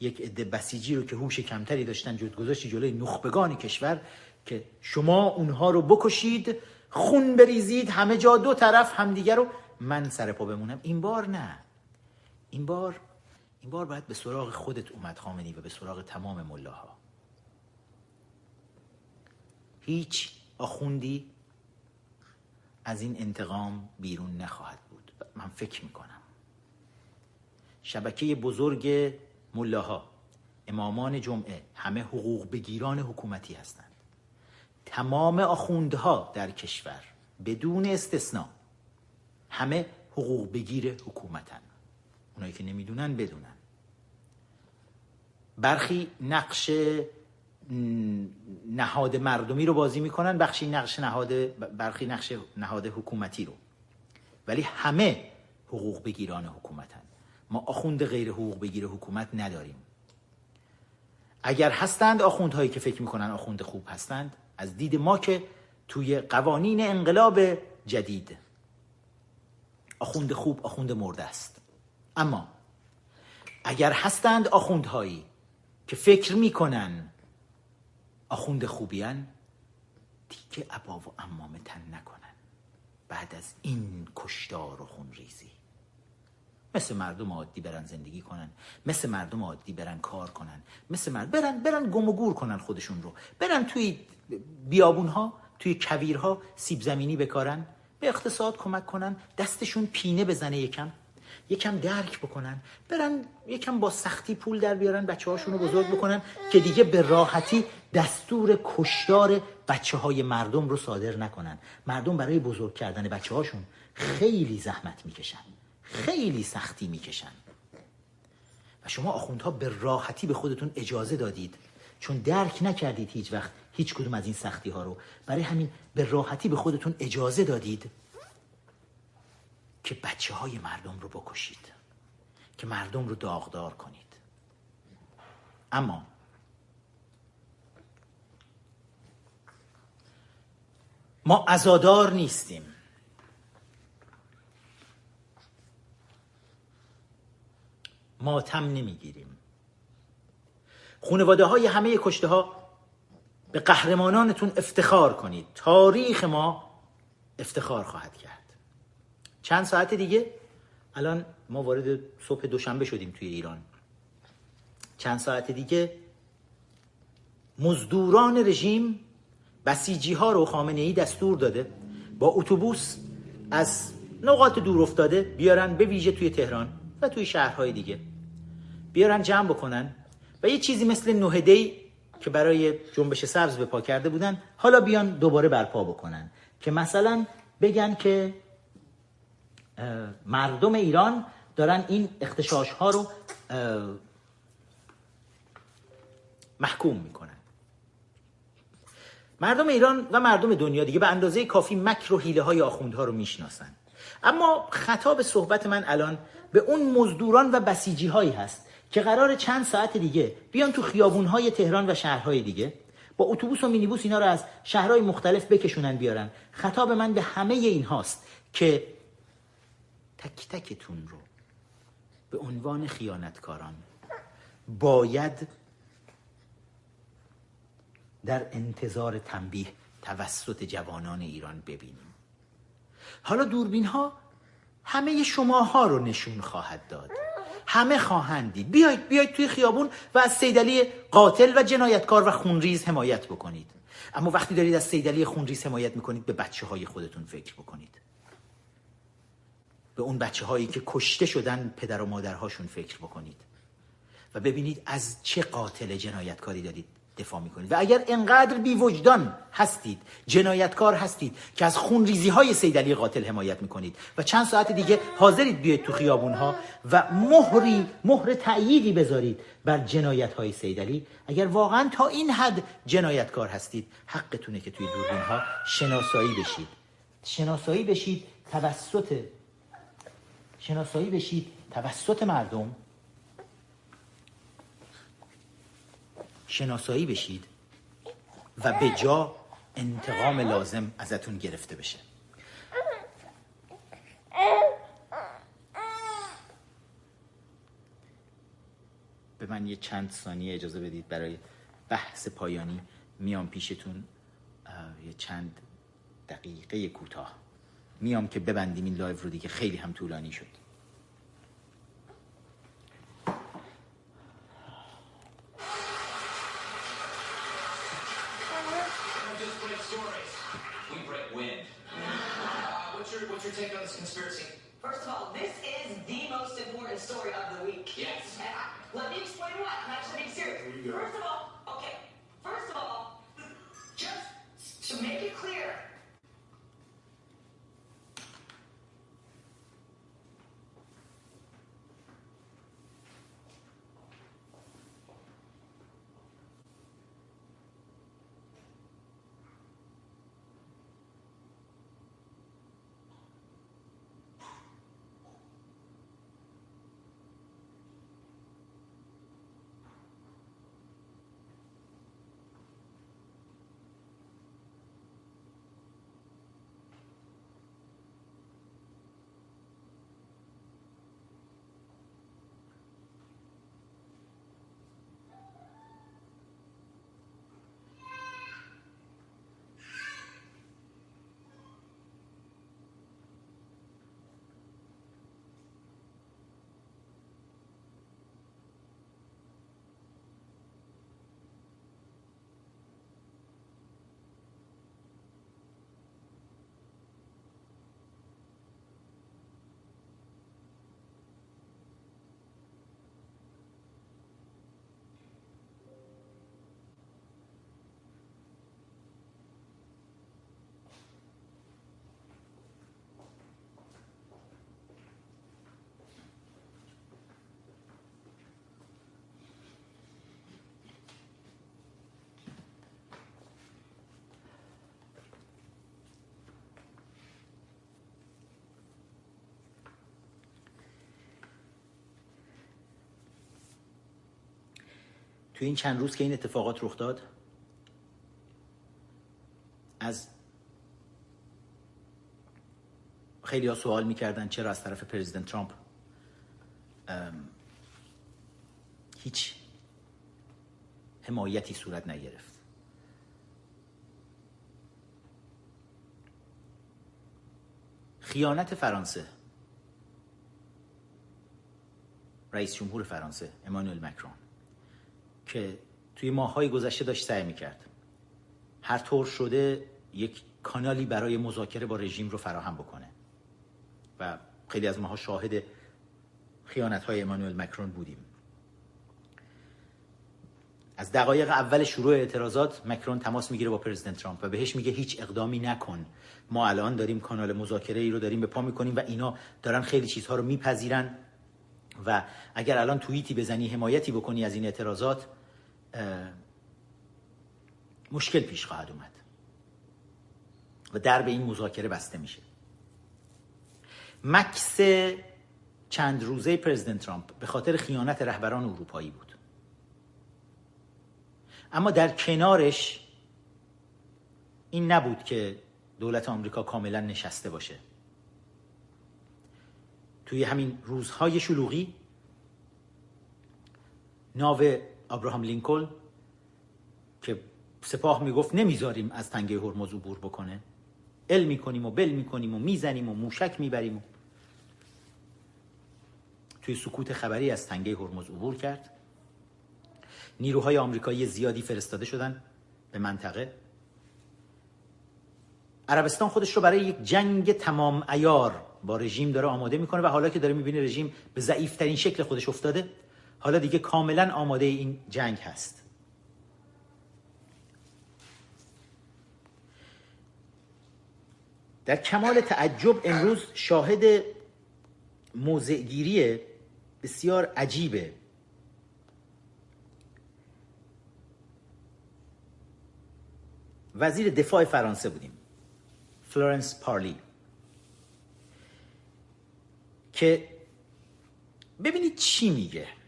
یک عده بسیجی رو که هوش کمتری داشتن جد گذاشتی جلوی نخبگان کشور که شما اونها رو بکشید خون بریزید همه جا دو طرف همدیگه رو من سر پا بمونم. این بار نه. این بار این بار باید به سراغ خودت اومد خامنی و به سراغ تمام ملاها. هیچ آخوندی از این انتقام بیرون نخواهد بود. من فکر می‌کنم. شبکه بزرگ ملاها امامان جمعه همه حقوق بگیران حکومتی هستند. تمام آخوندها در کشور بدون استثنا همه حقوق بگیر حکومتن. اونایی که نمی‌دونن بدونن. برخی نقش نهاد مردمی رو بازی می‌کنن بخشی نقش نهاد برخی نقش نهاد حکومتی رو. ولی همه حقوق بگیران حکومتن. ما آخوند غیر حقوق بگیره حکومت نداریم. اگر هستند آخوندهایی که فکر می‌کنن آخوند خوب هستند از دید ما که توی قوانین انقلاب جدید آخوند خوب آخوند مرده است. اما اگر هستند آخوندهایی که فکر می‌کنن آخوند خوبیان دیگه عبا و امامه تن نکنن. بعد از این کشتار و خونریزی. مثل مردم عادی برن زندگی کنن مثل مردم عادی برن کار کنن مثل مرد برن برن گم و گور کنن خودشون رو. برن توی بیابون ها توی کویرها سیب زمینی بکارن به اقتصاد کمک کنن دستشون پینه بزنه یکم یکم درک بکنن. برن یکم با سختی پول در بیارن بچه هاشون رو بزرگ بکنن که دیگه به راحتی دستور کشدار بچه های مردم رو صادر نکنن. مردم برای بزرگ کردن بچه هاشون خیلی زحمت می‌کشن. خیلی سختی می‌کشن. و شما آخوندها به راحتی به خودتون اجازه دادید. چون درک نکردید هیچ وقت هیچ کدوم از این سختی ها رو. برای همین به راحتی به خودتون اجازه دادید که بچه های مردم رو بکشید. که مردم رو داغدار کنید. اما ما ازادار نیستیم. ماتم نمی‌گیریم. خانواده های همه کشته ها به قهرمانانتون افتخار کنید. تاریخ ما افتخار خواهد کرد. چند ساعت دیگه؟ الان ما وارد صبح دوشنبه شدیم توی ایران. چند ساعت دیگه؟ مزدوران رژیم بسیجی ها رو خامنه ای دستور داده. با اتوبوس از نقاط دور افتاده بیارن به ویژه توی تهران و توی شهرهای دیگه. بیارن جمع بکنن. و یه چیزی مثل نهدهی که برای جنبش سبز به پا کرده بودن حالا بیان دوباره برپا بکنن. که مثلا بگن که مردم ایران دارن این اختشاش ها رو محکوم می‌کنن. مردم ایران و مردم دنیا دیگه به اندازه کافی مکر و حیله های آخوندها رو می‌شناسن. اما خطاب صحبت من الان به اون مزدوران و بسیجی هایی هست که قرار چند ساعت دیگه بیان تو خیابون های تهران و شهرهای دیگه. با اتوبوس و مینیبوس اینا رو از شهرهای مختلف بکشونن بیارن. خطاب من به همه این هاست که تک تکتون رو به عنوان خیانتکاران باید در انتظار تنبیه توسط جوانان ایران ببینیم. حالا دوربین ها همه شماها رو نشون خواهد داد. همه خواهند دید. بیایید بیایید توی خیابون و از سیدلی قاتل و جنایتکار و خونریز حمایت بکنید. اما وقتی دارید از سیدلی خونریز حمایت می‌کنید به بچه های خودتون فکر بکنید. به اون بچه هایی که کشته شدن پدر و مادرهاشون فکر بکنید. و ببینید از چه قاتل جنایتکاری دارید. دفاع می‌کنید. و اگر انقدر بی وجدان هستید جنایتکار هستید که از خونریزی های سیدلی قاتل حمایت می‌کنید و چند ساعت دیگه حاضرید بیاید تو خیابون ها و مهری مهر تأییدی بذارید بر جنایت های سیدلی اگر واقعا تا این حد جنایتکار هستید حقتونه که توی دوربین ها شناسایی بشید. شناسایی بشید توسط شناسایی بشید توسط مردم شناسایی بشید و به جا انتقام لازم ازتون گرفته بشه. به من یه چند ثانیه اجازه بدید برای بحث پایانی میام پیشتون یه چند دقیقه کوتاه. میام که ببندیم این لایو رو دیگه خیلی هم طولانی شد. What's your take on this conspiracy? First of all, this is the most important story of the week. Yes. And I, let me explain why. I'm actually being serious. First of all, okay. First of all, just to make it clear, توی این چند روز که این اتفاقات رخ داد از خیلی ها سوال می‌کردن چرا از طرف پرزیدنت ترامپ هیچ حمایتی صورت نگرفت. خیانت فرانسه رئیس جمهور فرانسه امانوئل مکرون. که توی ماهای گذشته داشت سعی می‌کرد. هر طور شده یک کانالی برای مذاکره با رژیم رو فراهم بکنه. و خیلی از ماها شاهد خیانت های امانوئل مکرون بودیم. از دقایق اول شروع اعتراضات مکرون تماس می‌گیره با پرزیدنت ترامپ و بهش میگه هیچ اقدامی نکن. ما الان داریم کانال مذاکره ای رو داریم به پا می‌کنیم و اینا دارن خیلی چیزها رو میپذیرن. و اگر الان توییتی بزنی حمایتی بکنی از این اعتراضات مشکل پیش خواهد اومد و در به این مذاکره بسته میشه. مکس چند روزه پرزیدنت ترامپ به خاطر خیانت رهبران اروپایی بود. اما در کنارش این نبود که دولت آمریکا کاملا نشسته باشه. توی همین روزهای شلوغی ناو ابراهام لینکلن که سپاه می‌گفت نمی‌ذاریم از تنگه هرمز عبور بکنه. ال می‌کنیم و بل می‌کنیم و می‌زنیم و موشک می‌بریم و توی سکوت خبری از تنگه هرمز عبور کرد. نیروهای آمریکایی زیادی فرستاده شدن به منطقه. عربستان خودش رو برای یک جنگ تمام ایار با رژیم داره آماده می‌کنه و حالا که داره می‌بینه رژیم به ضعیفترین شکل خودش افتاده حالا دیگه کاملا آماده این جنگ هست. در کمال تعجب امروز شاهد موضعگیری بسیار عجیبه. وزیر دفاع فرانسه بودیم فلورنس پارلی که ببینید چی میگه.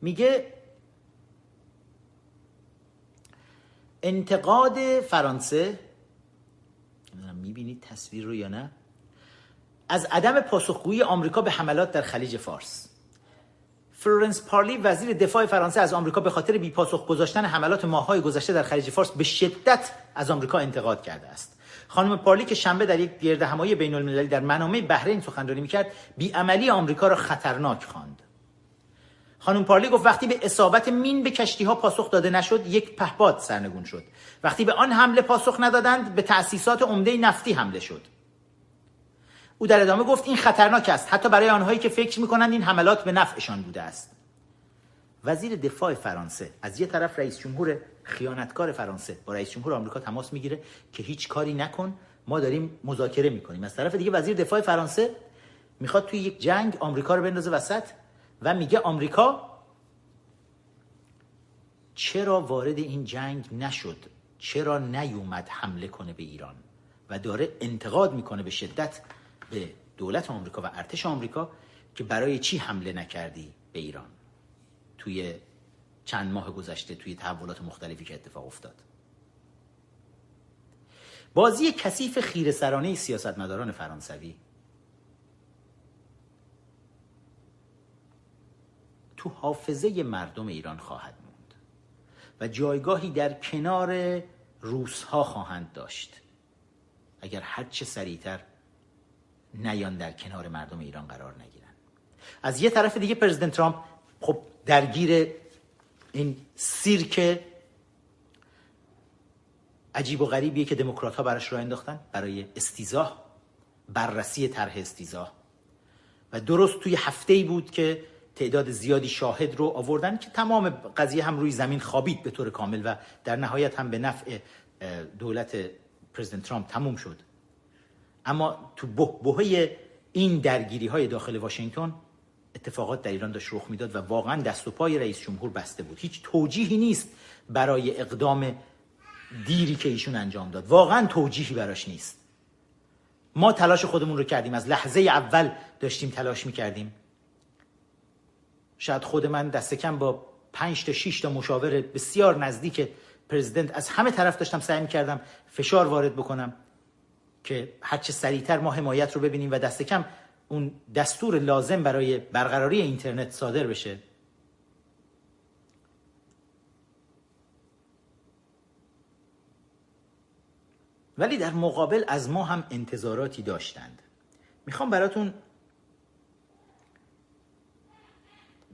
میگه انتقاد فرانسه می‌بینید تصویر رو یا نه از عدم پاسخگویی آمریکا به حملات در خلیج فارس. فلورنس پارلی وزیر دفاع فرانسه از آمریکا به خاطر بیپاسخ گذاشتن حملات ماههای گذشته در خلیج فارس به شدت از آمریکا انتقاد کرده است. خانم پارلی که شنبه در یک گرد همایی بین المللی در منامه بحرین سخنرانی می‌کرد بیعملی آمریکا را خطرناک خواند. خانم پارلی گفت وقتی به اصابت مین به کشتی ها پاسخ داده نشد یک پهپاد سرنگون شد. وقتی به آن حمله پاسخ ندادند به تأسیسات عمده نفتی حمله شد. او در ادامه گفت این خطرناک است. حتی برای آنهایی که فکر می‌کنند این حملات به نفعشان بوده است. وزیر دفاع فرانسه از یه طرف رئیس جمهور خیانتکار فرانسه با رئیس جمهور آمریکا تماس می‌گیره که هیچ کاری نکن ما داریم مذاکره می‌کنیم. از طرف دیگه وزیر دفاع فرانسه می‌خواد توی یک جنگ آمریکا رو بندازه وسط. و میگه آمریکا چرا وارد این جنگ نشد؟ چرا نیومد حمله کنه به ایران؟ و داره انتقاد می‌کنه به شدت به دولت آمریکا و ارتش آمریکا که برای چی حمله نکردی به ایران؟ توی چند ماه گذشته توی تحولات مختلفی که اتفاق افتاد. بازی کثیف خیره سرانه سیاستمداران فرانسوی تو حافظه مردم ایران خواهد موند و جایگاهی در کنار روسها خواهند داشت. اگر هرچه سریعتر نیان در کنار مردم ایران قرار نگیرن از یه طرف دیگه پرزیدنت ترامپ خب درگیر این سیرک عجیب و غریبیه که دموکرات ها براش راه انداختن برای استیزاه بررسی طرح استیزاه. و درست توی هفته ای بود که تعداد زیادی شاهد رو آوردن که تمام قضیه هم روی زمین خوابید به طور کامل و در نهایت هم به نفع دولت پرزیدنت ترامپ تموم شد. اما تو بهبهه این درگیری های داخل واشنگتن اتفاقات در ایران داشت رخ می‌داد و واقعا دست و پای رئیس جمهور بسته بود. هیچ توجیهی نیست برای اقدام دیری که ایشون انجام داد. واقعا توجیهی براش نیست. ما تلاش خودمون رو کردیم. از لحظه اول داشتیم تلاش می‌کردیم. شاید خود من دست کم با پنج تا 6 تا مشاور بسیار نزدیک پرزیدنت از همه طرف داشتم سعی کردم فشار وارد بکنم که هرچه سریعتر ما حمایت رو ببینیم و دست کم اون دستور لازم برای برقراری اینترنت صادر بشه. ولی در مقابل از ما هم انتظاراتی داشتند. می‌خوام براتون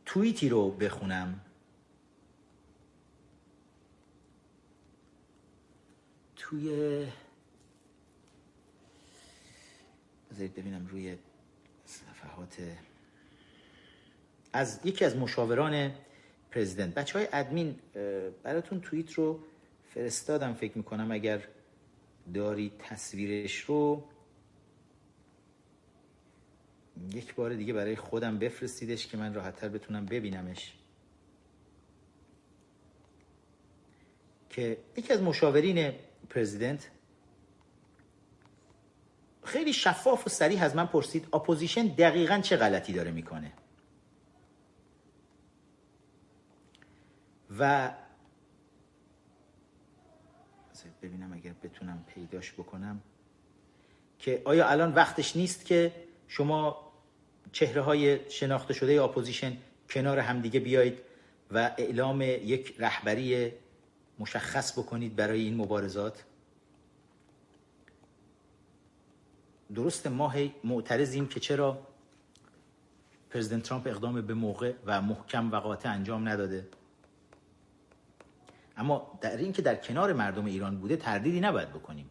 توییتی رو بخونم. توی بذارید ببینم روی صفحات. از یکی از مشاوران پرزیدنت. بچه های ادمین براتون توییت رو فرستادم. فکر می‌کنم اگر داری تصویرش رو یک بار دیگه برای خودم بفرستیدش که من راحتتر بتونم ببینمش. که یکی از مشاورین پرزیدنت خیلی شفاف و صریح از من پرسید اپوزیشن دقیقا چه غلطی داره می‌کنه؟ و ببینم اگر بتونم پیداش بکنم که آیا الان وقتش نیست که شما چهره های شناخته شده اپوزیشن کنار همدیگه بیایید و اعلام یک رهبری مشخص بکنید برای این مبارزات. درست ما معترضیم که چرا پرزیدنت ترامپ اقدام به موقع و محکم و قاطع انجام نداده. اما در این که در کنار مردم ایران بوده تردیدی نباید بکنیم.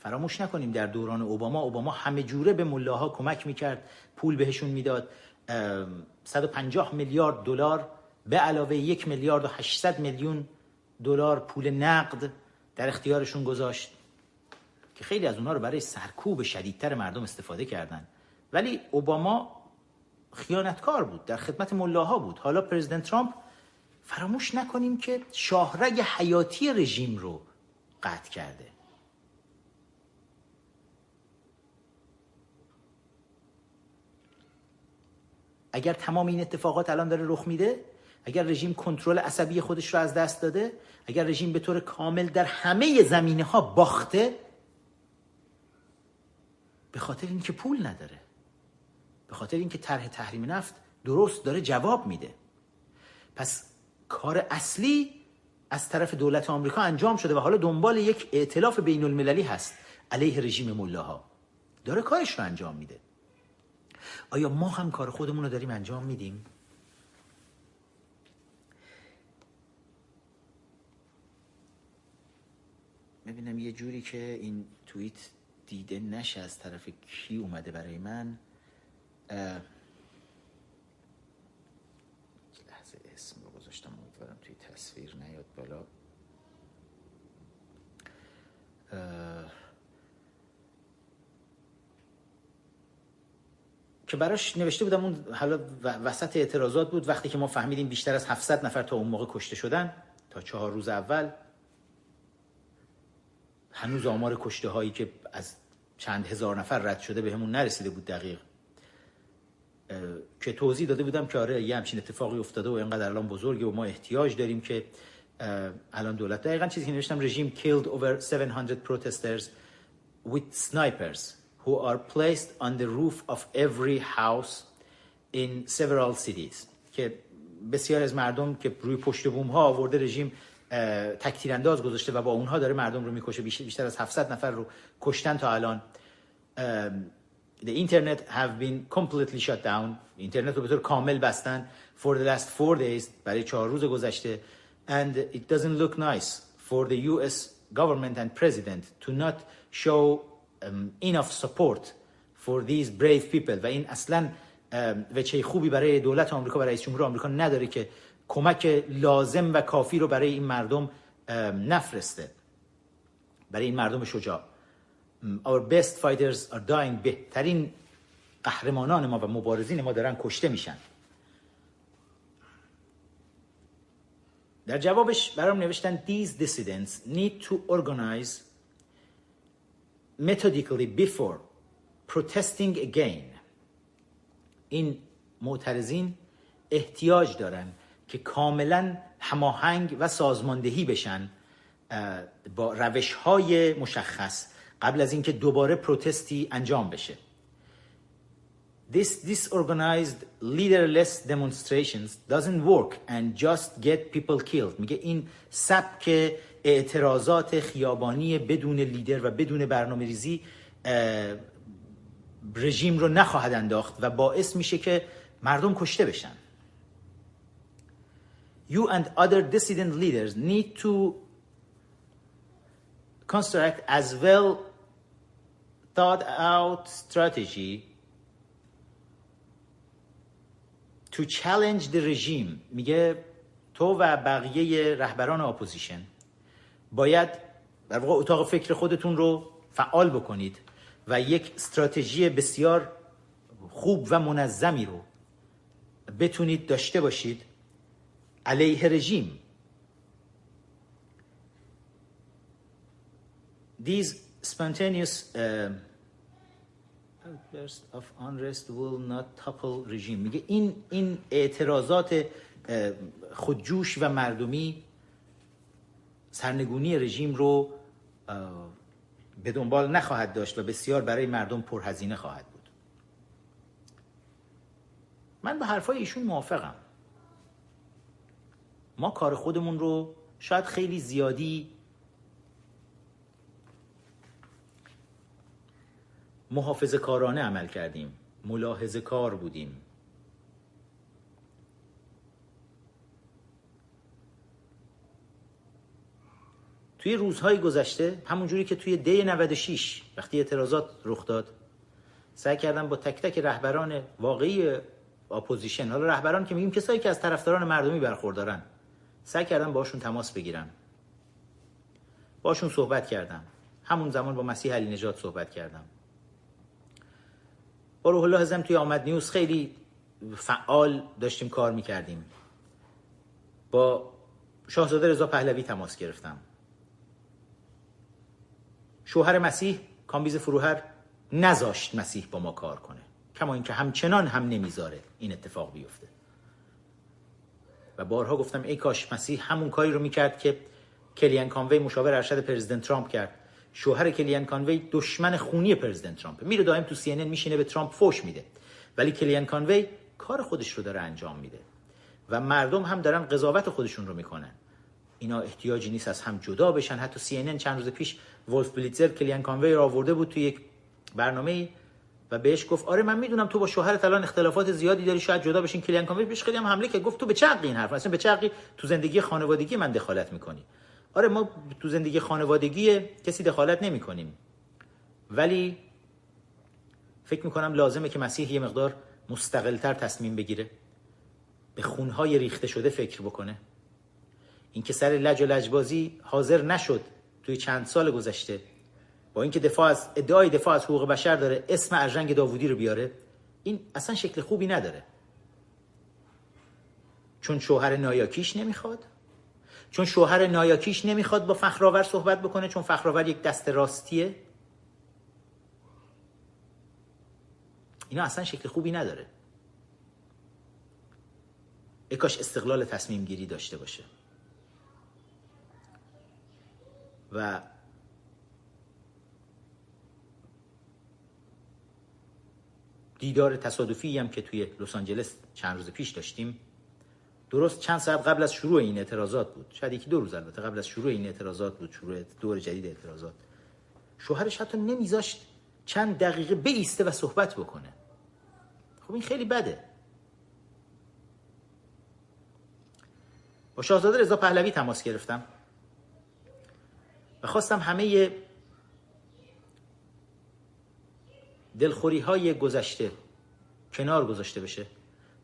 فراموش نکنیم در دوران اوباما اوباما همه جوره به ملاها کمک می‌کرد پول بهشون می‌داد. 150 میلیارد دلار به علاوه یک میلیارد و 800 میلیون دلار پول نقد در اختیارشون گذاشت که خیلی از اونها رو برای سرکوب شدیدتر مردم استفاده کردن. ولی اوباما خیانتکار بود در خدمت ملاها بود. حالا پرزیدنت ترامپ فراموش نکنیم که شاهرگ حیاتی رژیم رو قطع کرده. اگر تمام این اتفاقات الان داره رخ میده اگر رژیم کنترل عصبی خودش رو از دست داده اگر رژیم به طور کامل در همه زمینه ها باخته به خاطر اینکه پول نداره به خاطر اینکه طرح تحریم نفت درست داره جواب میده. پس کار اصلی از طرف دولت آمریکا انجام شده و حالا دنبال یک ائتلاف بین المللی هست علیه رژیم ملاها. داره کارش رو انجام میده. آیا ما هم کار خودمون رو داریم انجام میدیم؟ ببینم یه جوری که این توییت دیده نشه از طرف کی اومده برای من. لحظه اسم رو گذاشتم امیدوارم توی تصویر نیاد بالا. که براش نوشته بودم اون حالا وسط اعتراضات بود. وقتی که ما فهمیدیم بیشتر از 700 نفر تا اون موقع کشته شدن تا چهار روز اول هنوز آمار کشته هایی که از چند هزار نفر رد شده به همون نرسیده بود دقیق. که توضیح داده بودم که آره یه همچین اتفاقی افتاده و اینقدر الان بزرگه و ما احتیاج داریم که الان دولت دقیقا چیزی که نوشتم رژیم killed over 700 protesters with snipers. who are placed on the roof of every house in several cities که بسیار از مردم که روی پشت بوم ها آورده رژیم تکتیر انداز گذاشته و با اونها داره مردم رو میکشه بیشتر از 700 نفر رو کشتن تا الان the internet have been completely shut down اینترنت رو به طور کامل بستن for the last four days برای چهار روز گذشته and it doesn't look nice for the US government and president to not show um, enough support for these brave people. و این اصلا وچه خوبی برای دولت آمریکا و رئیس جمهور آمریکا نداره که کمک لازم و کافی رو برای این مردم نفرسته. برای این مردم شجاع. Our best fighters are dying. بهترین قهرمانان ما و مبارزین ما دارن کشته میشن. در جوابش برام نوشتن these dissidents need to organize methodically before protesting again این معترضین احتیاج دارن که کاملا هماهنگ و سازماندهی بشن با روش های مشخص قبل از اینکه دوباره پروتستی انجام بشه This disorganized leaderless demonstrations doesn't work and just get people killed میگه این سبک اعتراضات خیابانی بدون لیدر و بدون برنامه ریزی رژیم رو نخواهد انداخت و باعث میشه که مردم کشته بشن. You and other dissident leaders need to construct as well thought out strategy to challenge the regime. میگه تو و بقیه رهبران اپوزیشن باید در واقع اتاق فکر خودتون رو فعال بکنید و یک استراتژی بسیار خوب و منظمی رو بتونید داشته باشید علیه رژیم. These spontaneous uh, outbursts of unrest will not topple regime. میگه این این اعتراضات اه، خودجوش و مردمی سرنگونی رژیم رو به دنبال نخواهد داشت و بسیار برای مردم پرهزینه خواهد بود. من به حرفای ایشون موافقم. ما کار خودمون رو شاید خیلی زیادی محافظه کارانه عمل کردیم ملاحظه کار بودیم. توی روزهای گذشته همونجوری که توی دی 96 وقتی اعتراضات رخ داد سعی کردم با تک تک رهبران واقعی اپوزیشن حالا رهبران که میگیم کسایی که از طرفداران مردمی برخوردارن سعی کردم باشون تماس بگیرم. باشون صحبت کردم. همون زمان با مسیح علی نجات صحبت کردم. با روح الله هزم توی آمد نیوز خیلی فعال داشتیم کار می‌کردیم. با شاهزاده رضا پهلوی تماس گرفتم. شوهر مسیح کامبیز فروهر نذاشت مسیح با ما کار کنه. کما اینکه همچنان هم نمی‌ذاره این اتفاق بیفته. و بارها گفتم ای کاش مسیح همون کاری رو می‌کرد که کلیان کانوی مشاور ارشد پرزیدنت ترامپ کرد. شوهر کلیان کانوی دشمن خونی پرزیدنت ترامپ. میره دائم تو سی میشینه به ترامپ فوش میده. ولی کلیان کانوی کار خودش رو داره انجام میده. و مردم هم دارن قضاوت خودشون رو می‌کنن. اینا احتیاجی نیست از هم جدا بشن. حتی سی چند روز پیش ولف بلیتزر کلیان کانوی رو آورده بود تو یک برنامه و بهش گفت آره من می‌دونم تو با شوهرت الان اختلافات زیادی داری شاید جدا بشین. کلیان کانوی بهش خیلی هم حمله که گفت تو به چه حقی این حرف اصلا به چه حقی تو زندگی خانوادگی من دخالت می‌کنی. آره ما تو زندگی خانوادگی کسی دخالت نمی‌کنیم. ولی فکر می‌کنم لازمه که مسیح یه مقدار مستقلتر تصمیم بگیره به خونهای ریخته شده فکر بکنه. اینکه سر لج و لجبازی حاضر نشد توی چند سال گذشته. با اینکه دفاع از ادعای دفاع از حقوق بشر داره اسم ارژنگ داوودی رو بیاره این اصلا شکل خوبی نداره. چون شوهر نایاکیش نمی‌خواد؟ چون شوهر نایاکیش نمی‌خواد با فخرآور صحبت بکنه چون فخرآور یک دست راستیه؟ اینا اصلا شکل خوبی نداره. کاش استقلال تصمیم گیری داشته باشه. و دیدار تصادفی هم که توی لس آنجلس چند روز پیش داشتیم درست چند ساعت قبل از شروع این اعتراضات بود. شاید یکی دو روز البته قبل از شروع این اعتراضات بود شروع دور جدید اعتراضات. شوهرش حتی نمیذاشت چند دقیقه بیسته و صحبت بکنه. خب این خیلی بده. با شاهزاده رضا پهلوی تماس گرفتم. و خواستم همه دلخوری های گذشته کنار گذاشته بشه.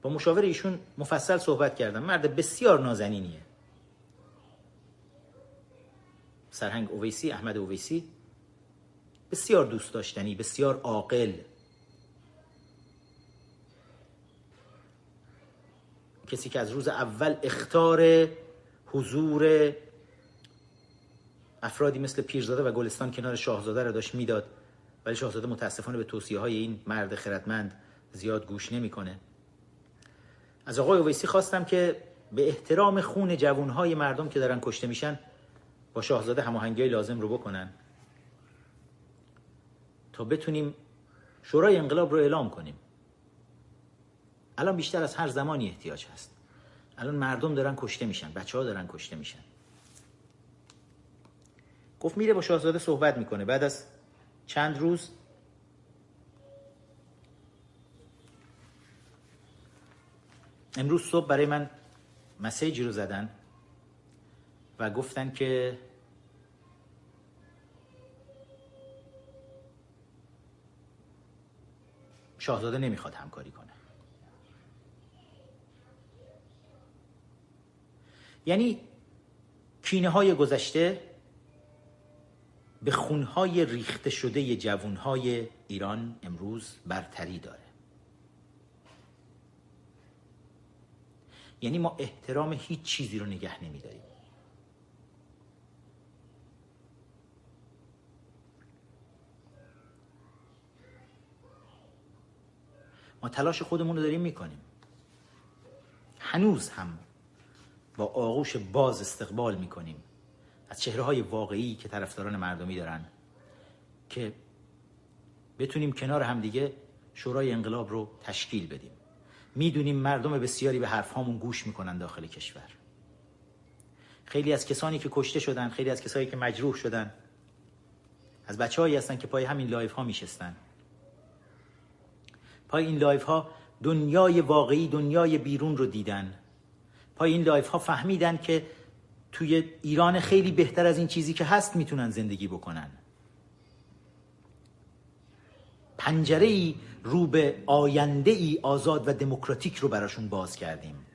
با مشاور ایشون مفصل صحبت کردم. مرد بسیار نازنینیه. سرهنگ اویسی احمد اویسی بسیار دوست داشتنی بسیار عاقل. کسی که از روز اول اختار حضور افرادی مثل پیرزاده و گلستان کنار شاهزاده را داشت می‌داد. ولی شاهزاده متاسفانه به توصیه های این مرد خردمند زیاد گوش نمی‌کنه. از آقای اویسی خواستم که به احترام خون جوانهای مردم که دارن کشته میشن با شاهزاده هماهنگی لازم رو بکنن. تا بتونیم شورای انقلاب رو اعلام کنیم. الان بیشتر از هر زمانی احتیاج هست. الان مردم دارن کشته میشن بچه ها دارن کشته میشن. گفت میره با شاهزاده صحبت می‌کنه. بعد از چند روز امروز صبح برای من مسیجی رو زدن و گفتن که شاهزاده نمی‌خواد همکاری کنه. یعنی کینه های گذشته به خونهای ریخته شده جوانهای ایران امروز برتری داره. یعنی ما احترام هیچ چیزی رو نگه نمیداریم. ما تلاش خودمون رو داریم می‌کنیم. هنوز هم با آغوش باز استقبال می‌کنیم. از چهره های واقعی که طرفداران مردمی دارن که بتونیم کنار همدیگه شورای انقلاب رو تشکیل بدیم. می‌دونیم مردم بسیاری به حرف هامون گوش می‌کنن داخل کشور. خیلی از کسانی که کشته شدن خیلی از کسانی که مجروح شدن از بچه هایی هستن که پای همین لایو ها میشستن. پای این لایو ها دنیای واقعی دنیای بیرون رو دیدن. پای این لایو ها فهمیدن که توی ایران خیلی بهتر از این چیزی که هست می‌تونن زندگی بکنن. پنجره ای رو به آینده ای آزاد و دموکراتیک رو براشون باز کردیم.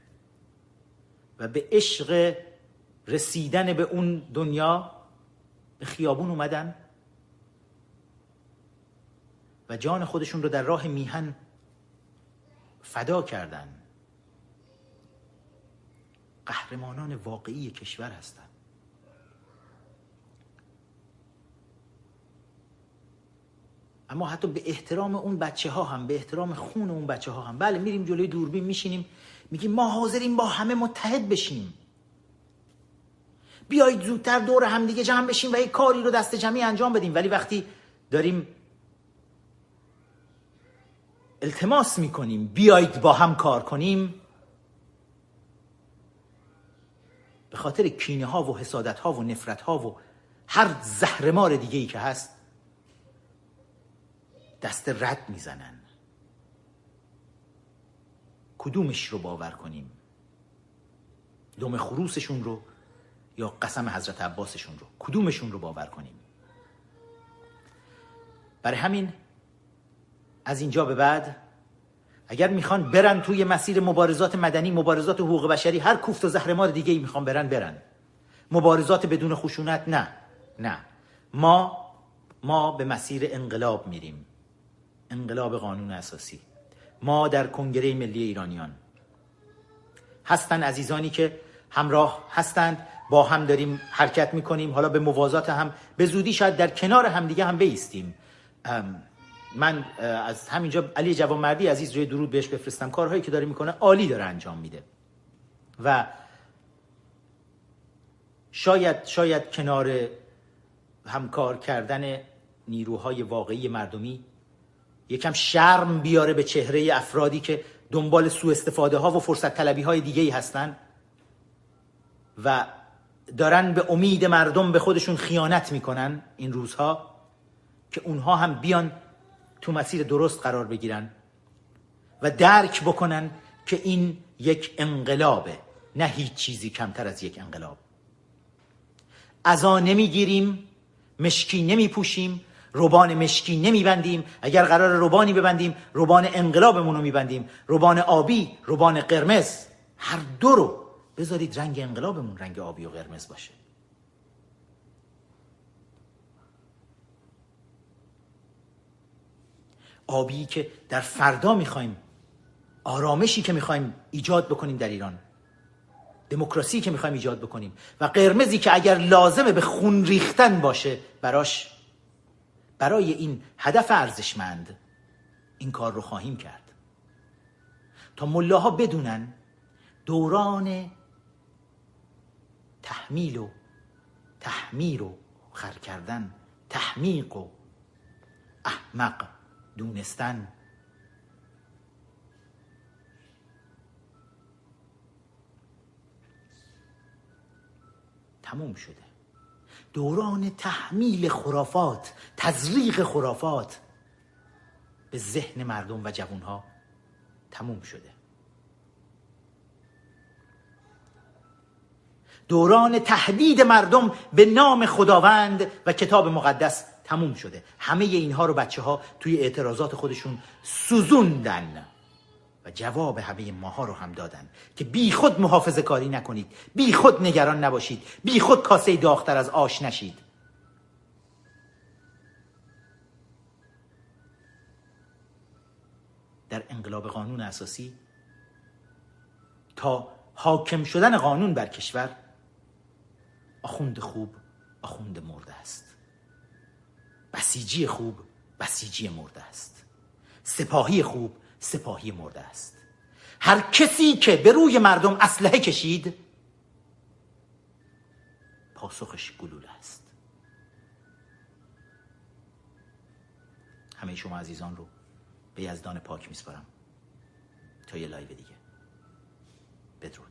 و به عشق رسیدن به اون دنیا به خیابون اومدن و جان خودشون رو در راه میهن فدا کردن. قهرمانان واقعی کشور هستند اما حتی به احترام اون بچه ها هم به احترام خون اون بچه ها هم. بله میریم جلوی دوربین میشینیم. میگیم ما حاضریم با همه متحد بشیم بیایید زودتر دور همدیگه جمع بشیم و یک کاری رو دست جمعی انجام بدیم. ولی وقتی داریم التماس می‌کنیم بیایید با هم کار کنیم به خاطر کینه ها و حسادت ها و نفرت ها و هر زهرمار دیگه ای که هست دست رد می‌زنن. کدومش رو باور کنیم؟ دوم خروسشون رو یا قسم حضرت عباسشون رو؟ کدومشون رو باور کنیم؟ برای همین از اینجا به بعد اگر می‌خوان برن توی مسیر مبارزات مدنی مبارزات حقوق بشری هر کوفت و زهرمار دیگه ای می‌خوان برن برن. مبارزات بدون خشونت نه. نه. ما ما به مسیر انقلاب میریم. انقلاب قانون اساسی. ما در کنگره ملی ایرانیان. هستن عزیزانی که همراه هستند با هم داریم حرکت می‌کنیم. حالا به موازات هم به زودی شاید در کنار همدیگه هم بیستیم. من از همینجا علی جوانمردی عزیز روی درود بهش بفرستم. کارهایی که داره می‌کنه عالی داره انجام میده. و شاید شاید کنار همکار کردن نیروهای واقعی مردمی یکم شرم بیاره به چهره افرادی که دنبال سوء استفاده ها و فرصت طلبی های دیگه هستن و دارن به امید مردم به خودشون خیانت می‌کنن این روزها که اونها هم بیان تو مسیر درست قرار بگیرن و درک بکنن که این یک انقلابه نه هیچ چیزی کمتر از یک انقلاب. ازا نمی‌گیریم مشکی نمیپوشیم روبان مشکی نمیبندیم. اگر قرار روبانی ببندیم روبان انقلابمون رو میبندیم. روبان آبی روبان قرمز هر دو رو. بذارید رنگ انقلابمون رنگ آبی و قرمز باشه. آبی که در فردا می‌خوایم آرامشی که می‌خوایم ایجاد بکنیم در ایران. دموکراسی که می‌خوایم ایجاد بکنیم. و قرمزی که اگر لازمه به خون ریختن باشه براش برای این هدف ارزشمند این کار رو خواهیم کرد. تا ملاها بدونن دوران تحمیل و تحمیر و خر کردن تحمیق و احمق دونستن. تموم شده. دوران تحمیل خرافات تزریق خرافات. به ذهن مردم و جوانها تموم شده. دوران تهدید مردم به نام خداوند و کتاب مقدس تموم شده. همه اینها رو بچه ها توی اعتراضات خودشون سوزوندن. و جواب همه ماها رو هم دادن که بی خود محافظه کاری نکنید. بی خود نگران نباشید. بی خود کاسه داختر از آش نشید. در انقلاب قانون اساسی تا حاکم شدن قانون بر کشور آخوند خوب آخوند مرده است. بسیجی خوب بسیجی مرده است. سپاهی خوب سپاهی مرده است. هر کسی که به روی مردم اسلحه کشید پاسخش گلوله است. همه شما عزیزان رو به یزدان پاک میسپارم. تا یه لایو دیگه. بدرود.